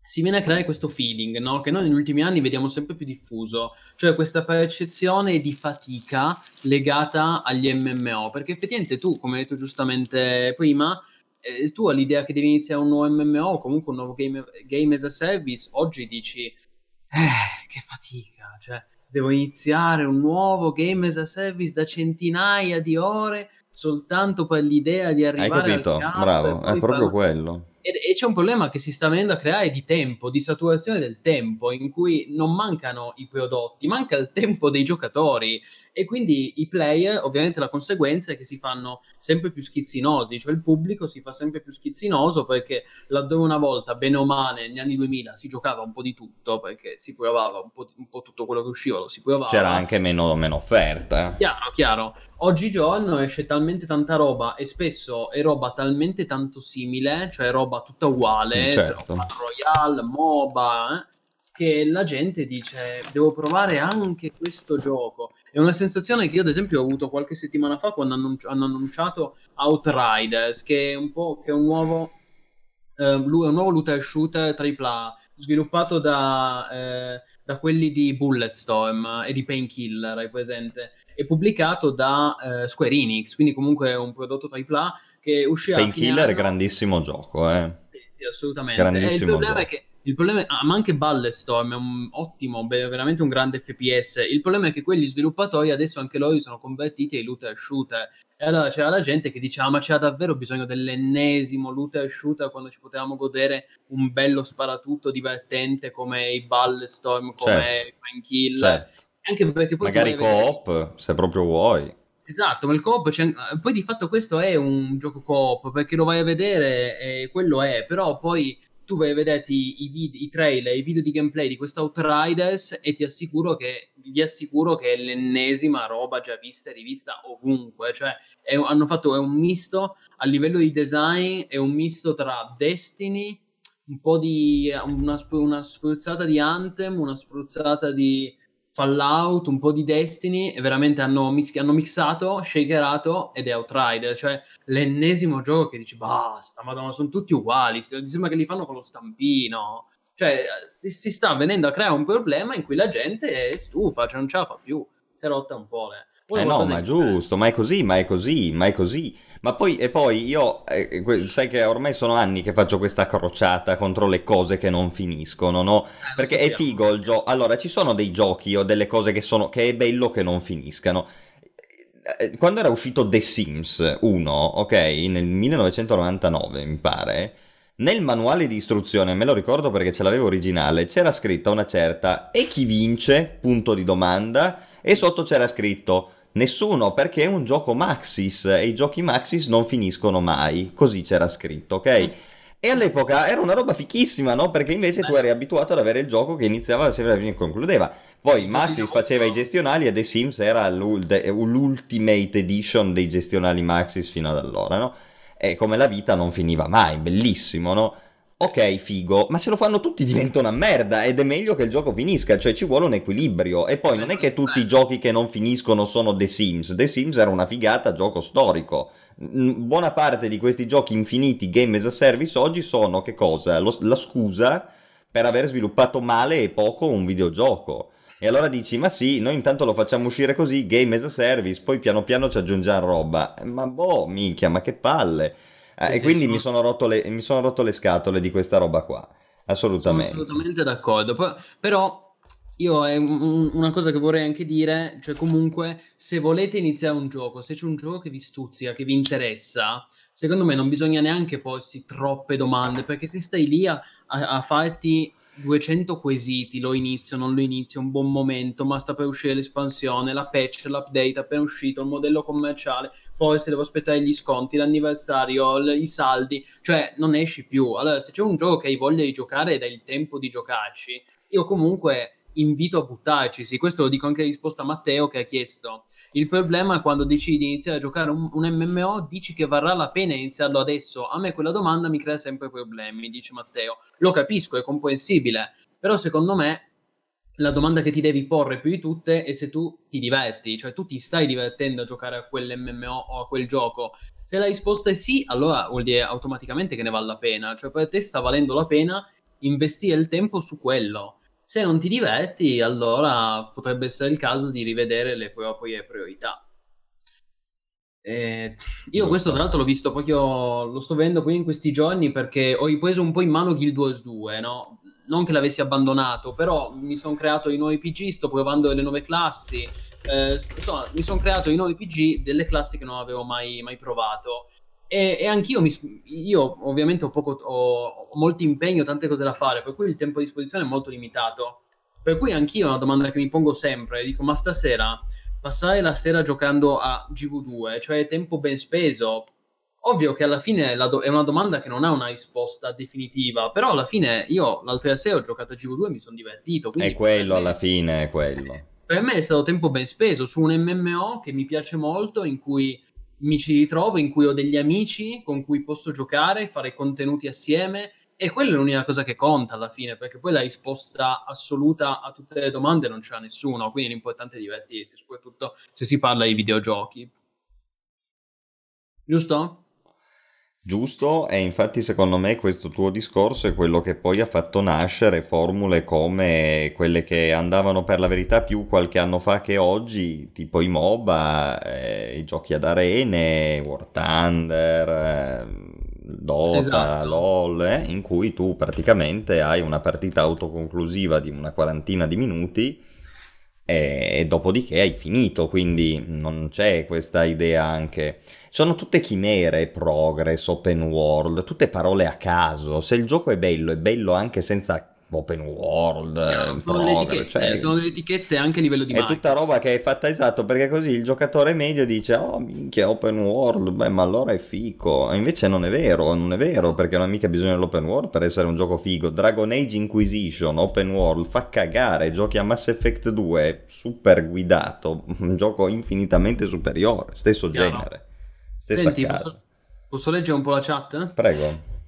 [SPEAKER 3] Si viene a creare questo feeling, no? Che noi negli ultimi anni vediamo sempre più diffuso, cioè questa percezione di fatica legata agli MMO. Perché effettivamente tu, come hai detto giustamente prima, eh, tu hai l'idea che devi iniziare un nuovo MMO comunque un nuovo game, game as a service, oggi dici, eh, che fatica, cioè devo iniziare un nuovo game as a service da centinaia di ore soltanto per l'idea di
[SPEAKER 2] hai
[SPEAKER 3] arrivare
[SPEAKER 2] capito?
[SPEAKER 3] al capo
[SPEAKER 2] Bravo, è proprio
[SPEAKER 3] fare-
[SPEAKER 2] quello.
[SPEAKER 3] E c'è un problema che si sta venendo a creare di tempo, di saturazione del tempo, in cui non mancano i prodotti, manca il tempo dei giocatori e quindi i player, ovviamente la conseguenza è che si fanno sempre più schizzinosi, cioè il pubblico si fa sempre più schizzinoso perché laddove una volta, bene o male, negli anni 2000 si giocava un po' di tutto, perché si provava un po', un po' tutto quello che usciva, lo si provava.
[SPEAKER 2] C'era anche meno, meno offerta.
[SPEAKER 3] Chiaro, chiaro. Oggigiorno esce talmente tanta roba e spesso è roba talmente tanto simile, cioè roba tutta uguale,
[SPEAKER 2] Mm, certo.
[SPEAKER 3] Royale, MOBA, eh, che la gente dice devo provare anche questo gioco. È una sensazione che io ad esempio ho avuto qualche settimana fa quando annunci- hanno annunciato Outriders, che è un po' che è un nuovo, eh, è un nuovo looter shooter AAA sviluppato da, eh, da quelli di Bulletstorm e di Painkiller, hai presente? E pubblicato da eh, Square Enix, quindi comunque è un prodotto AAA che uscirà
[SPEAKER 2] Painkiller è grandissimo gioco, eh.
[SPEAKER 3] Sì, sì, assolutamente. Il
[SPEAKER 2] Grandissimo
[SPEAKER 3] problema è
[SPEAKER 2] gioco.
[SPEAKER 3] che Il problema è, ah, ma anche Ballestorm è un ottimo, veramente un grande FPS. Il problema è che quegli sviluppatori adesso anche loro sono convertiti ai looter shooter. E allora c'era la gente che diceva: Ma c'era davvero bisogno dell'ennesimo looter shooter quando ci potevamo godere un bello sparatutto divertente come i Ballestorm, come certo. Kill. Certo.
[SPEAKER 2] Anche perché poi Magari co-op, vedere... se proprio vuoi.
[SPEAKER 3] Esatto, ma il co-op c'è... poi di fatto questo è un gioco co-op perché lo vai a vedere e quello è, però poi tu vai a vederti i, vid- i trailer, i video di gameplay di questo Outriders e ti assicuro che, vi assicuro che è l'ennesima roba già vista e rivista ovunque, cioè è, hanno fatto è un misto a livello di design, è un misto tra Destiny, un po' di una, una spruzzata di Anthem, una spruzzata di Fallout, un po' di Destiny e veramente hanno, mis- hanno mixato, shakerato ed è Outrider, cioè l'ennesimo gioco che dici basta, madonna, sono tutti uguali, sembra che li fanno con lo stampino. Cioè, si, si sta venendo a creare un problema in cui la gente è stufa, cioè non ce la fa più, si è rotta un po'. Le
[SPEAKER 2] eh no, ma è giusto, ma è così, ma è così, ma è così. Ma poi, e poi io, eh, sai che ormai sono anni che faccio questa crociata contro le cose che non finiscono, no? Eh, Perché è figo il gioco. Allora, ci sono dei giochi o delle cose che sono, che è bello che non finiscano. Eh, quando era uscito The Sims 1, ok, nel 1999 mi pare, nel manuale di istruzione, me lo ricordo perché ce l'avevo originale, c'era scritta una certa e chi vince, punto di domanda, e sotto c'era scritto Nessuno, perché è un gioco Maxis e i giochi Maxis non finiscono mai. Così c'era scritto, ok? Mm. E all'epoca era una roba fichissima, no? Perché invece tu eri abituato ad avere il gioco che iniziava sempre e concludeva. Poi Maxis faceva i gestionali e The Sims era l'Ultimate Edition dei gestionali Maxis fino ad allora, no? E come la vita non finiva mai, bellissimo, no? Ok, figo, ma se lo fanno tutti diventa una merda ed è meglio che il gioco finisca, cioè ci vuole un equilibrio. E poi non è che tutti i giochi che non finiscono sono The Sims, The Sims era una figata gioco storico. Buona parte di questi giochi infiniti game as a service oggi sono che cosa? Lo, la scusa per aver sviluppato male e poco un videogioco. E allora dici, ma sì, noi intanto lo facciamo uscire così, game as a service, poi piano piano ci aggiungiamo roba. Ma boh, minchia, ma che palle. Eh, e quindi sono... mi, sono le, mi, sono rotto le, scatole di questa roba qua. Assolutamente.
[SPEAKER 3] Sono assolutamente d'accordo. Però io è una cosa che vorrei anche dire, cioè comunque se volete iniziare un gioco, se c'è un gioco che vi stuzzica, che vi interessa, secondo me non bisogna neanche porsi troppe domande, perché se stai lì a, a, a farti 200 quesiti, lo inizio, non lo inizio, un buon momento, ma sta per uscire l'espansione, la patch, l'update appena uscito, il modello commerciale, forse devo aspettare gli sconti, l'anniversario, i saldi, cioè non esci più. Allora, se c'è un gioco che hai voglia di giocare ed hai il tempo di giocarci, io comunque invito a buttarci. Sì, questo lo dico anche in risposta a Matteo che ha chiesto. Il problema è quando decidi di iniziare a giocare un, un, MMO, dici che varrà la pena iniziarlo adesso. A me quella domanda mi crea sempre problemi, dice Matteo. Lo capisco, è comprensibile, però secondo me la domanda che ti devi porre più di tutte è se tu ti diverti, cioè tu ti stai divertendo a giocare a quell'MMO o a quel gioco. Se la risposta è sì, allora vuol dire automaticamente che ne vale la pena, cioè per te sta valendo la pena investire il tempo su quello se non ti diverti, allora potrebbe essere il caso di rivedere le proprie priorità. Eh, io questo tra l'altro l'ho visto proprio, lo sto vedendo poi in questi giorni perché ho ripreso un po' in mano Guild Wars 2, no? Non che l'avessi abbandonato, però mi sono creato i nuovi PG, sto provando le nuove classi, eh, insomma mi sono creato i nuovi PG delle classi che non avevo mai, mai provato. E, e anch'io, mi, io ovviamente ho, poco, ho, ho molto impegno, tante cose da fare, per cui il tempo a disposizione è molto limitato. Per cui anch'io è una domanda che mi pongo sempre, dico ma stasera passare la sera giocando a GV2, cioè tempo ben speso, ovvio che alla fine do- è una domanda che non ha una risposta definitiva, però alla fine io l'altra sera ho giocato a GV2 e mi sono divertito.
[SPEAKER 2] È quello me, alla fine, è quello.
[SPEAKER 3] Per me è stato tempo ben speso su un MMO che mi piace molto, in cui mi ci ritrovo, in cui ho degli amici con cui posso giocare, fare contenuti assieme e quella è l'unica cosa che conta alla fine, perché poi la risposta assoluta a tutte le domande non c'è nessuno, quindi l'importante è divertirsi, soprattutto se si parla di videogiochi. Giusto?
[SPEAKER 2] Giusto, e infatti secondo me questo tuo discorso è quello che poi ha fatto nascere formule come quelle che andavano per la verità più qualche anno fa che oggi, tipo i MOBA, eh, i giochi ad arene, War Thunder, eh, Dota,
[SPEAKER 3] Esatto.
[SPEAKER 2] LOL, eh, in cui tu praticamente hai una partita autoconclusiva di una quarantina di minuti e, dopodiché hai finito, quindi non c'è questa idea anche... Sono tutte chimere, progress, open world, tutte parole a caso. Se il gioco è bello, è bello anche senza open world, eh,
[SPEAKER 3] sono, delle
[SPEAKER 2] progress, cioè-
[SPEAKER 3] sono delle etichette anche a livello di
[SPEAKER 2] è
[SPEAKER 3] marketing.
[SPEAKER 2] tutta roba che è fatta esatto perché così il giocatore medio dice oh minchia open world beh ma allora è fico e invece non è vero non è vero perché non ha mica bisogno dell'open world per essere un gioco figo Dragon Age Inquisition open world fa cagare giochi a Mass Effect 2 super guidato un gioco infinitamente superiore stesso
[SPEAKER 3] Chiaro.
[SPEAKER 2] genere stessa
[SPEAKER 3] Senti, posso, posso leggere un po' la chat?
[SPEAKER 2] prego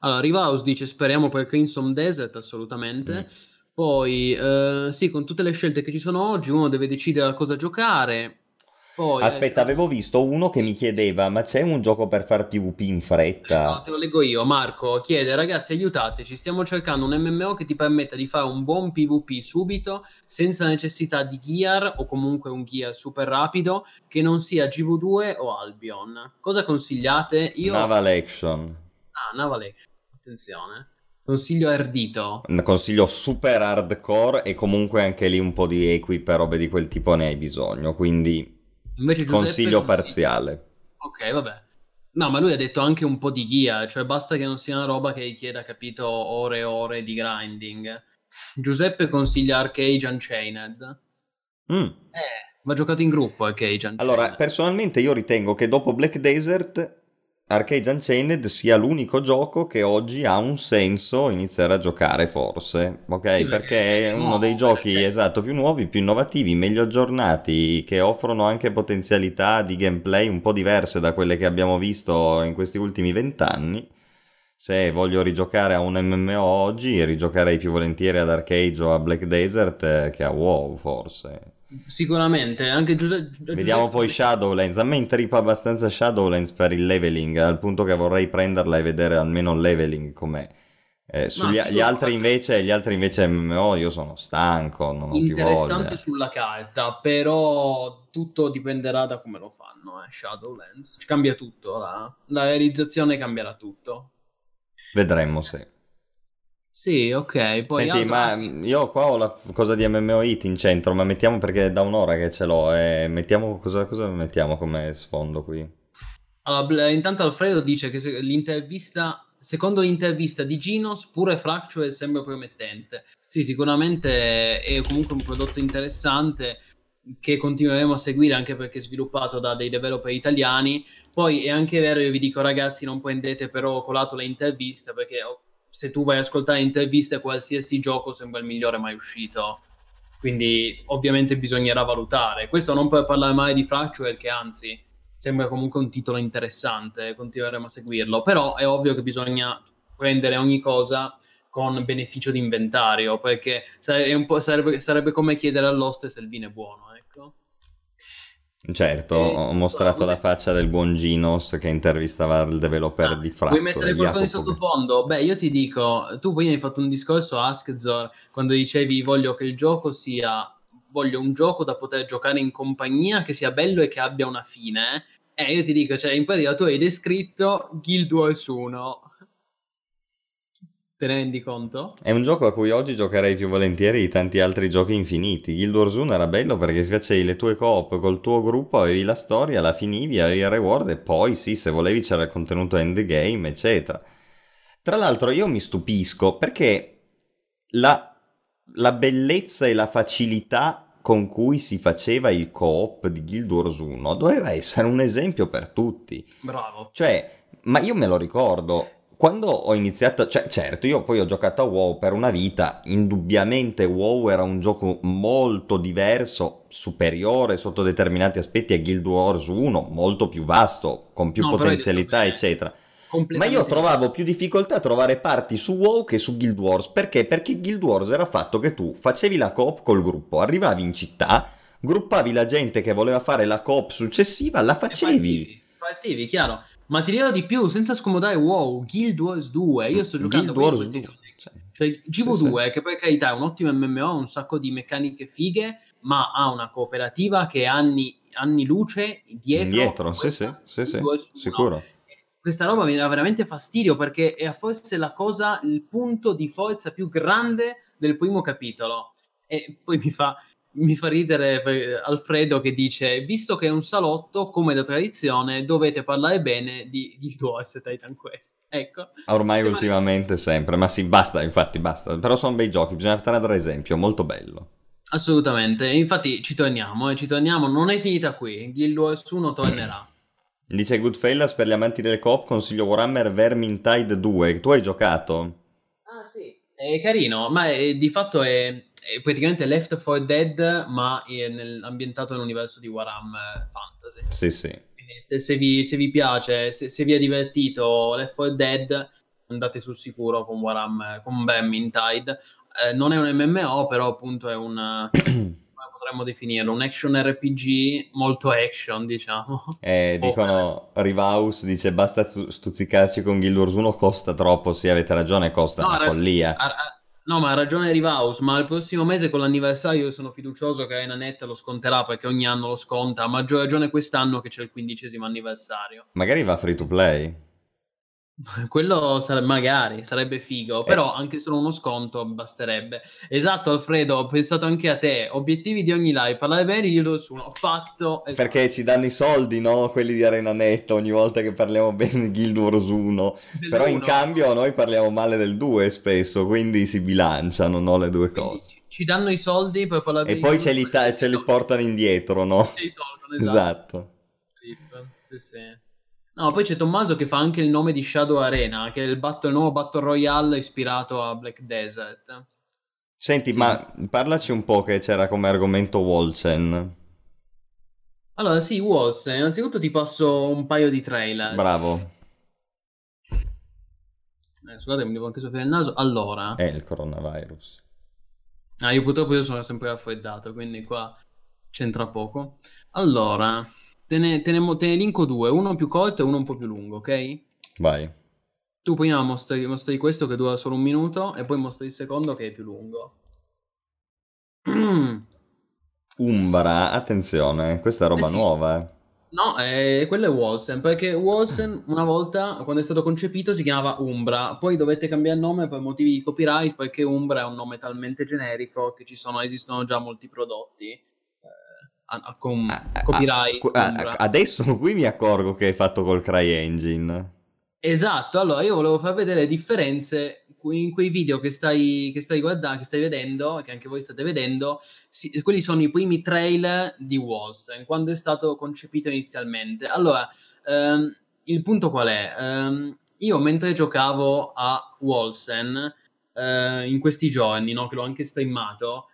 [SPEAKER 3] Allora, Rivaus dice speriamo per Crimson Desert, assolutamente.
[SPEAKER 2] Mm.
[SPEAKER 3] Poi, eh, sì, con tutte le scelte che ci sono oggi, uno deve decidere a cosa giocare. Poi,
[SPEAKER 2] aspetta
[SPEAKER 3] eh,
[SPEAKER 2] avevo visto uno che mi chiedeva ma c'è un gioco per far PvP in
[SPEAKER 3] No,
[SPEAKER 2] fretta
[SPEAKER 3] te lo leggo io. Marco chiede: ragazzi, aiutateci. Stiamo cercando un MMO che ti permetta di fare un buon PvP subito, senza necessità di gear o comunque un gear super rapido che non sia GV2 o Albion. Cosa consigliate? Io.
[SPEAKER 2] Naval Action
[SPEAKER 3] Ah, Naval Action. Attenzione. Consiglio ardito.
[SPEAKER 2] Un consiglio super hardcore e comunque anche lì un po' di equip e robe di quel tipo ne hai bisogno, quindi
[SPEAKER 3] Invece Giuseppe
[SPEAKER 2] consiglio parziale.
[SPEAKER 3] Ok, vabbè. No, ma lui ha detto anche un po' di gear, cioè basta che non sia una roba che richieda, capito, ore e ore di grinding. Giuseppe consiglia Arcade Unchained.
[SPEAKER 2] Mm.
[SPEAKER 3] Eh, va giocato in gruppo Arcade Unchained.
[SPEAKER 2] Allora, personalmente io ritengo che dopo Black Desert Arcade Unchained sia l'unico gioco che oggi ha un senso iniziare a giocare forse, ok?
[SPEAKER 3] Sì,
[SPEAKER 2] perché è uno
[SPEAKER 3] nuovo,
[SPEAKER 2] dei giochi
[SPEAKER 3] perché-
[SPEAKER 2] esatto più nuovi, più innovativi, meglio aggiornati, che offrono anche potenzialità di gameplay un po' diverse da quelle che abbiamo visto in questi ultimi vent'anni. Se voglio rigiocare a un MMO oggi, rigiocherei più volentieri ad Arcade o a Black Desert eh, che a WoW forse.
[SPEAKER 3] Sicuramente, anche Giuse- Giuseppe...
[SPEAKER 2] Vediamo poi Shadowlands. A me intripa abbastanza Shadowlands per il leveling, al punto che vorrei prenderla e vedere almeno il leveling com'è. Eh, sugli
[SPEAKER 3] figo,
[SPEAKER 2] gli altri invece, gli altri invece MMO io sono stanco, non ho più
[SPEAKER 3] Interessante
[SPEAKER 2] voglia.
[SPEAKER 3] sulla carta, però tutto dipenderà da come lo fanno, eh, Shadowlands. Cambia tutto, la, la realizzazione cambierà tutto.
[SPEAKER 2] Vedremmo se.
[SPEAKER 3] Sì, ok, poi
[SPEAKER 2] Senti,
[SPEAKER 3] altro-
[SPEAKER 2] ma
[SPEAKER 3] ah,
[SPEAKER 2] io qua ho la cosa di MMO Hit in centro, ma mettiamo perché è da un'ora che ce l'ho, e mettiamo cosa, cosa mettiamo come sfondo qui?
[SPEAKER 3] Allora, intanto Alfredo dice che se- l'intervista, secondo l'intervista di Ginos, pure Fracture sembra promettente. Sì, sicuramente è comunque un prodotto interessante che continueremo a seguire anche perché è sviluppato da dei developer italiani. Poi è anche vero, io vi dico ragazzi, non prendete però colato le interviste perché oh, se tu vai a ascoltare interviste qualsiasi gioco sembra il migliore mai uscito. Quindi ovviamente bisognerà valutare. Questo non per parlare male di Fracture, che anzi sembra comunque un titolo interessante, continueremo a seguirlo, però è ovvio che bisogna prendere ogni cosa con beneficio di inventario, perché sare- è un po'- sarebbe, sarebbe come chiedere all'oste se il vino è buono.
[SPEAKER 2] Certo,
[SPEAKER 3] E-
[SPEAKER 2] ho mostrato
[SPEAKER 3] allora,
[SPEAKER 2] la faccia del buon Ginos che intervistava il developer
[SPEAKER 3] Ah,
[SPEAKER 2] di
[SPEAKER 3] Vuoi
[SPEAKER 2] Fracture,
[SPEAKER 3] mettere qualcosa di sottofondo? Beh, io ti dico, tu poi hai fatto un discorso a Askzor quando dicevi voglio che il gioco sia, voglio un gioco da poter giocare in compagnia, che sia bello e che abbia una fine. Eh, io ti dico, cioè, in pratica tu hai descritto Guild Wars 1. Te ne rendi conto?
[SPEAKER 2] È un gioco a cui oggi giocherei più volentieri di tanti altri giochi infiniti. Guild Wars 1 era bello perché si facevi le tue coop col tuo gruppo, avevi la storia, la finivi, avevi il reward e poi sì, se volevi c'era il contenuto endgame, eccetera. Tra l'altro io mi stupisco perché la, la bellezza e la facilità con cui si faceva il co-op di Guild Wars 1 doveva essere un esempio per tutti.
[SPEAKER 3] Bravo.
[SPEAKER 2] Cioè, ma io me lo ricordo, quando ho iniziato, cioè, certo, io poi ho giocato a WoW per una vita, indubbiamente WoW era un gioco molto diverso, superiore sotto determinati aspetti a Guild Wars 1, molto più vasto, con più
[SPEAKER 3] No,
[SPEAKER 2] potenzialità, eccetera. Ma io trovavo più difficoltà a trovare parti su WoW che su Guild Wars. Perché? Perché Guild Wars era fatto che tu facevi la coop col gruppo, arrivavi in città, gruppavi la gente che voleva fare la coop successiva, la facevi.
[SPEAKER 3] Partivi, partivi, chiaro. Ma ti dirò di più, senza scomodare WoW, Guild Wars 2, io sto giocando
[SPEAKER 2] Guild Wars
[SPEAKER 3] questi
[SPEAKER 2] 2.
[SPEAKER 3] giorni. Cioè, GV2, che per carità è un ottimo MMO, ha un sacco di meccaniche fighe, ma ha una cooperativa che anni, anni luce dietro.
[SPEAKER 2] Indietro,
[SPEAKER 3] a
[SPEAKER 2] sì, sì, sì, sì,
[SPEAKER 3] Guild Wars 1.
[SPEAKER 2] sicuro.
[SPEAKER 3] questa roba mi dà veramente fastidio perché è forse la cosa, il punto di forza più grande del primo capitolo. E poi mi fa, mi fa ridere Alfredo che dice: Visto che è un salotto, come da tradizione, dovete parlare bene di Guild Wars e Titan Quest. Ecco.
[SPEAKER 2] Ormai ultimamente sempre, ma sì, basta, infatti, basta. Però sono bei giochi, bisogna trarre esempio, molto bello.
[SPEAKER 3] Assolutamente, infatti ci torniamo, eh, ci torniamo, non è finita qui, Guild Wars 1 tornerà.
[SPEAKER 2] Dice Goodfellas per gli amanti del coop consiglio Warhammer Vermintide 2, tu hai giocato?
[SPEAKER 3] Ah sì, è carino, ma è, di fatto è è praticamente Left 4 Dead, ma nel, ambientato nell'universo di Warhammer Fantasy.
[SPEAKER 2] Sì, sì.
[SPEAKER 3] Se, se, vi, se, vi, piace, se, se, vi è divertito Left 4 Dead, andate sul sicuro con Warhammer, con Vermintide. Eh, non è un MMO, però appunto è un... potremmo definirlo un action RPG molto action, diciamo.
[SPEAKER 2] Eh, dicono Rivaus dice basta stuzzicarci con Guild Wars 1 costa troppo, sì, avete ragione, costa no, una ra- follia.
[SPEAKER 3] Ra- No, ma ha ragione Rivaus, ma il prossimo mese con l'anniversario io sono fiducioso che Arena Net lo sconterà perché ogni anno lo sconta, a maggior ragione quest'anno che c'è il quindicesimo anniversario.
[SPEAKER 2] Magari va free to play.
[SPEAKER 3] Quello sare- magari sarebbe figo, eh. però anche solo uno sconto basterebbe. Esatto, Alfredo, ho pensato anche a te. Obiettivi di ogni live, parlare bene io lo sono. Fatto.
[SPEAKER 2] Esatto. Perché ci danno i soldi, no? Quelli di Arena Net ogni volta che parliamo bene di Guild Wars 1. Del però in cambio noi parliamo male del 2 spesso, quindi si bilanciano, no? Le due cose. Ci,
[SPEAKER 3] danno i soldi per parlare
[SPEAKER 2] E poi ce li, ta- ce li portano indietro, no? Ce li tolgono, esatto. esatto.
[SPEAKER 3] Sì, sì. No, poi c'è Tommaso che fa anche il nome di Shadow Arena, che è il, battle, il nuovo Battle Royale ispirato a Black Desert.
[SPEAKER 2] Senti, sì. ma parlaci un po' che c'era come argomento Wolchen.
[SPEAKER 3] Allora, sì, Wolfen. Innanzitutto ti passo un paio di trailer.
[SPEAKER 2] Bravo.
[SPEAKER 3] Eh, scusate, mi devo anche soffiare il naso. Allora.
[SPEAKER 2] È il coronavirus.
[SPEAKER 3] Ah, io purtroppo io sono sempre raffreddato, quindi qua c'entra poco. Allora, Te ne, te, ne, te ne linko due, uno più corto e uno un po' più lungo, ok?
[SPEAKER 2] Vai.
[SPEAKER 3] Tu prima mostri, mostri questo che dura solo un minuto e poi mostri il secondo che è più lungo.
[SPEAKER 2] Umbra, attenzione, questa è roba eh sì. nuova, eh.
[SPEAKER 3] No, eh, quello è Wolsen, perché Wolsen una volta, quando è stato concepito, si chiamava Umbra, poi dovette cambiare nome per motivi di copyright, perché Umbra è un nome talmente generico che ci sono, esistono già molti prodotti a, con copyright.
[SPEAKER 2] A, adesso qui mi accorgo che è fatto col CryEngine.
[SPEAKER 3] Esatto, allora io volevo far vedere le differenze in quei video che stai, che stai guardando, che stai vedendo, che anche voi state vedendo, si, quelli sono i primi trailer di Wolsen, quando è stato concepito inizialmente. Allora, ehm, il punto qual è? Ehm, io mentre giocavo a Wolsen, eh, in questi giorni, no, che l'ho anche streamato, eh,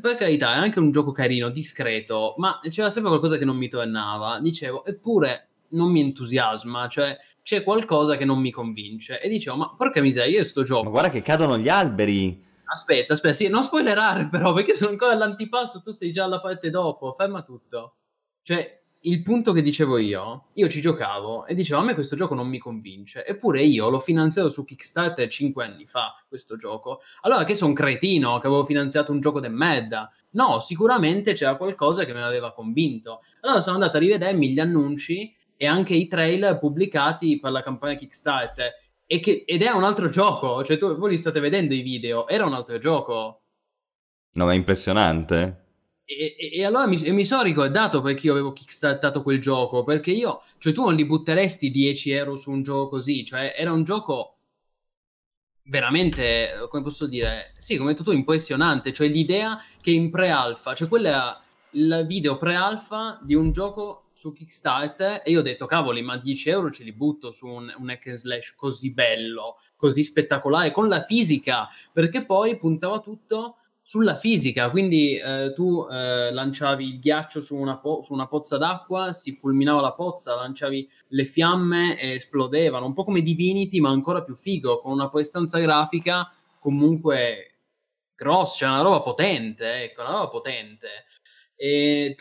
[SPEAKER 3] per carità, è anche un gioco carino, discreto, ma c'era sempre qualcosa che non mi tornava. Dicevo, eppure non mi entusiasma, cioè c'è qualcosa che non mi convince. E dicevo, ma porca miseria, io sto gioco.
[SPEAKER 2] Ma guarda che cadono gli alberi.
[SPEAKER 3] Aspetta, aspetta, sì, non spoilerare però, perché sono ancora all'antipasto, tu sei già alla parte dopo, ferma tutto. Cioè, il punto che dicevo io, io ci giocavo e dicevo a me questo gioco non mi convince, eppure io l'ho finanziato su Kickstarter 5 anni fa, questo gioco. Allora che sono cretino che avevo finanziato un gioco de merda? No, sicuramente c'era qualcosa che mi aveva convinto. Allora sono andato a rivedermi gli annunci e anche i trailer pubblicati per la campagna Kickstarter che, ed è un altro gioco, cioè tu, voi li state vedendo i video, era un altro gioco.
[SPEAKER 2] No, ma è impressionante.
[SPEAKER 3] E, e, allora mi, mi, sono ricordato perché io avevo kickstartato quel gioco, perché io, cioè tu non li butteresti 10 euro su un gioco così, cioè era un gioco veramente, come posso dire, sì, come hai detto tu, impressionante, cioè l'idea che in pre-alpha, cioè quello era il video pre-alpha di un gioco su Kickstarter e io ho detto, cavoli, ma 10 euro ce li butto su un, un hack and slash così bello, così spettacolare, con la fisica, perché poi puntava tutto sulla fisica, quindi eh, tu eh, lanciavi il ghiaccio su una, po- su una, pozza d'acqua, si fulminava la pozza, lanciavi le fiamme e esplodevano, un po' come Divinity, ma ancora più figo, con una prestanza grafica comunque grossa, cioè una roba potente, ecco, una roba potente. E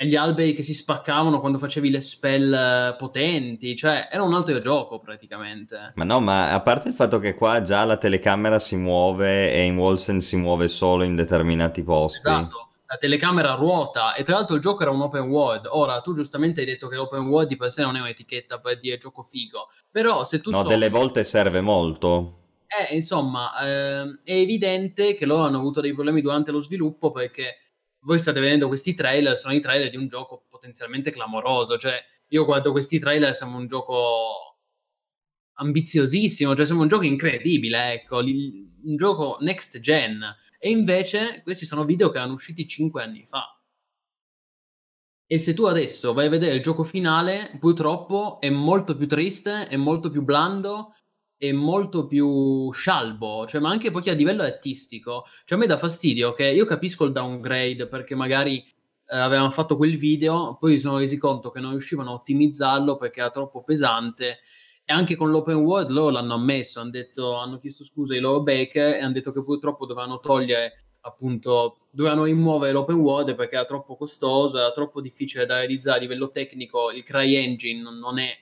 [SPEAKER 3] e gli alberi che si spaccavano quando facevi le spell potenti, cioè era un altro gioco praticamente.
[SPEAKER 2] Ma no, ma a parte il fatto che qua già la telecamera si muove e in Wolsen si muove solo in determinati posti.
[SPEAKER 3] Esatto, la telecamera ruota e tra l'altro il gioco era un open world. Ora, tu giustamente hai detto che l'open world di per sé non è un'etichetta per dire gioco figo, però se tu...
[SPEAKER 2] No,
[SPEAKER 3] so...
[SPEAKER 2] delle volte serve molto.
[SPEAKER 3] Eh, insomma, eh, è evidente che loro hanno avuto dei problemi durante lo sviluppo perché voi state vedendo questi trailer, sono i trailer di un gioco potenzialmente clamoroso, cioè io guardo questi trailer, sembra un gioco ambiziosissimo, cioè sembra un gioco incredibile, ecco, un gioco next gen. E invece questi sono video che erano usciti 5 anni fa. E se tu adesso vai a vedere il gioco finale, purtroppo è molto più triste, è molto più blando, è molto più scialbo, cioè, ma anche poi a livello artistico. Cioè, a me dà fastidio che io capisco il downgrade perché magari eh, avevano fatto quel video, poi si sono resi conto che non riuscivano a ottimizzarlo perché era troppo pesante e anche con l'open world loro l'hanno ammesso, hanno, detto, hanno chiesto scusa ai loro baker e hanno detto che purtroppo dovevano togliere appunto dovevano rimuovere l'open world perché era troppo costoso, era troppo difficile da realizzare a livello tecnico, il CryEngine non è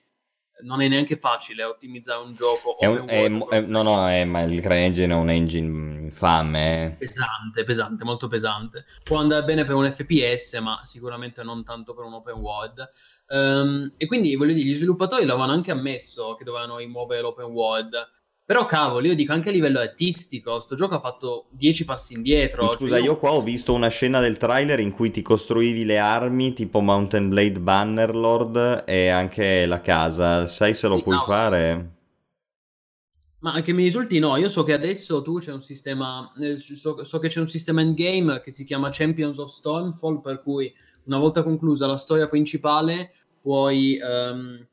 [SPEAKER 3] non è neanche facile ottimizzare un gioco.
[SPEAKER 2] È un, è, è, no, no, è, ma il CryEngine è un engine infame.
[SPEAKER 3] Eh. Pesante, pesante, molto pesante. Può andare bene per un FPS, ma sicuramente non tanto per un open world. Um, e quindi, voglio dire, gli sviluppatori l'avevano anche ammesso che dovevano rimuovere l'open world. Però cavolo, io dico anche a livello artistico, sto gioco ha fatto 10 passi indietro.
[SPEAKER 2] Scusa, cioè io... qua ho visto una scena del trailer in cui ti costruivi le armi tipo Mountain Blade Bannerlord e anche la casa. Sai se lo sì, puoi no. fare?
[SPEAKER 3] Ma che mi risulti no, io so che adesso tu c'è un sistema, so, so che c'è un sistema endgame che si chiama Champions of Stormfall, per cui una volta conclusa la storia principale puoi... Um,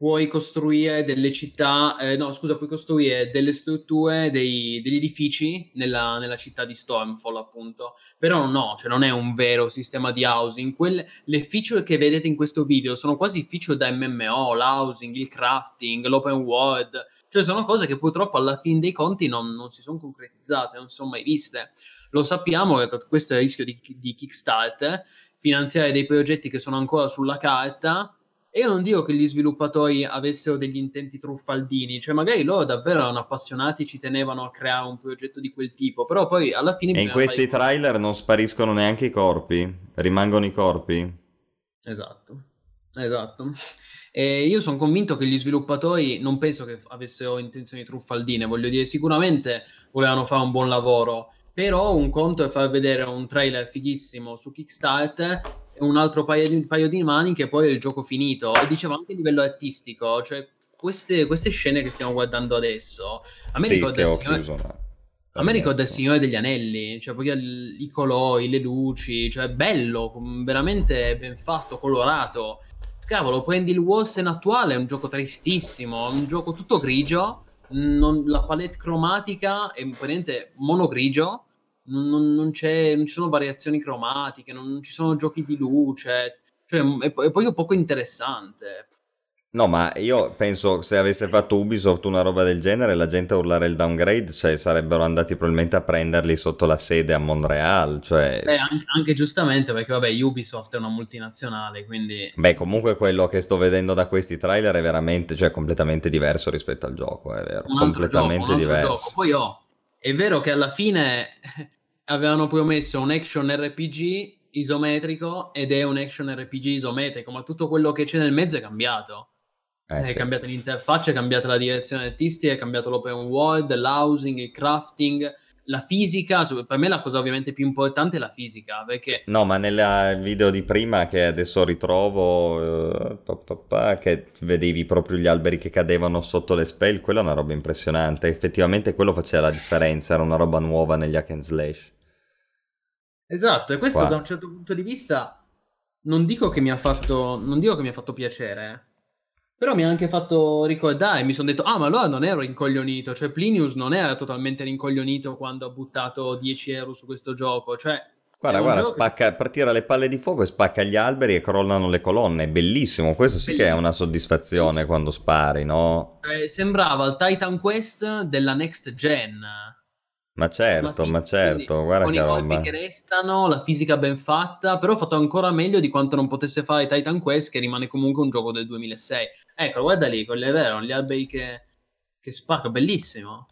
[SPEAKER 3] puoi costruire delle città, eh, no scusa, puoi costruire delle strutture, dei, degli edifici nella, nella, città di Stormfall appunto, però no, cioè non è un vero sistema di housing, Quelle, le feature che vedete in questo video sono quasi feature da MMO, l'housing, il crafting, l'open world, cioè sono cose che purtroppo alla fin dei conti non, non si sono concretizzate, non si sono mai viste. Lo sappiamo, questo è il rischio di, di Kickstarter, finanziare dei progetti che sono ancora sulla carta, io non dico che gli sviluppatori avessero degli intenti truffaldini, cioè magari loro davvero erano appassionati, ci tenevano a creare un progetto di quel tipo, però poi alla fine...
[SPEAKER 2] E in questi trailer non spariscono neanche i corpi, rimangono i corpi.
[SPEAKER 3] Esatto, esatto. E io sono convinto che gli sviluppatori non penso che avessero intenzioni truffaldine, voglio dire, sicuramente volevano fare un buon lavoro, però un conto è far vedere un trailer fighissimo su Kickstarter un altro paio di, paio di mani che poi è il gioco finito. E dicevo anche a livello artistico, cioè queste, queste scene che stiamo guardando adesso, a me sì, ricorda il Signore... Chiuso, A me ricorda il Signore degli Anelli, cioè poi i colori, le luci, cioè bello, veramente ben fatto, colorato. Cavolo, prendi il Wolsen attuale, è un gioco tristissimo, è un gioco tutto grigio, non, la palette cromatica è praticamente monogrigio, non, non, non, non, ci sono variazioni cromatiche, non, ci sono giochi di luce, cioè, è, è poi poco interessante.
[SPEAKER 2] No, ma io penso se avesse fatto Ubisoft una roba del genere, la gente a urlare il downgrade, cioè sarebbero andati probabilmente a prenderli sotto la sede a Montreal, cioè...
[SPEAKER 3] Beh, anche, anche, giustamente, perché vabbè, Ubisoft è una multinazionale, quindi...
[SPEAKER 2] Beh, comunque quello che sto vedendo da questi trailer è veramente, cioè, completamente diverso rispetto al gioco, è vero,
[SPEAKER 3] un
[SPEAKER 2] completamente
[SPEAKER 3] gioco, un
[SPEAKER 2] diverso.
[SPEAKER 3] Gioco. Poi oh, è vero che alla fine avevano promesso un action RPG isometrico ed è un action RPG isometrico, ma tutto quello che c'è nel mezzo è cambiato. Eh, è sì. cambiata l'interfaccia, è cambiata la direzione artistica, è cambiato l'open world, l'housing, il crafting, la fisica. Per me la cosa ovviamente più importante è la fisica, perché...
[SPEAKER 2] No, ma nel video di prima che adesso ritrovo, uh, pa, pa, pa, che vedevi proprio gli alberi che cadevano sotto le spell, quella è una roba impressionante. Effettivamente quello faceva la differenza, era una roba nuova negli hack and slash.
[SPEAKER 3] Esatto, e questo Qua. da un certo punto di vista non dico che mi ha fatto, non dico che mi ha fatto piacere, eh. però mi ha anche fatto ricordare, mi sono detto, ah ma allora non ero rincoglionito, cioè Plinius non era totalmente rincoglionito quando ha buttato 10 euro su questo gioco, cioè...
[SPEAKER 2] Guarda, guarda, spacca, che... tira le palle di fuoco e spacca gli alberi e crollano le colonne, è bellissimo, questo sì bellissimo. che è una soddisfazione quando spari, no?
[SPEAKER 3] Eh, sembrava il Titan Quest della next gen,
[SPEAKER 2] ma certo, ma certo, guarda
[SPEAKER 3] con
[SPEAKER 2] che
[SPEAKER 3] i
[SPEAKER 2] roba.
[SPEAKER 3] che restano, la fisica ben fatta, però fatto ancora meglio di quanto non potesse fare Titan Quest, che rimane comunque un gioco del 2006. Ecco, guarda lì, quello è vero, gli alberi che, che spacca, bellissimo.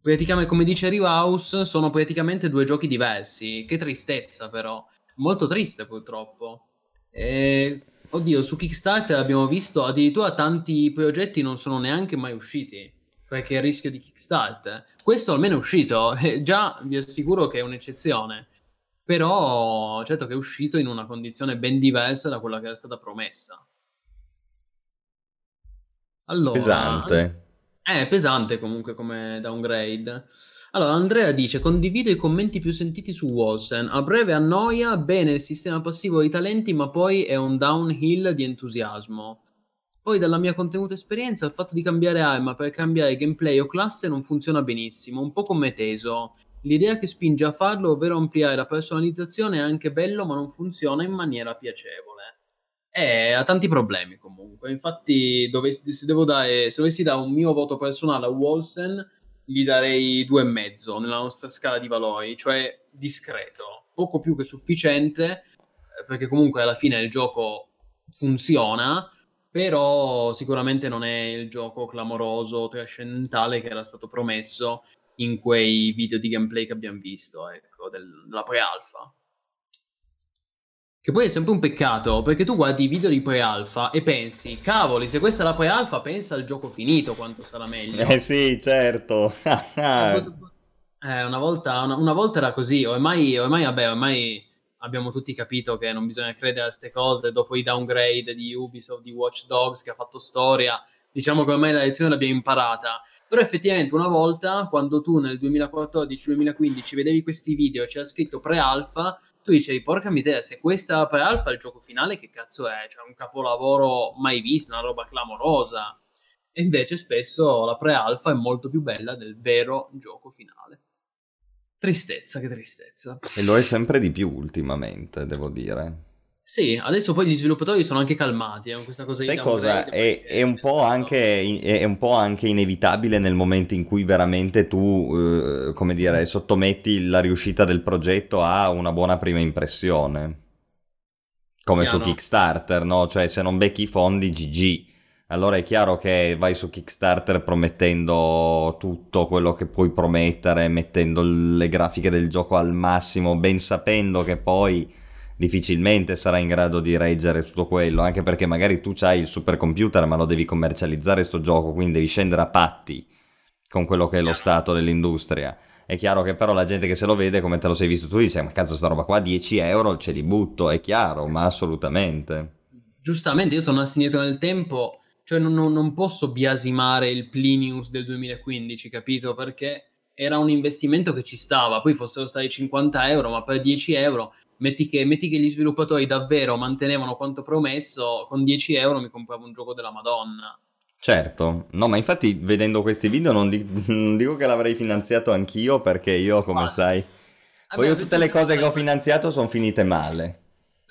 [SPEAKER 3] praticamente, come dice Rivaus, sono praticamente due giochi diversi. Che tristezza, però. Molto triste, purtroppo. E, oddio, su Kickstarter abbiamo visto addirittura tanti progetti non sono neanche mai usciti. Perché il rischio di Kickstarter. Questo almeno è uscito. E già vi assicuro che è un'eccezione. Però, certo che è uscito in una condizione ben diversa da quella che era stata promessa. Allora,
[SPEAKER 2] Pesante.
[SPEAKER 3] È pesante comunque come downgrade. Allora, Andrea dice: Condivido i commenti più sentiti su Wolsen. A breve annoia, bene il sistema passivo dei talenti, ma poi è un downhill di entusiasmo. Poi, dalla mia contenuta esperienza, il fatto di cambiare arma per cambiare gameplay o classe non funziona benissimo, un po' come teso. L'idea che spinge a farlo, ovvero ampliare la personalizzazione, è anche bello, ma non funziona in maniera piacevole. Eh, ha tanti problemi comunque. Infatti, dovessi, se, dare, se dovessi dare un mio voto personale a Wolsen, gli darei due e mezzo nella nostra scala di valori, cioè discreto, poco più che sufficiente, eh, perché comunque alla fine il gioco funziona, però sicuramente non è il gioco clamoroso, trascendentale che era stato promesso in quei video di gameplay che abbiamo visto, ecco, del, della pre-alpha. Che poi è sempre un peccato, perché tu guardi i video di pre-alpha e pensi, cavoli, se questa è la pre-alpha, pensa al gioco finito quanto sarà meglio.
[SPEAKER 2] Eh sì, certo.
[SPEAKER 3] eh, una, volta, una, una, volta, era così, ormai, ormai, vabbè, ormai abbiamo tutti capito che non bisogna credere a queste cose, dopo i downgrade di Ubisoft, di Watch Dogs che ha fatto storia, diciamo che ormai la lezione l'abbiamo imparata. Però effettivamente una volta, quando tu nel 2014-2015 vedevi questi video e c'era scritto pre-alpha, tu dicevi, porca miseria, se questa pre-alpha è il gioco finale, che cazzo è? Cioè, un capolavoro mai visto, una roba clamorosa. E invece spesso la pre-alpha è molto più bella del vero gioco finale. Tristezza, che tristezza.
[SPEAKER 2] E lo è sempre di più ultimamente, devo dire.
[SPEAKER 3] Sì, adesso poi gli sviluppatori sono anche calmati, eh, questa cosa
[SPEAKER 2] Sai cosa? È, è, un anche, è, un po anche, inevitabile nel momento in cui veramente tu, eh, come dire, sottometti la riuscita del progetto a una buona prima impressione. Come Chiaro. su Kickstarter, no? Cioè se non becchi i fondi, GG. Allora è chiaro che vai su Kickstarter promettendo tutto quello che puoi promettere, mettendo le grafiche del gioco al massimo, ben sapendo che poi difficilmente sarà in grado di reggere tutto quello, anche perché magari tu hai il supercomputer ma lo devi commercializzare sto gioco, quindi devi scendere a patti con quello che è lo stato dell'industria. È chiaro che però la gente che se lo vede, come te lo sei visto tu, dice ma cazzo sta roba qua, 10 euro ce li butto, è chiaro, ma assolutamente.
[SPEAKER 3] Giustamente, io tornassi indietro nel tempo, cioè non, non posso biasimare il Plinius del 2015, capito? Perché era un investimento che ci stava, poi fossero stati 50 euro, ma per 10 euro metti che, metti che, gli sviluppatori davvero mantenevano quanto promesso, con 10 euro mi compravo un gioco della Madonna.
[SPEAKER 2] Certo, no, ma infatti vedendo questi video non, di- non dico che l'avrei finanziato anch'io perché io, come ah. sai, poi io tutte le cose che ho finanziato sono finite male.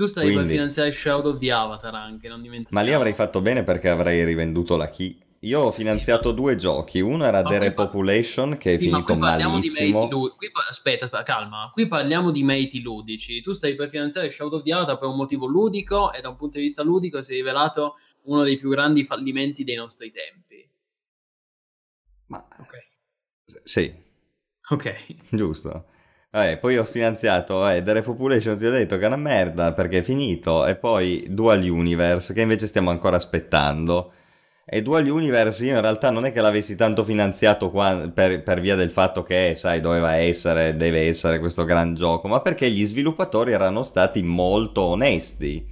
[SPEAKER 3] Tu stai Quindi... per finanziare Shadow of the Avatar anche, non dimentichiamo.
[SPEAKER 2] Ma lì avrei fatto bene perché avrei rivenduto la key. Io ho finanziato due giochi, uno era The Repopulation che è sì, finito malissimo.
[SPEAKER 3] Lu- qui, aspetta, aspetta, calma, qui parliamo di meriti ludici. Tu stai per finanziare Shadow of the Avatar per un motivo ludico e da un punto di vista ludico si è rivelato uno dei più grandi fallimenti dei nostri tempi.
[SPEAKER 2] Ma... Ok. Sì.
[SPEAKER 3] Ok.
[SPEAKER 2] Giusto. Vabbè, poi ho finanziato eh, The Repopulation, ti ho detto che è una merda perché è finito, e poi Dual Universe che invece stiamo ancora aspettando e Dual Universe io in realtà non è che l'avessi tanto finanziato qua per, per, via del fatto che, sai, doveva essere, deve essere questo gran gioco, ma perché gli sviluppatori erano stati molto onesti.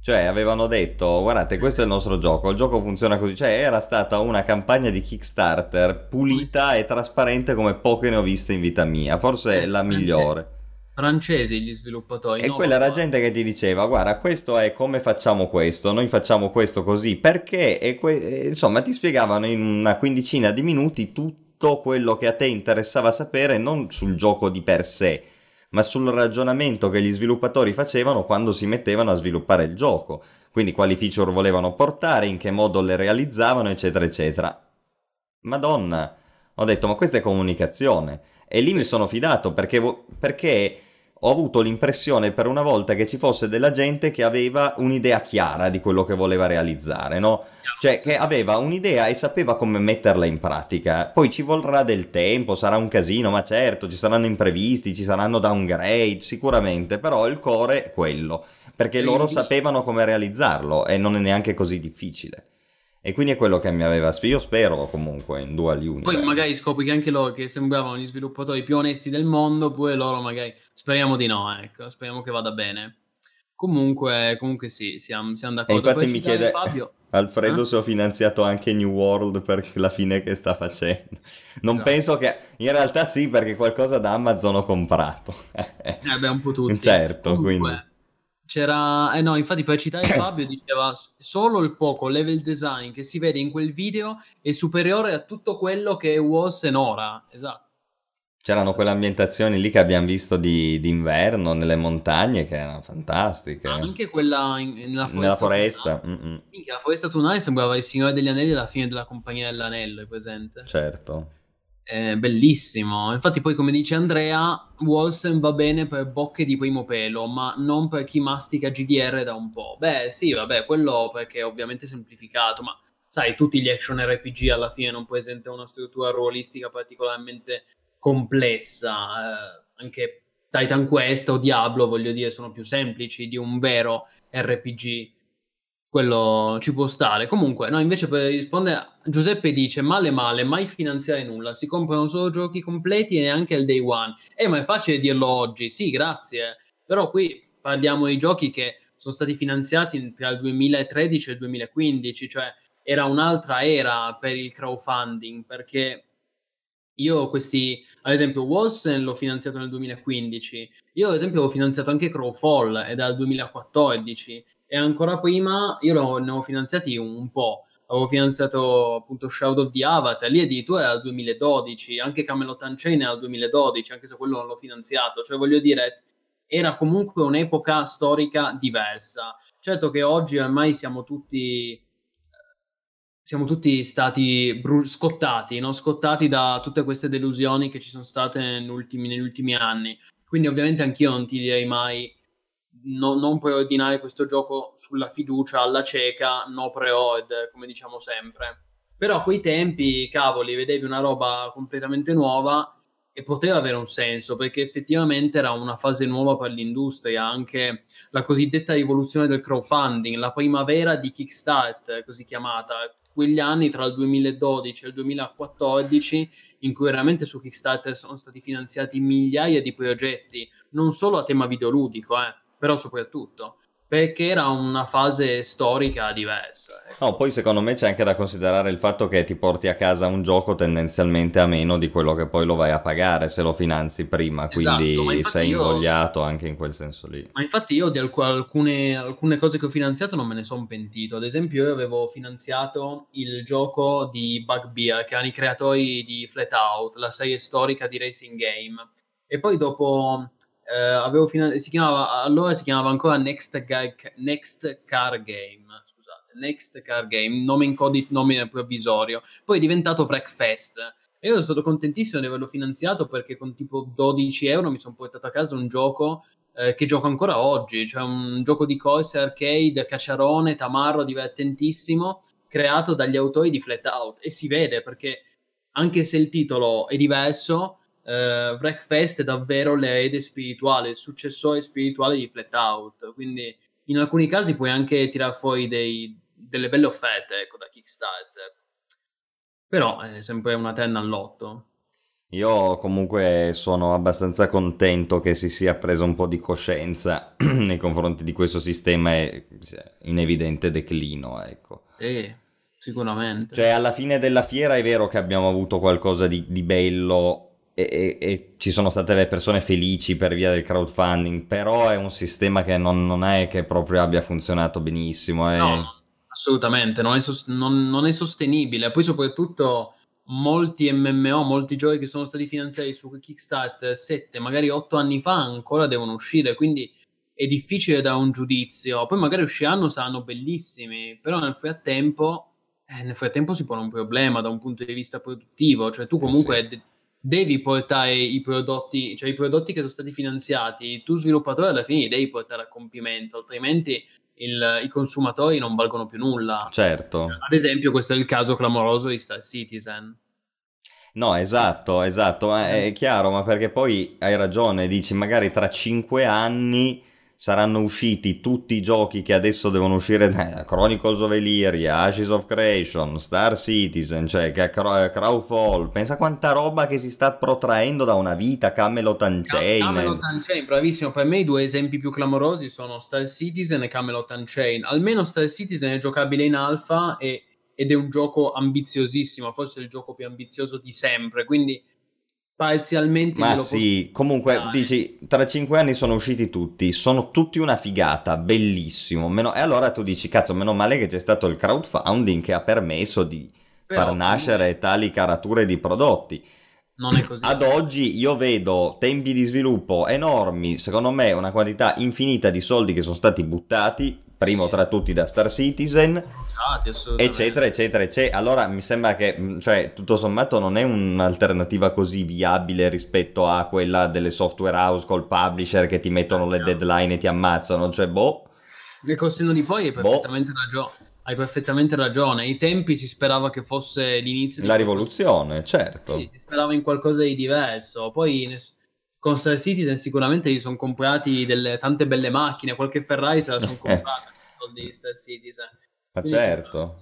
[SPEAKER 2] Cioè avevano detto, guardate, questo è il nostro gioco, il gioco funziona così. Cioè era stata una campagna di Kickstarter pulita e trasparente come poche ne ho viste in vita mia, forse è la migliore.
[SPEAKER 3] Francesi gli sviluppatori.
[SPEAKER 2] E quella era gente che ti diceva, guarda, questo è come facciamo questo, noi facciamo questo così, perché, e que- insomma, ti spiegavano in una quindicina di minuti tutto quello che a te interessava sapere, non sul gioco di per sé, ma sul ragionamento che gli sviluppatori facevano quando si mettevano a sviluppare il gioco. Quindi quali feature volevano portare, in che modo le realizzavano, eccetera, eccetera. Madonna, ho detto, ma questa è comunicazione. E lì mi sono fidato perché, perché ho avuto l'impressione per una volta che ci fosse della gente che aveva un'idea chiara di quello che voleva realizzare, no? Cioè che aveva un'idea e sapeva come metterla in pratica. Poi ci vorrà del tempo, sarà un casino, ma certo, ci saranno imprevisti, ci saranno downgrade, sicuramente, però il core è quello, perché loro sapevano come realizzarlo e non è neanche così difficile. E quindi è quello che mi aveva... Io spero comunque in Dual Universe.
[SPEAKER 3] Poi magari scopri che anche loro che sembravano gli sviluppatori più onesti del mondo, pure loro magari... Speriamo di no, ecco, speriamo che vada bene. Comunque, comunque sì, siamo, siamo d'accordo.
[SPEAKER 2] E infatti mi chiede Fabio... Alfredo eh? se ho finanziato anche New World per la fine che sta facendo. Non esatto. penso che... In realtà sì, perché qualcosa da Amazon ho comprato.
[SPEAKER 3] eh beh, un po' tutti.
[SPEAKER 2] Certo, Comunque, quindi
[SPEAKER 3] c'era, eh no, infatti per citare Fabio diceva solo il poco level design che si vede in quel video è superiore a tutto quello che è Was e Nora, esatto.
[SPEAKER 2] C'erano quelle ambientazioni lì che abbiamo visto di, d'inverno nelle montagne che erano fantastiche.
[SPEAKER 3] Ah, anche quella in, nella foresta.
[SPEAKER 2] Nella foresta. Minchia,
[SPEAKER 3] la foresta tunale sembrava il Signore degli Anelli alla fine della Compagnia dell'Anello, è presente?
[SPEAKER 2] Certo
[SPEAKER 3] è bellissimo. Infatti, poi, come dice Andrea, Wolsen va bene per bocche di primo pelo, ma non per chi mastica GDR da un po'. Beh, sì, vabbè, quello perché è ovviamente semplificato, ma sai, tutti gli action RPG alla fine non presentano una struttura ruolistica particolarmente complessa. Eh, anche Titan Quest o Diablo, voglio dire, sono più semplici di un vero RPG quello ci può stare. Comunque, no, invece per rispondere, Giuseppe dice: male male, mai finanziare nulla, si comprano solo giochi completi e neanche il day one. Eh, ma è facile dirlo oggi, sì, grazie. Però qui parliamo di giochi che sono stati finanziati tra il 2013 e il 2015, cioè era un'altra era per il crowdfunding, perché io questi, ad esempio, Wolsen l'ho finanziato nel 2015, io ad esempio ho finanziato anche Crowfall, è dal 2014, e ancora prima io lo, ne ho finanziati un, po'. Avevo finanziato appunto Shadow of the Avatar, lì addirittura era al 2012, anche Camelot Unchained era al 2012, anche se quello non l'ho finanziato. Cioè, voglio dire, era comunque un'epoca storica diversa. Certo che oggi ormai siamo tutti siamo tutti stati bru- scottati, no? scottati da tutte queste delusioni che ci sono state negli ultimi, negli ultimi anni. Quindi ovviamente anch'io non ti direi mai no, non puoi ordinare questo gioco sulla fiducia alla cieca, no pre-ord, come diciamo sempre. Però a quei tempi, cavoli, vedevi una roba completamente nuova e poteva avere un senso perché effettivamente era una fase nuova per l'industria, anche la cosiddetta rivoluzione del crowdfunding, la primavera di Kickstart, così chiamata, quegli anni tra il 2012 e il 2014 in cui veramente su Kickstarter sono stati finanziati migliaia di progetti, non solo a tema videoludico, eh però soprattutto perché era una fase storica diversa.
[SPEAKER 2] Ecco. No, poi secondo me c'è anche da considerare il fatto che ti porti a casa un gioco tendenzialmente a meno di quello che poi lo vai a pagare se lo finanzi prima, quindi esatto, sei io... invogliato anche in quel senso lì.
[SPEAKER 3] Ma infatti io di alc- alcune, alcune, cose che ho finanziato non me ne sono pentito, ad esempio io avevo finanziato il gioco di Bugbear, che erano i creatori di Flatout, la serie storica di Racing Game, e poi dopo eh, fina- si chiamava, allora si chiamava ancora Next, Ga- Next Car Game, scusate, Next Car Game, nome in codice, nome provvisorio, poi è diventato Wreckfest. E io sono stato contentissimo di averlo finanziato perché con tipo 12 euro mi sono portato a casa un gioco eh, che gioco ancora oggi, cioè un gioco di corse arcade, cacciarone, tamarro, divertentissimo, creato dagli autori di Flat Out. E si vede perché anche se il titolo è diverso, uh, Wreckfest è davvero l'erede spirituale, il successore spirituale di Flat Out. Quindi in alcuni casi puoi anche tirare fuori dei, delle belle offerte ecco, da Kickstarter. Però è sempre una terna all'otto.
[SPEAKER 2] Io comunque sono abbastanza contento che si sia preso un po' di coscienza nei confronti di questo sistema in evidente declino, ecco.
[SPEAKER 3] Eh, sicuramente.
[SPEAKER 2] Cioè, alla fine della fiera è vero che abbiamo avuto qualcosa di, di bello e, e, ci sono state le persone felici per via del crowdfunding, però è un sistema che non, non è che proprio abbia funzionato benissimo. È...
[SPEAKER 3] No, assolutamente, non è, non, non è, sostenibile. Poi soprattutto molti MMO, molti giochi che sono stati finanziati su Kickstarter 7, magari 8 anni fa ancora devono uscire, quindi è difficile da un giudizio. Poi magari usciranno, saranno bellissimi, però nel frattempo... Eh, nel frattempo si pone un problema da un punto di vista produttivo, cioè tu eh, comunque eh sì devi portare i prodotti, cioè i prodotti che sono stati finanziati, tu sviluppatore alla fine li devi portare a compimento, altrimenti il, i consumatori non valgono più nulla.
[SPEAKER 2] Certo.
[SPEAKER 3] Ad esempio, questo è il caso clamoroso di Star Citizen.
[SPEAKER 2] No, esatto, esatto, ma è chiaro, ma perché poi hai ragione, dici magari tra cinque anni saranno usciti tutti i giochi che adesso devono uscire, eh, Chronicles of Elyria, Ashes of Creation, Star Citizen, cioè Crowfall, pensa quanta roba che si sta protraendo da una vita, Camelot Unchained.
[SPEAKER 3] Camelot Unchained, bravissimo, per me i due esempi più clamorosi sono Star Citizen e Camelot Unchained, almeno Star Citizen è giocabile in alfa e, ed è un gioco ambiziosissimo, forse il gioco più ambizioso di sempre, quindi parzialmente.
[SPEAKER 2] Ma sì, comunque dare. dici, tra cinque anni sono usciti tutti, sono tutti una figata, bellissimo. Meno... E allora tu dici, cazzo, meno male che c'è stato il crowdfunding che ha permesso di Però, far nascere è... tali carature di prodotti.
[SPEAKER 3] Non è così.
[SPEAKER 2] Ad oggi io vedo tempi di sviluppo enormi, secondo me una quantità infinita di soldi che sono stati buttati primo tra tutti da Star Citizen, eccetera, eccetera, eccetera. Allora mi sembra che, mm, cioè, tutto sommato non è un'alternativa così viabile rispetto a quella delle software house col publisher che ti mettono le deadline e ti ammazzano, cioè, boh.
[SPEAKER 3] Col senno di poi hai boh. perfettamente boh. ragione. Hai perfettamente ragione. Ai tempi si sperava che fosse l'inizio
[SPEAKER 2] la rivoluzione, certo.
[SPEAKER 3] Sì, si sperava in qualcosa di diverso. Poi con Star Citizen sicuramente gli sono comprati delle, tante belle macchine, qualche Ferrari se la sono comprata con soldi di Star Citizen.
[SPEAKER 2] Ma Quindi certo.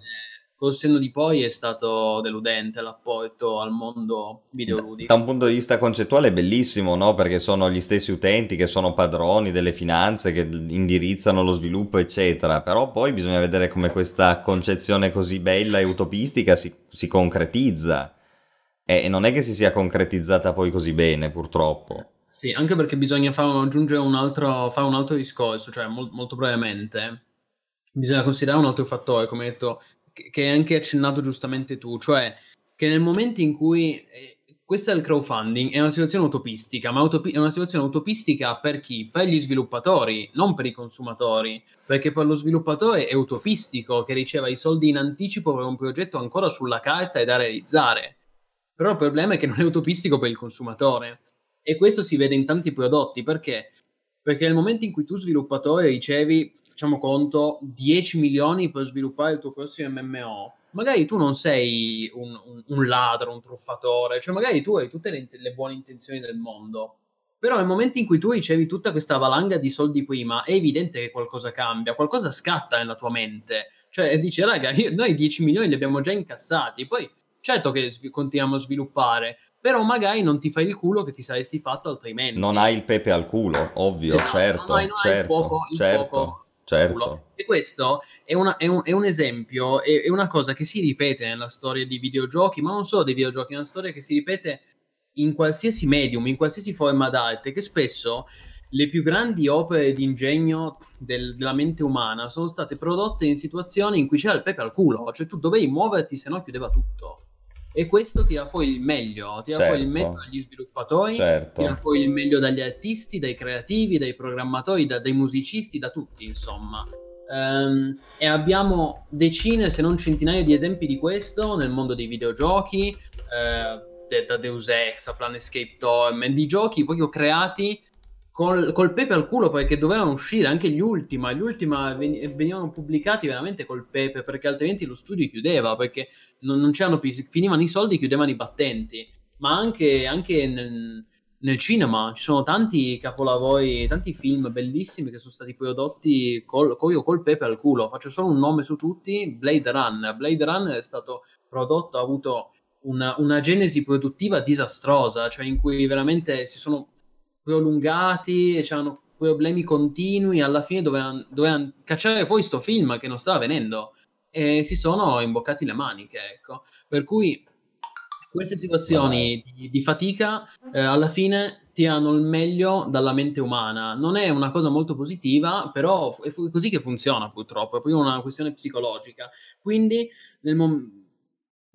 [SPEAKER 3] col senno di poi è stato deludente l'apporto al mondo videoludico.
[SPEAKER 2] Da un punto di vista concettuale è bellissimo, no? Perché sono gli stessi utenti che sono padroni delle finanze, che indirizzano lo sviluppo, eccetera. Però poi bisogna vedere come questa concezione così bella e utopistica si, si concretizza. E non è che si sia concretizzata poi così bene, purtroppo.
[SPEAKER 3] Sì, anche perché bisogna fare, aggiungere un altro, fare un altro discorso, cioè mol, molto brevemente, bisogna considerare un altro fattore, come hai detto, che, che hai anche accennato giustamente tu, cioè che nel momento in cui eh, questo è il crowdfunding, è una situazione utopistica, ma utopi- è una situazione utopistica per chi? Per gli sviluppatori, non per i consumatori, perché per lo sviluppatore è utopistico che riceva i soldi in anticipo per un progetto ancora sulla carta e da realizzare però il problema è che non è utopistico per il consumatore. E questo si vede in tanti prodotti. Perché? Perché nel momento in cui tu sviluppatore ricevi, facciamo conto, 10 milioni per sviluppare il tuo prossimo MMO, magari tu non sei un, un, un ladro, un truffatore, cioè magari tu hai tutte le, le, buone intenzioni del mondo. Però nel momento in cui tu ricevi tutta questa valanga di soldi prima, è evidente che qualcosa cambia, qualcosa scatta nella tua mente. Cioè dici, raga, io, noi 10 milioni li abbiamo già incassati, poi Certo che sv- continuiamo a sviluppare, però magari non ti fai il culo che ti saresti fatto altrimenti.
[SPEAKER 2] Non hai il pepe al culo, ovvio, esatto, certo. Non hai, non certo, hai il fuoco, il certo, fuoco certo.
[SPEAKER 3] E questo è, una, è, un, è un, esempio, è, è, una cosa che si ripete nella storia di videogiochi, ma non solo dei videogiochi, è una storia che si ripete in qualsiasi medium, in qualsiasi forma d'arte, che spesso le più grandi opere di ingegno del, della mente umana sono state prodotte in situazioni in cui c'era il pepe al culo, cioè tu dovevi muoverti, se no chiudeva tutto. E questo tira fuori il meglio, tira certo. fuori il meglio dagli sviluppatori, certo. tira fuori il meglio dagli artisti, dai creativi, dai programmatori, da, dai musicisti, da tutti, insomma. Um, e abbiamo decine, se non centinaia di esempi di questo nel mondo dei videogiochi, eh, da Deus Ex a Planescape Torment, di giochi proprio creati col, col, pepe al culo perché dovevano uscire anche gli Ultima. Gli Ultima venivano pubblicati veramente col pepe perché altrimenti lo studio chiudeva perché non, non c'erano più, finivano i soldi, chiudevano i battenti. Ma anche, anche nel, nel, cinema ci sono tanti capolavori, tanti film bellissimi che sono stati prodotti col, col, col pepe al culo. Faccio solo un nome su tutti: Blade Runner. Blade Runner è stato prodotto, ha avuto una, una genesi produttiva disastrosa, cioè in cui veramente si sono prolungati e c'erano problemi continui, alla fine dovevano, dovevano cacciare fuori sto film che non stava venendo e si sono imboccati le maniche, ecco. Per cui queste situazioni di, di fatica eh, alla fine tirano il meglio dalla mente umana. Non è una cosa molto positiva, però è così che funziona purtroppo, è proprio una questione psicologica. Quindi nel momento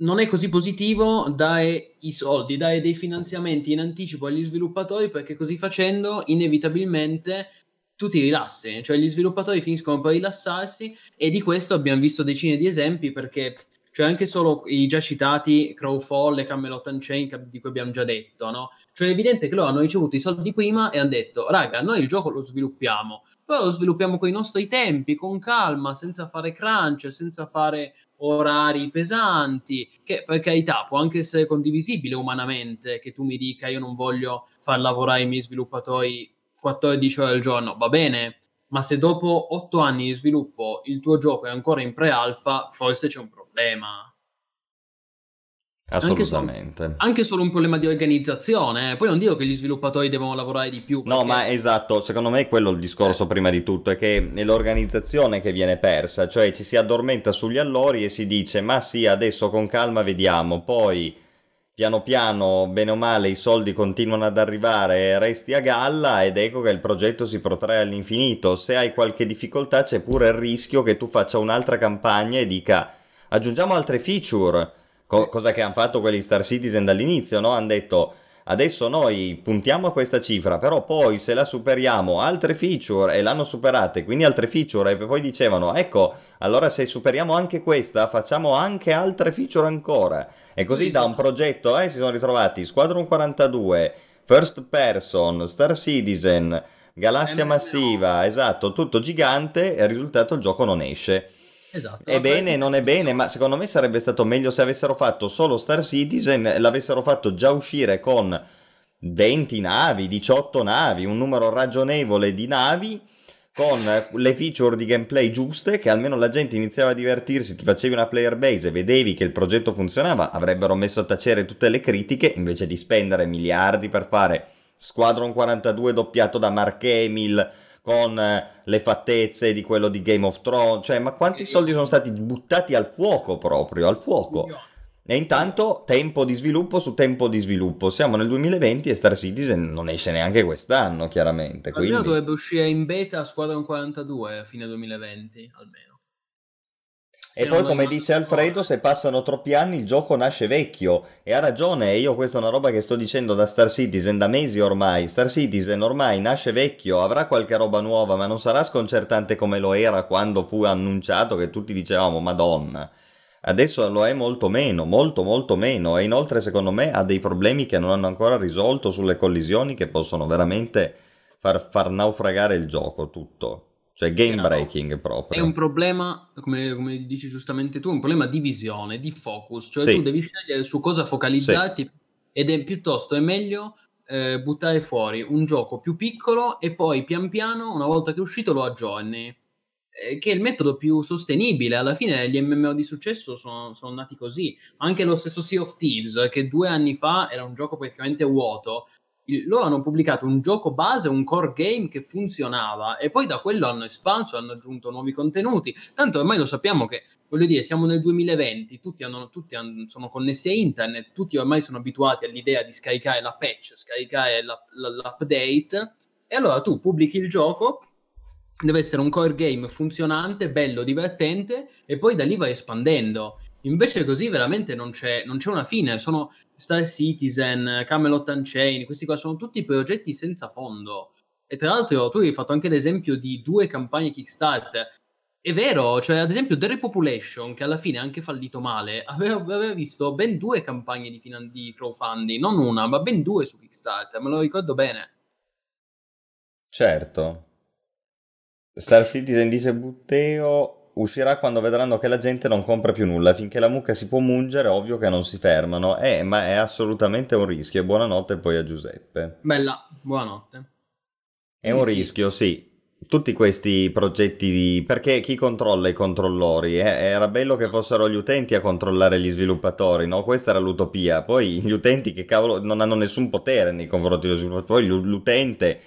[SPEAKER 3] non è così positivo dare i soldi, dare dei finanziamenti in anticipo agli sviluppatori perché così facendo inevitabilmente tu ti rilassi, cioè gli sviluppatori finiscono per rilassarsi e di questo abbiamo visto decine di esempi perché Cioè anche solo i già citati Crowfall e Camelot Unchained di cui abbiamo già detto, no? Cioè è evidente che loro hanno ricevuto i soldi prima e hanno detto, raga, noi il gioco lo sviluppiamo, però lo sviluppiamo con i nostri tempi, con calma, senza fare crunch, senza fare orari pesanti, che per carità può anche essere condivisibile umanamente, che tu mi dica io non voglio far lavorare i miei sviluppatori 14 ore al giorno, va bene, ma se dopo 8 anni di sviluppo il tuo gioco è ancora in pre-alpha, forse c'è un problema.
[SPEAKER 2] Assolutamente.
[SPEAKER 3] Anche solo, anche solo, un problema di organizzazione. Eh. Poi non dico che gli sviluppatori devono lavorare di più.
[SPEAKER 2] Perché... No, ma esatto, secondo me è quello il discorso eh. prima di tutto, è che è l'organizzazione che viene persa, cioè ci si addormenta sugli allori e si dice ma sì, adesso con calma vediamo, poi piano piano, bene o male, i soldi continuano ad arrivare resti a galla ed ecco che il progetto si protrae all'infinito. Se hai qualche difficoltà c'è pure il rischio che tu faccia un'altra campagna e dica aggiungiamo altre feature Co- cosa che hanno fatto quelli Star Citizen dall'inizio, no? Hanno detto adesso noi puntiamo a questa cifra, però poi se la superiamo altre feature e l'hanno superate, quindi altre feature e poi dicevano ecco, allora se superiamo anche questa facciamo anche altre feature ancora. E così da un progetto eh, si sono ritrovati Squadron 42, First Person, Star Citizen, Galassia Massiva, esatto, tutto gigante e il risultato il gioco non esce. Esatto. È bene, non è bene, ma secondo me sarebbe stato meglio se avessero fatto solo Star Citizen, l'avessero fatto già uscire con 20 navi, 18 navi, un numero ragionevole di navi con le feature di gameplay giuste che almeno la gente iniziava a divertirsi, ti facevi una player base e vedevi che il progetto funzionava, avrebbero messo a tacere tutte le critiche invece di spendere miliardi per fare Squadron 42 doppiato da Mark Emil con eh, le fattezze di quello di Game of Thrones, cioè ma quanti soldi sono stati buttati al fuoco proprio, al fuoco? E intanto tempo di sviluppo su tempo di sviluppo. Siamo nel 2020 e Star Citizen non esce neanche quest'anno, chiaramente. Quindi...
[SPEAKER 3] Almeno dovrebbe uscire in beta Squadron 42 a fine 2020, almeno.
[SPEAKER 2] E poi, come dice Alfredo, se passano troppi anni il gioco nasce vecchio. E ha ragione, io questa è una roba che sto dicendo da Star Citizen da mesi ormai. Star Citizen ormai nasce vecchio, avrà qualche roba nuova, ma non sarà sconcertante come lo era quando fu annunciato che tutti dicevamo Madonna. Adesso lo è molto meno, molto molto meno. E inoltre, secondo me, ha dei problemi che non hanno ancora risolto sulle collisioni che possono veramente far, far naufragare il gioco tutto. Cioè game breaking proprio.
[SPEAKER 3] È un problema, come, come, dici giustamente tu, un problema di visione, di focus. Cioè sì. tu devi scegliere su cosa focalizzarti sì. ed è piuttosto è meglio eh, buttare fuori un gioco più piccolo e poi pian piano, una volta che è uscito, lo aggiorni. Eh, che è il metodo più sostenibile. Alla fine gli MMO di successo sono, sono nati così. Anche lo stesso Sea of Thieves, che due anni fa era un gioco praticamente vuoto, loro hanno pubblicato un gioco base, un core game che funzionava e poi da quello hanno espanso, hanno aggiunto nuovi contenuti. Tanto ormai lo sappiamo che, voglio dire, siamo nel 2020, tutti, hanno, tutti hanno, sono connessi a internet, tutti ormai sono abituati all'idea di scaricare la patch, scaricare la, la, l'update e allora tu pubblichi il gioco, deve essere un core game funzionante, bello, divertente e poi da lì vai espandendo. Invece così veramente non c'è, non c'è una fine, sono Star Citizen, Camelot Unchained, questi qua sono tutti progetti senza fondo. E tra l'altro tu hai fatto anche l'esempio di due campagne Kickstarter. È vero, cioè ad esempio The Repopulation, che alla fine ha anche fallito male, aveva, aveva visto ben due campagne di, finan- di crowdfunding, non una, ma ben due su Kickstarter, me lo ricordo bene.
[SPEAKER 2] Certo. Star Citizen dice Butteo uscirà quando vedranno che la gente non compra più nulla. Finché la mucca si può mungere, ovvio che non si fermano. Eh, ma è assolutamente un rischio. Buonanotte poi a Giuseppe.
[SPEAKER 3] Bella, buonanotte.
[SPEAKER 2] È un sì. rischio, sì. Tutti questi progetti di... perché chi controlla i controllori? Eh? Era bello che fossero gli utenti a controllare gli sviluppatori, no? Questa era l'utopia. Poi gli utenti che cavolo non hanno nessun potere nei confronti dello sviluppatore. L'utente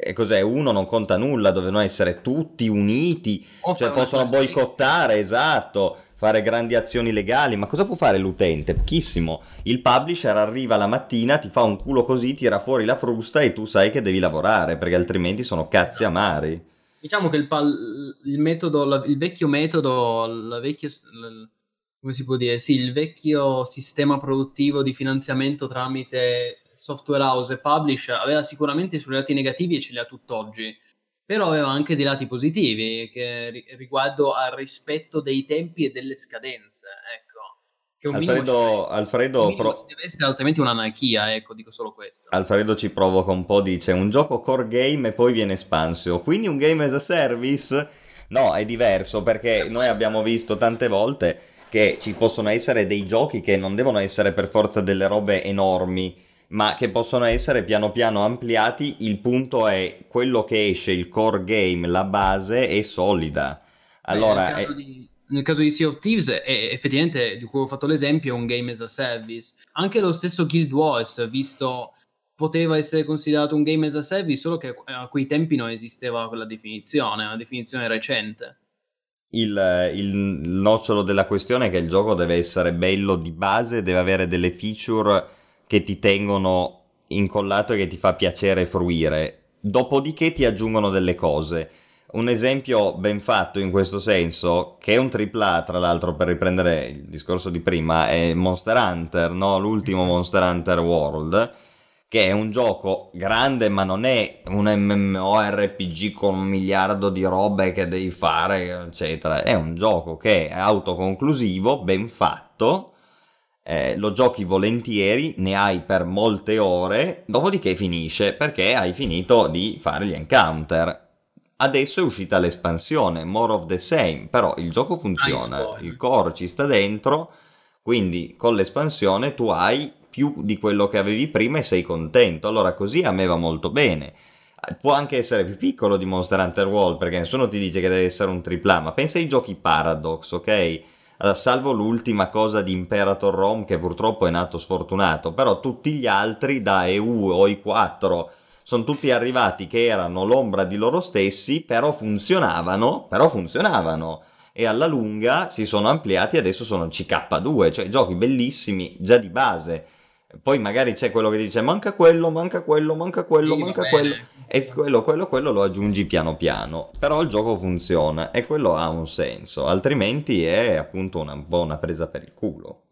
[SPEAKER 2] e cos'è? Uno non conta nulla, dovevano essere tutti uniti, o cioè possono boicottare, esatto, fare grandi azioni legali, ma cosa può fare l'utente? Pochissimo. Il publisher arriva la mattina, ti fa un culo così, tira fuori la frusta e tu sai che devi lavorare, perché altrimenti sono cazzi esatto. amari.
[SPEAKER 3] Diciamo che il, pal- il metodo, il vecchio metodo, la vecchia, come si può dire, sì, il vecchio sistema produttivo di finanziamento tramite software house e publish aveva sicuramente i suoi lati negativi e ce li ha tutt'oggi, però aveva anche dei lati positivi che riguardo al rispetto dei tempi e delle scadenze, ecco.
[SPEAKER 2] Alfredo, Alfredo
[SPEAKER 3] pro... deve essere altrimenti un'anarchia, ecco, dico solo questo.
[SPEAKER 2] Alfredo ci provoca un po', dice un gioco core game e poi viene espanso, quindi un game as a service? No, è diverso perché eh, noi abbiamo visto tante volte che ci possono essere dei giochi che non devono essere per forza delle robe enormi, ma che possono essere piano piano ampliati. Il punto è quello che esce, il core game, la base è solida. Allora,
[SPEAKER 3] Beh, di nel caso di Sea of Thieves, è, effettivamente, di cui ho fatto l'esempio, è un game as a service. Anche lo stesso Guild Wars, visto poteva essere considerato un game as a service, solo che a quei tempi non esisteva quella definizione, una definizione recente.
[SPEAKER 2] Il, il, nocciolo della questione è che il gioco deve essere bello di base, deve avere delle feature che ti tengono incollato e che ti fa piacere fruire. Dopodiché ti aggiungono delle cose un esempio ben fatto in questo senso, che è un AAA, tra l'altro, per riprendere il discorso di prima, è Monster Hunter, no? l'ultimo Monster Hunter World, che è un gioco grande, ma non è un MMORPG con un miliardo di robe che devi fare, eccetera. È un gioco che è autoconclusivo, ben fatto. Eh, lo giochi volentieri, ne hai per molte ore, dopodiché finisce perché hai finito di fare gli encounter Adesso è uscita l'espansione, more of the same, però il gioco funziona, il core ci sta dentro, quindi con l'espansione tu hai più di quello che avevi prima e sei contento. Allora così a me va molto bene. Può anche essere più piccolo di Monster Hunter World, perché nessuno ti dice che deve essere un AAA, ma pensa ai giochi Paradox, ok? Salvo l'ultima cosa di Imperator Rome che purtroppo è nato sfortunato, però tutti gli altri da EU o i4 sono tutti arrivati che erano l'ombra di loro stessi, però funzionavano, però funzionavano. E alla lunga si sono ampliati, adesso sono CK2, cioè giochi bellissimi già di base. Poi magari c'è quello che dice manca quello, manca quello, manca quello, sì, manca quello. E quello, quello, quello lo aggiungi piano piano. Però il gioco funziona e quello ha un senso, altrimenti è appunto una, una presa per il culo.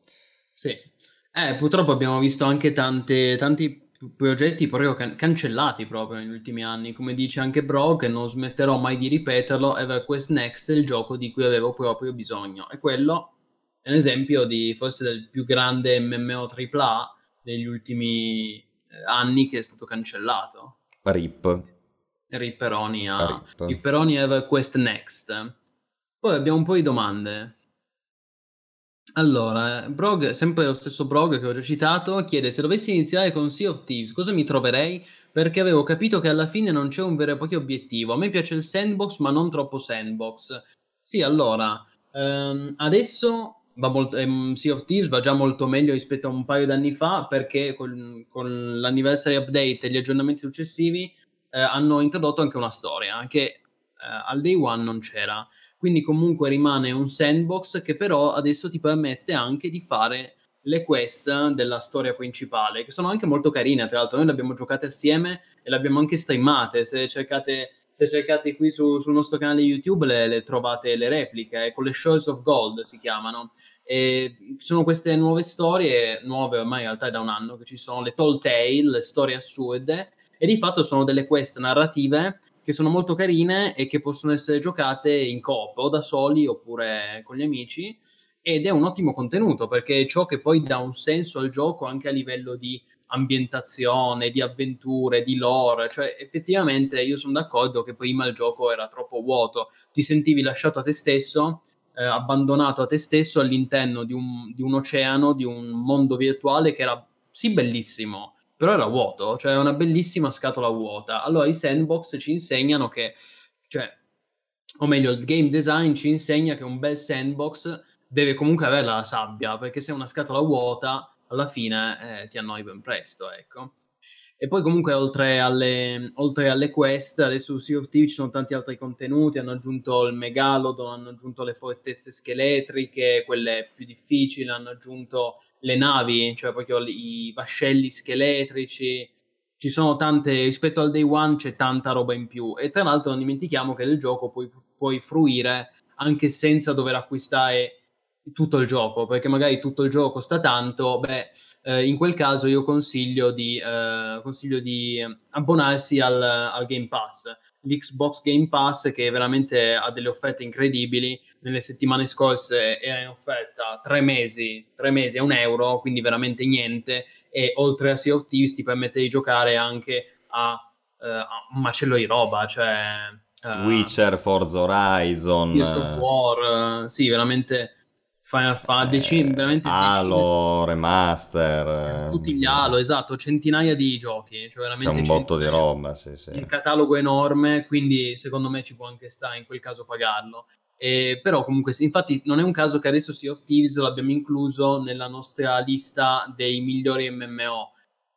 [SPEAKER 3] Sì. Eh, purtroppo abbiamo visto anche tante, tanti progetti proprio can- cancellati proprio negli ultimi anni. Come dice anche Bro, che non smetterò mai di ripeterlo, EverQuest Next è il gioco di cui avevo proprio bisogno. E quello è un esempio di forse del più grande MMO AAA degli ultimi eh, anni che è stato cancellato.
[SPEAKER 2] RIP.
[SPEAKER 3] Ripperoni a Rip. Ripperoni EverQuest Next. Poi abbiamo un po' di domande. Allora, Brog, sempre lo stesso Brog che ho già citato, chiede se dovessi iniziare con Sea of Thieves cosa mi troverei? Perché avevo capito che alla fine non c'è un vero e proprio obiettivo. A me piace il sandbox, ma non troppo sandbox. Sì, allora, ehm, adesso molto, ehm, Sea of Thieves va già molto meglio rispetto a un paio d'anni fa perché con, con l'anniversary update e gli aggiornamenti successivi eh, hanno introdotto anche una storia che eh, al day one non c'era. Quindi comunque rimane un sandbox che però adesso ti permette anche di fare le quest della storia principale, che sono anche molto carine, tra l'altro noi le abbiamo giocate assieme e le abbiamo anche streamate, se cercate, se cercate qui su, sul nostro canale YouTube le, le trovate le repliche, con le Shores of Gold si chiamano, e sono queste nuove storie, nuove ormai in realtà è da un anno che ci sono, le tall tale, le storie assurde, e di fatto sono delle quest narrative che sono molto carine e che possono essere giocate in coop o da soli oppure con gli amici. Ed è un ottimo contenuto perché è ciò che poi dà un senso al gioco anche a livello di ambientazione, di avventure, di lore, cioè effettivamente io sono d'accordo che prima il gioco era troppo vuoto, ti sentivi lasciato a te stesso, eh, abbandonato a te stesso all'interno di un, di un oceano, di un mondo virtuale che era sì bellissimo, però era vuoto, cioè una bellissima scatola vuota. Allora i sandbox ci insegnano che, cioè, o meglio, il game design ci insegna che un bel sandbox deve comunque avere la sabbia, perché se è una scatola vuota, alla fine eh, ti annoi ben presto, ecco. E poi comunque oltre alle, oltre alle quest, adesso su Sea of Thieves ci sono tanti altri contenuti, hanno aggiunto il megalodon, hanno aggiunto le fortezze scheletriche, quelle più difficili, hanno aggiunto le navi, cioè proprio i vascelli scheletrici. Ci sono tante, rispetto al day one c'è tanta roba in più. E tra l'altro non dimentichiamo che nel gioco puoi, puoi fruire anche senza dover acquistare tutto il gioco, perché magari tutto il gioco costa tanto, beh, eh, in quel caso io consiglio di, eh, consiglio di abbonarsi al, al, Game Pass, l'Xbox Game Pass che veramente ha delle offerte incredibili, nelle settimane scorse era in offerta tre mesi, tre mesi a un euro, quindi veramente niente, e oltre a Sea of Thieves ti permette di giocare anche a, uh, a un macello di roba, cioè...
[SPEAKER 2] Uh, Witcher, Forza Horizon...
[SPEAKER 3] Gears of War, sì, veramente Final Fantasy, eh, veramente
[SPEAKER 2] Halo, Remaster,
[SPEAKER 3] tutti gli Halo, esatto, centinaia di giochi, cioè veramente
[SPEAKER 2] c'è un botto di roba, sì, sì.
[SPEAKER 3] Un catalogo enorme, quindi secondo me ci può anche stare in quel caso pagarlo. Eh, però comunque, infatti non è un caso che adesso Sea of Thieves l'abbiamo incluso nella nostra lista dei migliori MMO,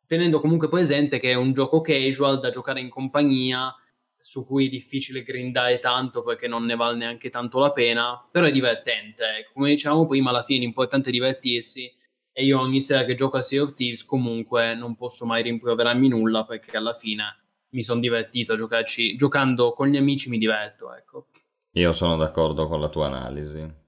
[SPEAKER 3] tenendo comunque presente che è un gioco casual da giocare in compagnia, su cui è difficile grindare tanto perché non ne vale neanche tanto la pena, però è divertente. Ecco. Come dicevamo prima, alla fine l'importante è divertirsi e io ogni sera che gioco a Sea of Thieves comunque non posso mai rimproverarmi nulla perché alla fine mi sono divertito a giocarci, giocando con gli amici mi diverto, ecco.
[SPEAKER 2] Io sono d'accordo con la tua analisi.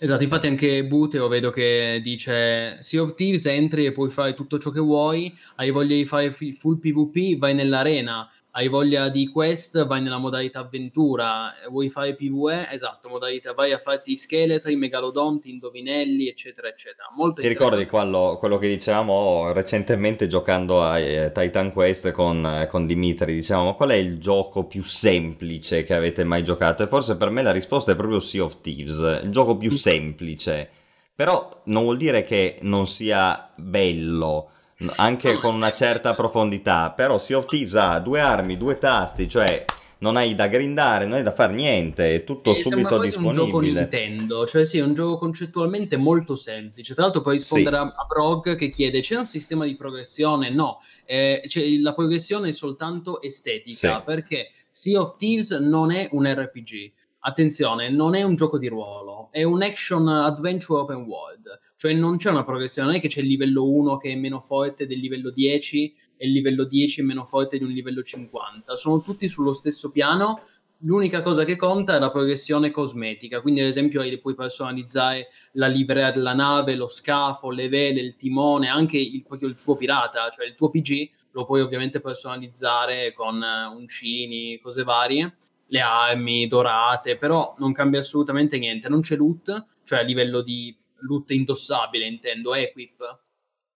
[SPEAKER 3] Esatto, infatti anche Buteo vedo che dice Sea of Thieves entri e puoi fare tutto ciò che vuoi, hai voglia di fare full PvP, vai nell'arena, hai voglia di quest, vai nella modalità avventura, vuoi fare PvE, esatto, modalità, vai a farti scheletri, megalodonti, indovinelli, eccetera, eccetera. Molto
[SPEAKER 2] Ti ricordi quello, quello, che dicevamo recentemente giocando a eh, Titan Quest con, con Dimitri? Dicevamo, qual è il gioco più semplice che avete mai giocato? E forse per me la risposta è proprio Sea of Thieves, il gioco più semplice. Però non vuol dire che non sia bello anche con una certa profondità, però Sea of Thieves ha due armi, due tasti, cioè non hai da grindare, non hai da fare niente, è tutto e subito disponibile. È un
[SPEAKER 3] gioco Nintendo, cioè sì, è un gioco concettualmente molto semplice. Tra l'altro puoi rispondere sì. a, a Brog che chiede c'è un sistema di progressione? No, eh, cioè, la progressione è soltanto estetica, sì. perché Sea of Thieves non è un RPG attenzione, non è un gioco di ruolo, è un action adventure open world, cioè non c'è una progressione, non è che c'è il livello 1 che è meno forte del livello 10 e il livello 10 è meno forte di un livello 50, sono tutti sullo stesso piano, l'unica cosa che conta è la progressione cosmetica, quindi ad esempio puoi personalizzare la livrea della nave, lo scafo, le vele, il timone, anche il, il tuo pirata, cioè il tuo PG lo puoi ovviamente personalizzare con uncini, cose varie le armi dorate, però non cambia assolutamente niente. Non c'è loot, cioè a livello di loot indossabile, intendo, equip,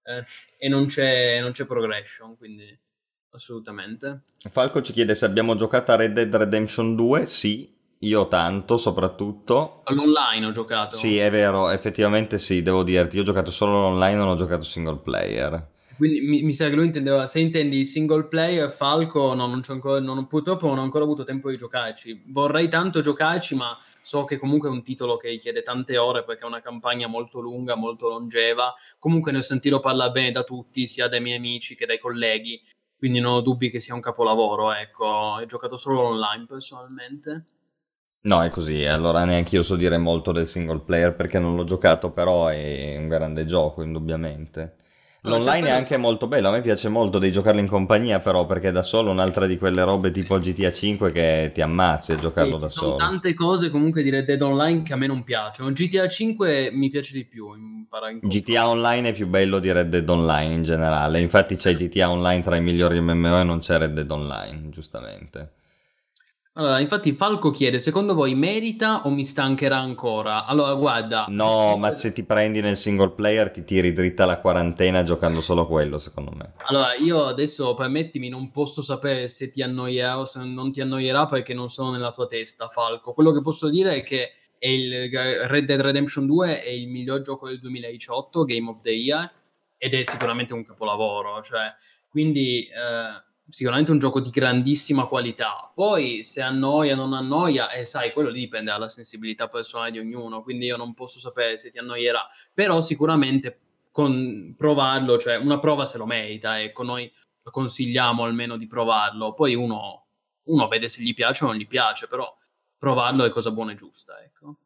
[SPEAKER 3] eh, e non c'è, non c'è progression, quindi assolutamente.
[SPEAKER 2] Falco ci chiede se abbiamo giocato a Red Dead Redemption 2, sì. Io tanto, soprattutto.
[SPEAKER 3] All'online ho giocato.
[SPEAKER 2] Sì, è vero, effettivamente sì, devo dirti. Io ho giocato solo online, non ho giocato single player.
[SPEAKER 3] Quindi mi, mi sa che lui intendeva, se intendi single player, Falco, no, non ancora, non, purtroppo non ho ancora avuto tempo di giocarci. Vorrei tanto giocarci, ma so che comunque è un titolo che richiede tante ore perché è una campagna molto lunga, molto longeva. Comunque ne ho sentito parlare bene da tutti, sia dai miei amici che dai colleghi, quindi non ho dubbi che sia un capolavoro, ecco. Ho giocato solo online personalmente.
[SPEAKER 2] No, è così, allora neanche io so dire molto del single player perché non l'ho giocato, però è un grande gioco, indubbiamente. L'online è anche molto bello, a me piace molto di giocarlo in compagnia però perché da solo un'altra di quelle robe tipo GTA 5 che ti ammazzi a giocarlo sì, da solo.
[SPEAKER 3] Sono tante cose comunque di Red Dead Online che a me non piacciono. GTA 5 mi piace di più. In
[SPEAKER 2] GTA Online è più bello di Red Dead Online in generale, infatti c'è GTA Online tra i migliori MMO e non c'è Red Dead Online, giustamente.
[SPEAKER 3] Allora, infatti Falco chiede, secondo voi merita o mi stancherà ancora? Allora, guarda...
[SPEAKER 2] No, ma se ti prendi nel single player ti tiri dritta la quarantena giocando solo quello, secondo me.
[SPEAKER 3] Allora, io adesso, permettimi, non posso sapere se ti annoierà o se non ti annoierà perché non sono nella tua testa, Falco. Quello che posso dire è che è il Red Dead Redemption 2 è il miglior gioco del 2018, Game of the Year, ed è sicuramente un capolavoro, cioè... Quindi... Eh, sicuramente un gioco di grandissima qualità. Poi se annoia o non annoia, eh, sai, quello lì dipende dalla sensibilità personale di ognuno, quindi io non posso sapere se ti annoierà, però sicuramente con provarlo, cioè una prova se lo merita, ecco, noi consigliamo almeno di provarlo, poi uno, uno vede se gli piace o non gli piace, però provarlo è cosa buona e giusta, ecco.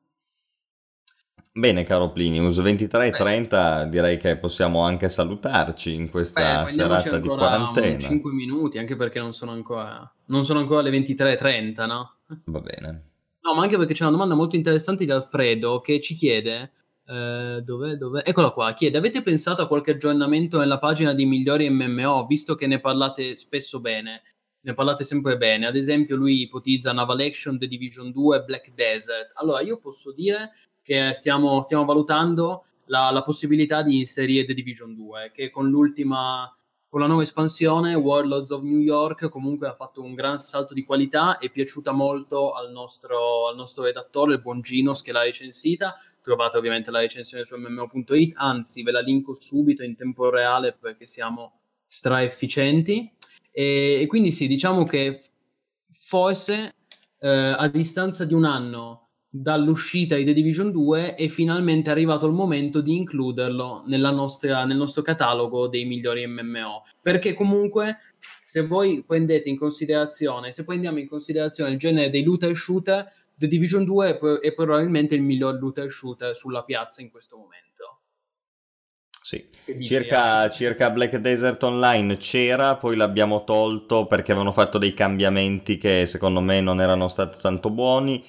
[SPEAKER 2] Bene, caro Plinius, 23.30 direi che possiamo anche salutarci in questa Beh, serata di quarantena.
[SPEAKER 3] 5 minuti, anche perché non sono ancora, non sono ancora le 23.30, no?
[SPEAKER 2] Va bene.
[SPEAKER 3] No, ma anche perché c'è una domanda molto interessante di Alfredo che ci chiede eh, dov'è, dov'è? Eccola qua, chiede, avete pensato a qualche aggiornamento nella pagina di migliori MMO, visto che ne parlate spesso bene? Ne parlate sempre bene, ad esempio lui ipotizza Naval Action, The Division 2 e Black Desert. Allora io posso dire che stiamo, stiamo valutando la, la, possibilità di inserire The Division 2, che con l'ultima con la nuova espansione Warlords of New York comunque ha fatto un gran salto di qualità, è piaciuta molto al nostro, al nostro redattore, il buon Ginos che l'ha recensita, trovate ovviamente la recensione su mmo.it, anzi ve la linko subito in tempo reale perché siamo stra efficienti e, e quindi sì, diciamo che forse eh, a distanza di un anno dall'uscita di The Division 2 è finalmente arrivato il momento di includerlo nostra, nel nostro catalogo dei migliori MMO. Perché comunque, se voi prendete in considerazione, se prendiamo in considerazione il genere dei looter shooter, The Division 2 è, è probabilmente il miglior looter shooter sulla piazza in questo momento.
[SPEAKER 2] Sì, circa, circa, Black Desert Online c'era, poi l'abbiamo tolto perché avevano fatto dei cambiamenti che secondo me non erano stati tanto buoni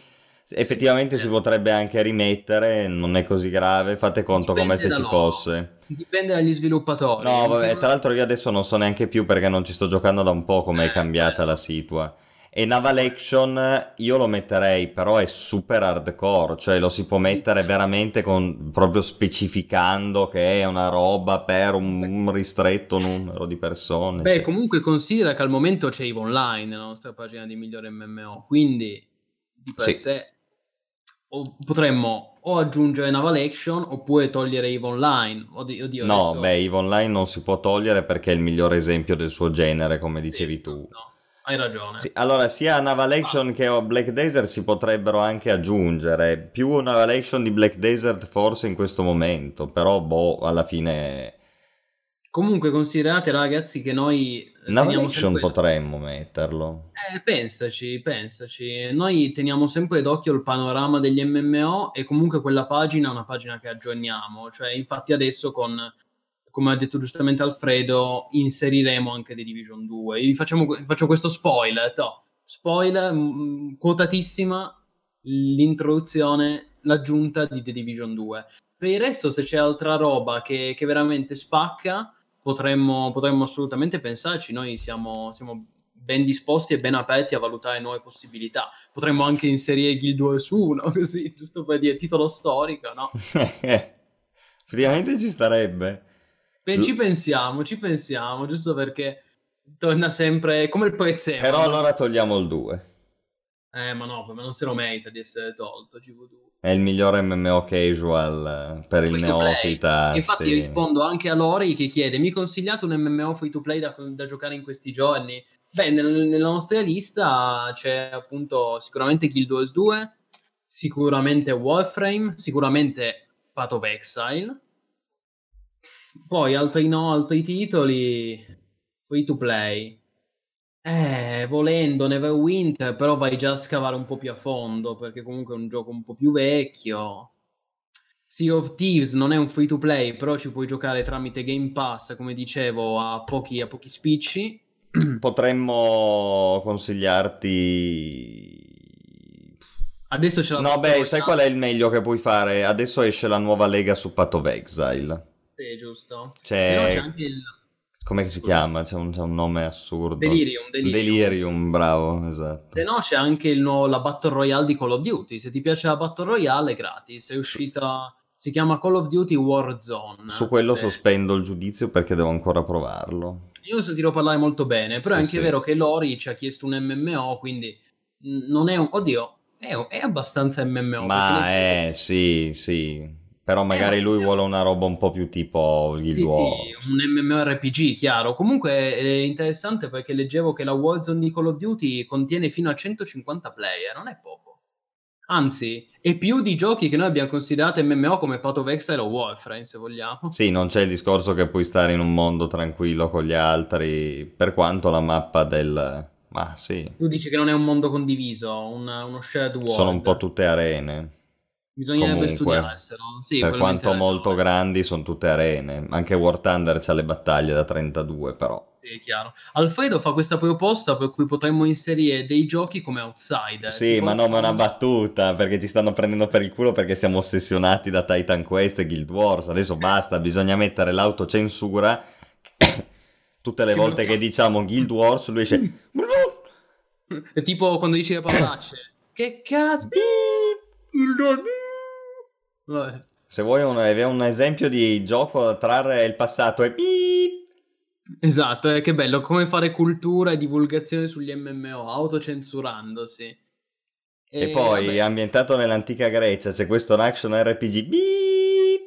[SPEAKER 2] Effettivamente si potrebbe anche rimettere, non è così grave, fate conto Dipende come se ci loro. fosse.
[SPEAKER 3] Dipende dagli sviluppatori.
[SPEAKER 2] No, vabbè, tra l'altro io adesso non so neanche più perché non ci sto giocando da un po' come è eh, cambiata bello. la situa. E Naval Action io lo metterei, però è super hardcore, cioè lo si può mettere veramente con, proprio specificando che è una roba per un, un ristretto numero di persone.
[SPEAKER 3] Beh, cioè. comunque considera che al momento c'è EVE Online nella nostra pagina di migliore MMO, quindi di per sì. sé o potremmo o aggiungere Naval Action oppure togliere EVE Online. Oddio, oddio,
[SPEAKER 2] no, adesso... beh, EVE Online non si può togliere perché è il miglior esempio del suo genere, come dicevi sì, tu. No,
[SPEAKER 3] hai ragione.
[SPEAKER 2] Sì, allora, sia Naval Action ah. che Black Desert si potrebbero anche aggiungere. Più Naval Action di Black Desert forse in questo momento, però boh, alla fine...
[SPEAKER 3] Comunque considerate ragazzi che noi
[SPEAKER 2] Action sempre... potremmo metterlo.
[SPEAKER 3] Eh, pensaci, pensaci. Noi teniamo sempre d'occhio il panorama degli MMO e comunque quella pagina è una pagina che aggiorniamo. Cioè, infatti adesso con, come ha detto giustamente Alfredo, inseriremo anche The Division 2. Vi facciamo, faccio questo spoiler, no. spoiler, mh, mm, quotatissima l'introduzione, l'aggiunta di The Division 2. Per il resto, se c'è altra roba che, che veramente spacca potremmo, potremmo assolutamente pensarci. Noi siamo, siamo ben disposti e ben aperti a valutare nuove possibilità. Potremmo anche inserire Guild Wars 1, così, giusto per dire titolo storico, no?
[SPEAKER 2] Effettivamente ci starebbe.
[SPEAKER 3] Beh, ci pensiamo, ci pensiamo, giusto perché torna sempre come il prezzemolo.
[SPEAKER 2] Però allora togliamo il 2.
[SPEAKER 3] Eh, ma no, ma non se lo merita di essere tolto GV2.
[SPEAKER 2] È il migliore MMO casual eh, per free il neofita.
[SPEAKER 3] Infatti sì. rispondo anche a Lori che chiede, mi consigliate un MMO free to play da, da giocare in questi giorni? Beh, nel, nella nostra lista c'è appunto sicuramente Guild Wars 2, sicuramente Warframe, sicuramente Path of Exile, poi altri no, altri titoli free to play. Eh, volendo Neverwinter, però vai già a scavare un po' più a fondo, perché comunque è un gioco un po' più vecchio. Sea of Thieves non è un free to play, però ci puoi giocare tramite Game Pass, come dicevo, a pochi, a pochi spicci.
[SPEAKER 2] Potremmo consigliarti...
[SPEAKER 3] Adesso c'è la
[SPEAKER 2] No, beh, sai qual è il meglio che puoi fare? Adesso esce la nuova lega su Path of Exile.
[SPEAKER 3] Sì, giusto.
[SPEAKER 2] C'è... c'è anche il come si chiama? C'è un, c'è un, nome assurdo.
[SPEAKER 3] Delirium, Delirium.
[SPEAKER 2] Delirium, bravo, esatto.
[SPEAKER 3] Se no c'è anche nuovo, la Battle Royale di Call of Duty. Se ti piace la Battle Royale è gratis. È uscita... Si chiama Call of Duty Warzone.
[SPEAKER 2] Su quello se... sospendo il giudizio perché devo ancora provarlo.
[SPEAKER 3] Io ne sentirò parlare molto bene, però sì, è anche sì. vero che Lori ci ha chiesto un MMO, quindi non è un... Oddio, è, è abbastanza MMO.
[SPEAKER 2] Ma è, sì, sì però magari eh, lui vuole una roba un po' più tipo il
[SPEAKER 3] sì, sì, un MMORPG, chiaro. Comunque è interessante perché leggevo che la Warzone di Call of Duty contiene fino a 150 player, non è poco. Anzi, è più di giochi che noi abbiamo considerato MMO come Path of Exile o Warframe, se vogliamo.
[SPEAKER 2] Sì, non c'è il discorso che puoi stare in un mondo tranquillo con gli altri, per quanto la mappa del... Ma sì.
[SPEAKER 3] Tu dici che non è un mondo condiviso, un, uno shared world.
[SPEAKER 2] Sono un po' tutte arene.
[SPEAKER 3] Bisognerebbe
[SPEAKER 2] Comunque,
[SPEAKER 3] studiarselo. Sì,
[SPEAKER 2] per quanto molto grandi, sono tutte arene. Anche War Thunder c'ha le battaglie da 32, però.
[SPEAKER 3] Sì, è chiaro. Alfredo fa questa proposta per cui potremmo inserire dei giochi come outsider.
[SPEAKER 2] Sì, ma no, ma è una battuta, perché ci stanno prendendo per il culo perché siamo ossessionati da Titan Quest e Guild Wars. Adesso basta, bisogna mettere l'autocensura. Tutte le
[SPEAKER 3] Che
[SPEAKER 2] volte che diciamo Guild Wars, lui esce...
[SPEAKER 3] È tipo quando dici le parolacce. che cazzo? Vabbè.
[SPEAKER 2] Se vuoi un, un esempio di gioco da trarre il passato è...
[SPEAKER 3] Esatto, eh, che bello, come fare cultura e divulgazione sugli MMO, autocensurandosi.
[SPEAKER 2] E, poi,
[SPEAKER 3] vabbè,
[SPEAKER 2] ambientato nell'antica Grecia, c'è questo action RPG. beep.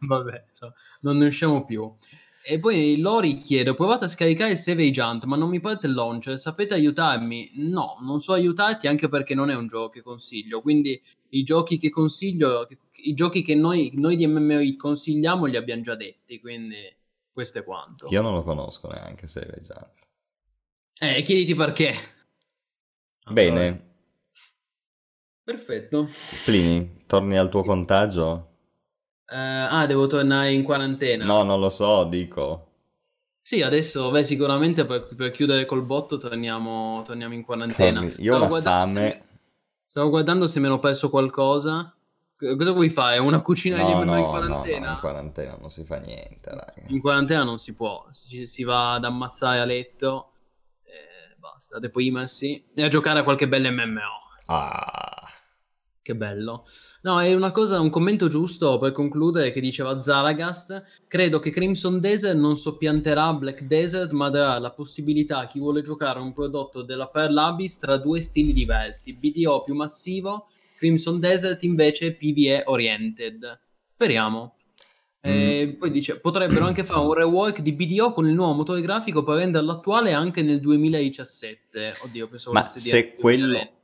[SPEAKER 3] vabbè, so, non ne usciamo più. E poi Lori chiede, ho provato a scaricare Save Agent, ma non mi parte il launcher, sapete aiutarmi? No, non so aiutarti anche perché non è un gioco che consiglio, quindi i giochi che consiglio, i giochi che noi, noi di MMO consigliamo li abbiamo già detti, quindi questo è quanto.
[SPEAKER 2] Io non lo conosco neanche se l'hai già.
[SPEAKER 3] Eh, chiediti perché.
[SPEAKER 2] Bene,
[SPEAKER 3] Perfetto.
[SPEAKER 2] Plini, torni al tuo contagio?
[SPEAKER 3] Eh, ah, devo tornare in quarantena.
[SPEAKER 2] No, non lo so, dico.
[SPEAKER 3] Sì, adesso, beh, sicuramente per, per chiudere col botto torniamo, torniamo in quarantena.
[SPEAKER 2] Torni- Io ho
[SPEAKER 3] guardando se
[SPEAKER 2] fame.
[SPEAKER 3] me- stavo guardando se mi ero perso qualcosa. Cosa vuoi fare? Una cucina
[SPEAKER 2] No,
[SPEAKER 3] MMO
[SPEAKER 2] no,
[SPEAKER 3] in
[SPEAKER 2] no, no,
[SPEAKER 3] quarantena?
[SPEAKER 2] in quarantena non si fa niente, raga.
[SPEAKER 3] In quarantena non si può, si, si va ad ammazzare a letto e basta, deprimersi e a giocare a qualche bella MMO.
[SPEAKER 2] Ah,
[SPEAKER 3] Che bello. No, è una cosa, un commento giusto per concludere che diceva Zaragast. Credo che Crimson Desert non soppianterà Black Desert, ma darà la possibilità a chi vuole giocare a un prodotto della Pearl Abyss tra due stili diversi, BDO più massivo, Crimson Desert invece PvE oriented. Speriamo. E poi dice, potrebbero anche fare un rework di BDO con il nuovo motore grafico per renderlo attuale anche nel 2017. Oddio, pensavo
[SPEAKER 2] ma se quello...
[SPEAKER 3] 2020.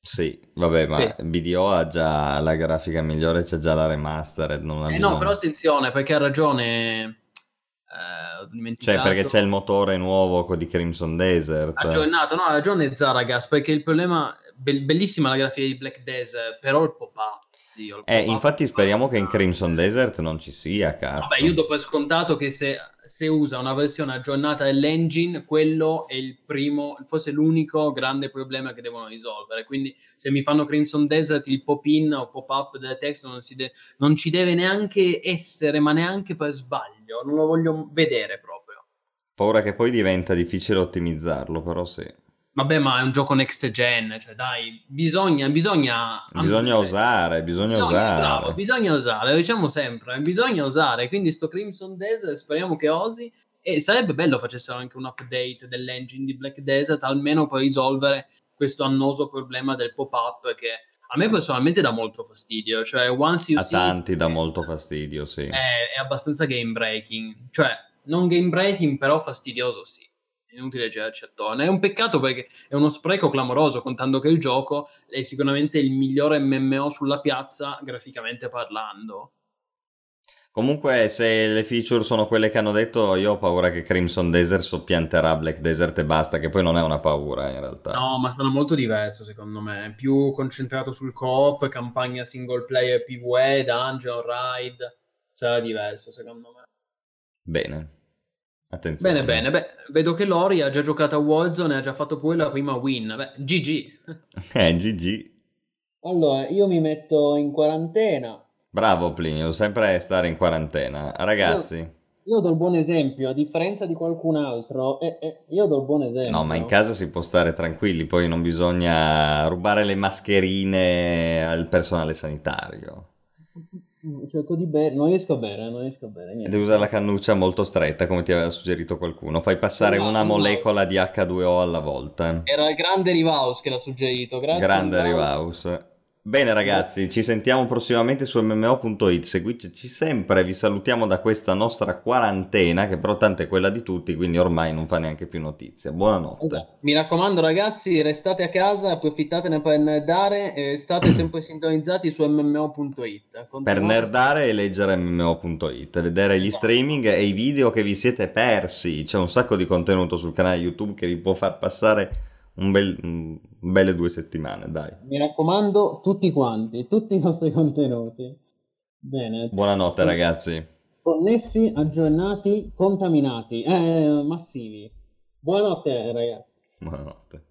[SPEAKER 2] Sì, vabbè, ma
[SPEAKER 3] Sì.
[SPEAKER 2] BDO ha già la grafica migliore, c'è già la remastered, non ha
[SPEAKER 3] Eh no, però attenzione perché ha ragione. Eh,
[SPEAKER 2] Cioè, perché c'è il motore nuovo di Crimson Desert.
[SPEAKER 3] Aggiornato, no, ha ragione Zaragas perché il problema. Be- bellissima la grafica di Black Desert, però il pop-up. Zio, il
[SPEAKER 2] Eh,
[SPEAKER 3] pop-up
[SPEAKER 2] infatti
[SPEAKER 3] è
[SPEAKER 2] speriamo che in Crimson Desert non ci sia, cazzo.
[SPEAKER 3] Vabbè, io do per scontato che se, se usa una versione aggiornata dell'engine, quello è il primo, forse l'unico grande problema che devono risolvere. Quindi, se mi fanno Crimson Desert, il pop-in o pop-up del testo non, de- non ci deve neanche essere, ma neanche per sbaglio. Non lo voglio vedere proprio.
[SPEAKER 2] Paura che poi diventa difficile ottimizzarlo, però sì.
[SPEAKER 3] Vabbè, ma è un gioco next gen, cioè dai, bisogna, bisogna...
[SPEAKER 2] Bisogna
[SPEAKER 3] cioè,
[SPEAKER 2] osare, bisogna
[SPEAKER 3] Bisogna,
[SPEAKER 2] osare.
[SPEAKER 3] bravo, bisogna osare, lo diciamo sempre, bisogna osare, quindi sto Crimson Desert speriamo che osi e sarebbe bello facessero anche un update dell'engine di Black Desert, almeno per risolvere questo annoso problema del pop-up che a me personalmente dà molto fastidio, cioè once you
[SPEAKER 2] A
[SPEAKER 3] see it,
[SPEAKER 2] tanti dà molto fastidio, sì.
[SPEAKER 3] È, è abbastanza game breaking, cioè non game breaking però fastidioso sì. Inutile girarci attorno. È un peccato perché è uno spreco clamoroso, contando che il gioco è sicuramente il migliore MMO sulla piazza, graficamente parlando.
[SPEAKER 2] Comunque, se le feature sono quelle che hanno detto, io ho paura che Crimson Desert soppianterà Black Desert e basta, che poi non è una paura in realtà.
[SPEAKER 3] No, ma sarà molto diverso secondo me. Più concentrato sul co-op, campagna single player PvE, dungeon, ride. Sarà diverso secondo me.
[SPEAKER 2] Bene. Attenzione.
[SPEAKER 3] Bene, bene. Beh, vedo che Lori ha già giocato a Warzone e ha già fatto poi la prima win. Beh, GG.
[SPEAKER 2] Eh, GG.
[SPEAKER 3] Allora, io mi metto in quarantena.
[SPEAKER 2] Bravo Plinio, sempre stare in quarantena. Ragazzi,
[SPEAKER 3] Io do il buon esempio, a differenza di qualcun altro, eh, eh, io do il buon esempio.
[SPEAKER 2] no, ma in casa si può stare tranquilli, poi non bisogna rubare le mascherine al personale sanitario.
[SPEAKER 3] Cerco di bere, non riesco a bere, non riesco a bere, niente.
[SPEAKER 2] Devi usare la cannuccia molto stretta, come ti aveva suggerito qualcuno. Fai passare
[SPEAKER 3] No,
[SPEAKER 2] una
[SPEAKER 3] no.
[SPEAKER 2] molecola di H2O alla volta.
[SPEAKER 3] Era il grande Rivaus che l'ha suggerito, grazie.
[SPEAKER 2] Grande
[SPEAKER 3] Rivaus.
[SPEAKER 2] Bene ragazzi, ci sentiamo prossimamente su mmo.it, seguiteci sempre, vi salutiamo da questa nostra quarantena, che però tanto è quella di tutti, quindi ormai non fa neanche più notizia. Buonanotte.
[SPEAKER 3] Esatto. Mi raccomando ragazzi, restate a casa, approfittatene per nerdare e state sempre sintonizzati su mmo.it.
[SPEAKER 2] Per
[SPEAKER 3] Continuate-
[SPEAKER 2] nerdare e leggere mmo.it, vedere gli streaming e i video che vi siete persi. C'è un sacco di contenuto sul canale YouTube che vi può far passare un bel, belle due settimane, dai.
[SPEAKER 3] Mi raccomando, tutti quanti, tutti i nostri contenuti. Bene.
[SPEAKER 2] Buonanotte ragazzi.
[SPEAKER 3] Connessi, aggiornati, contaminati, eh, massivi. Buonanotte ragazzi.
[SPEAKER 2] Buonanotte.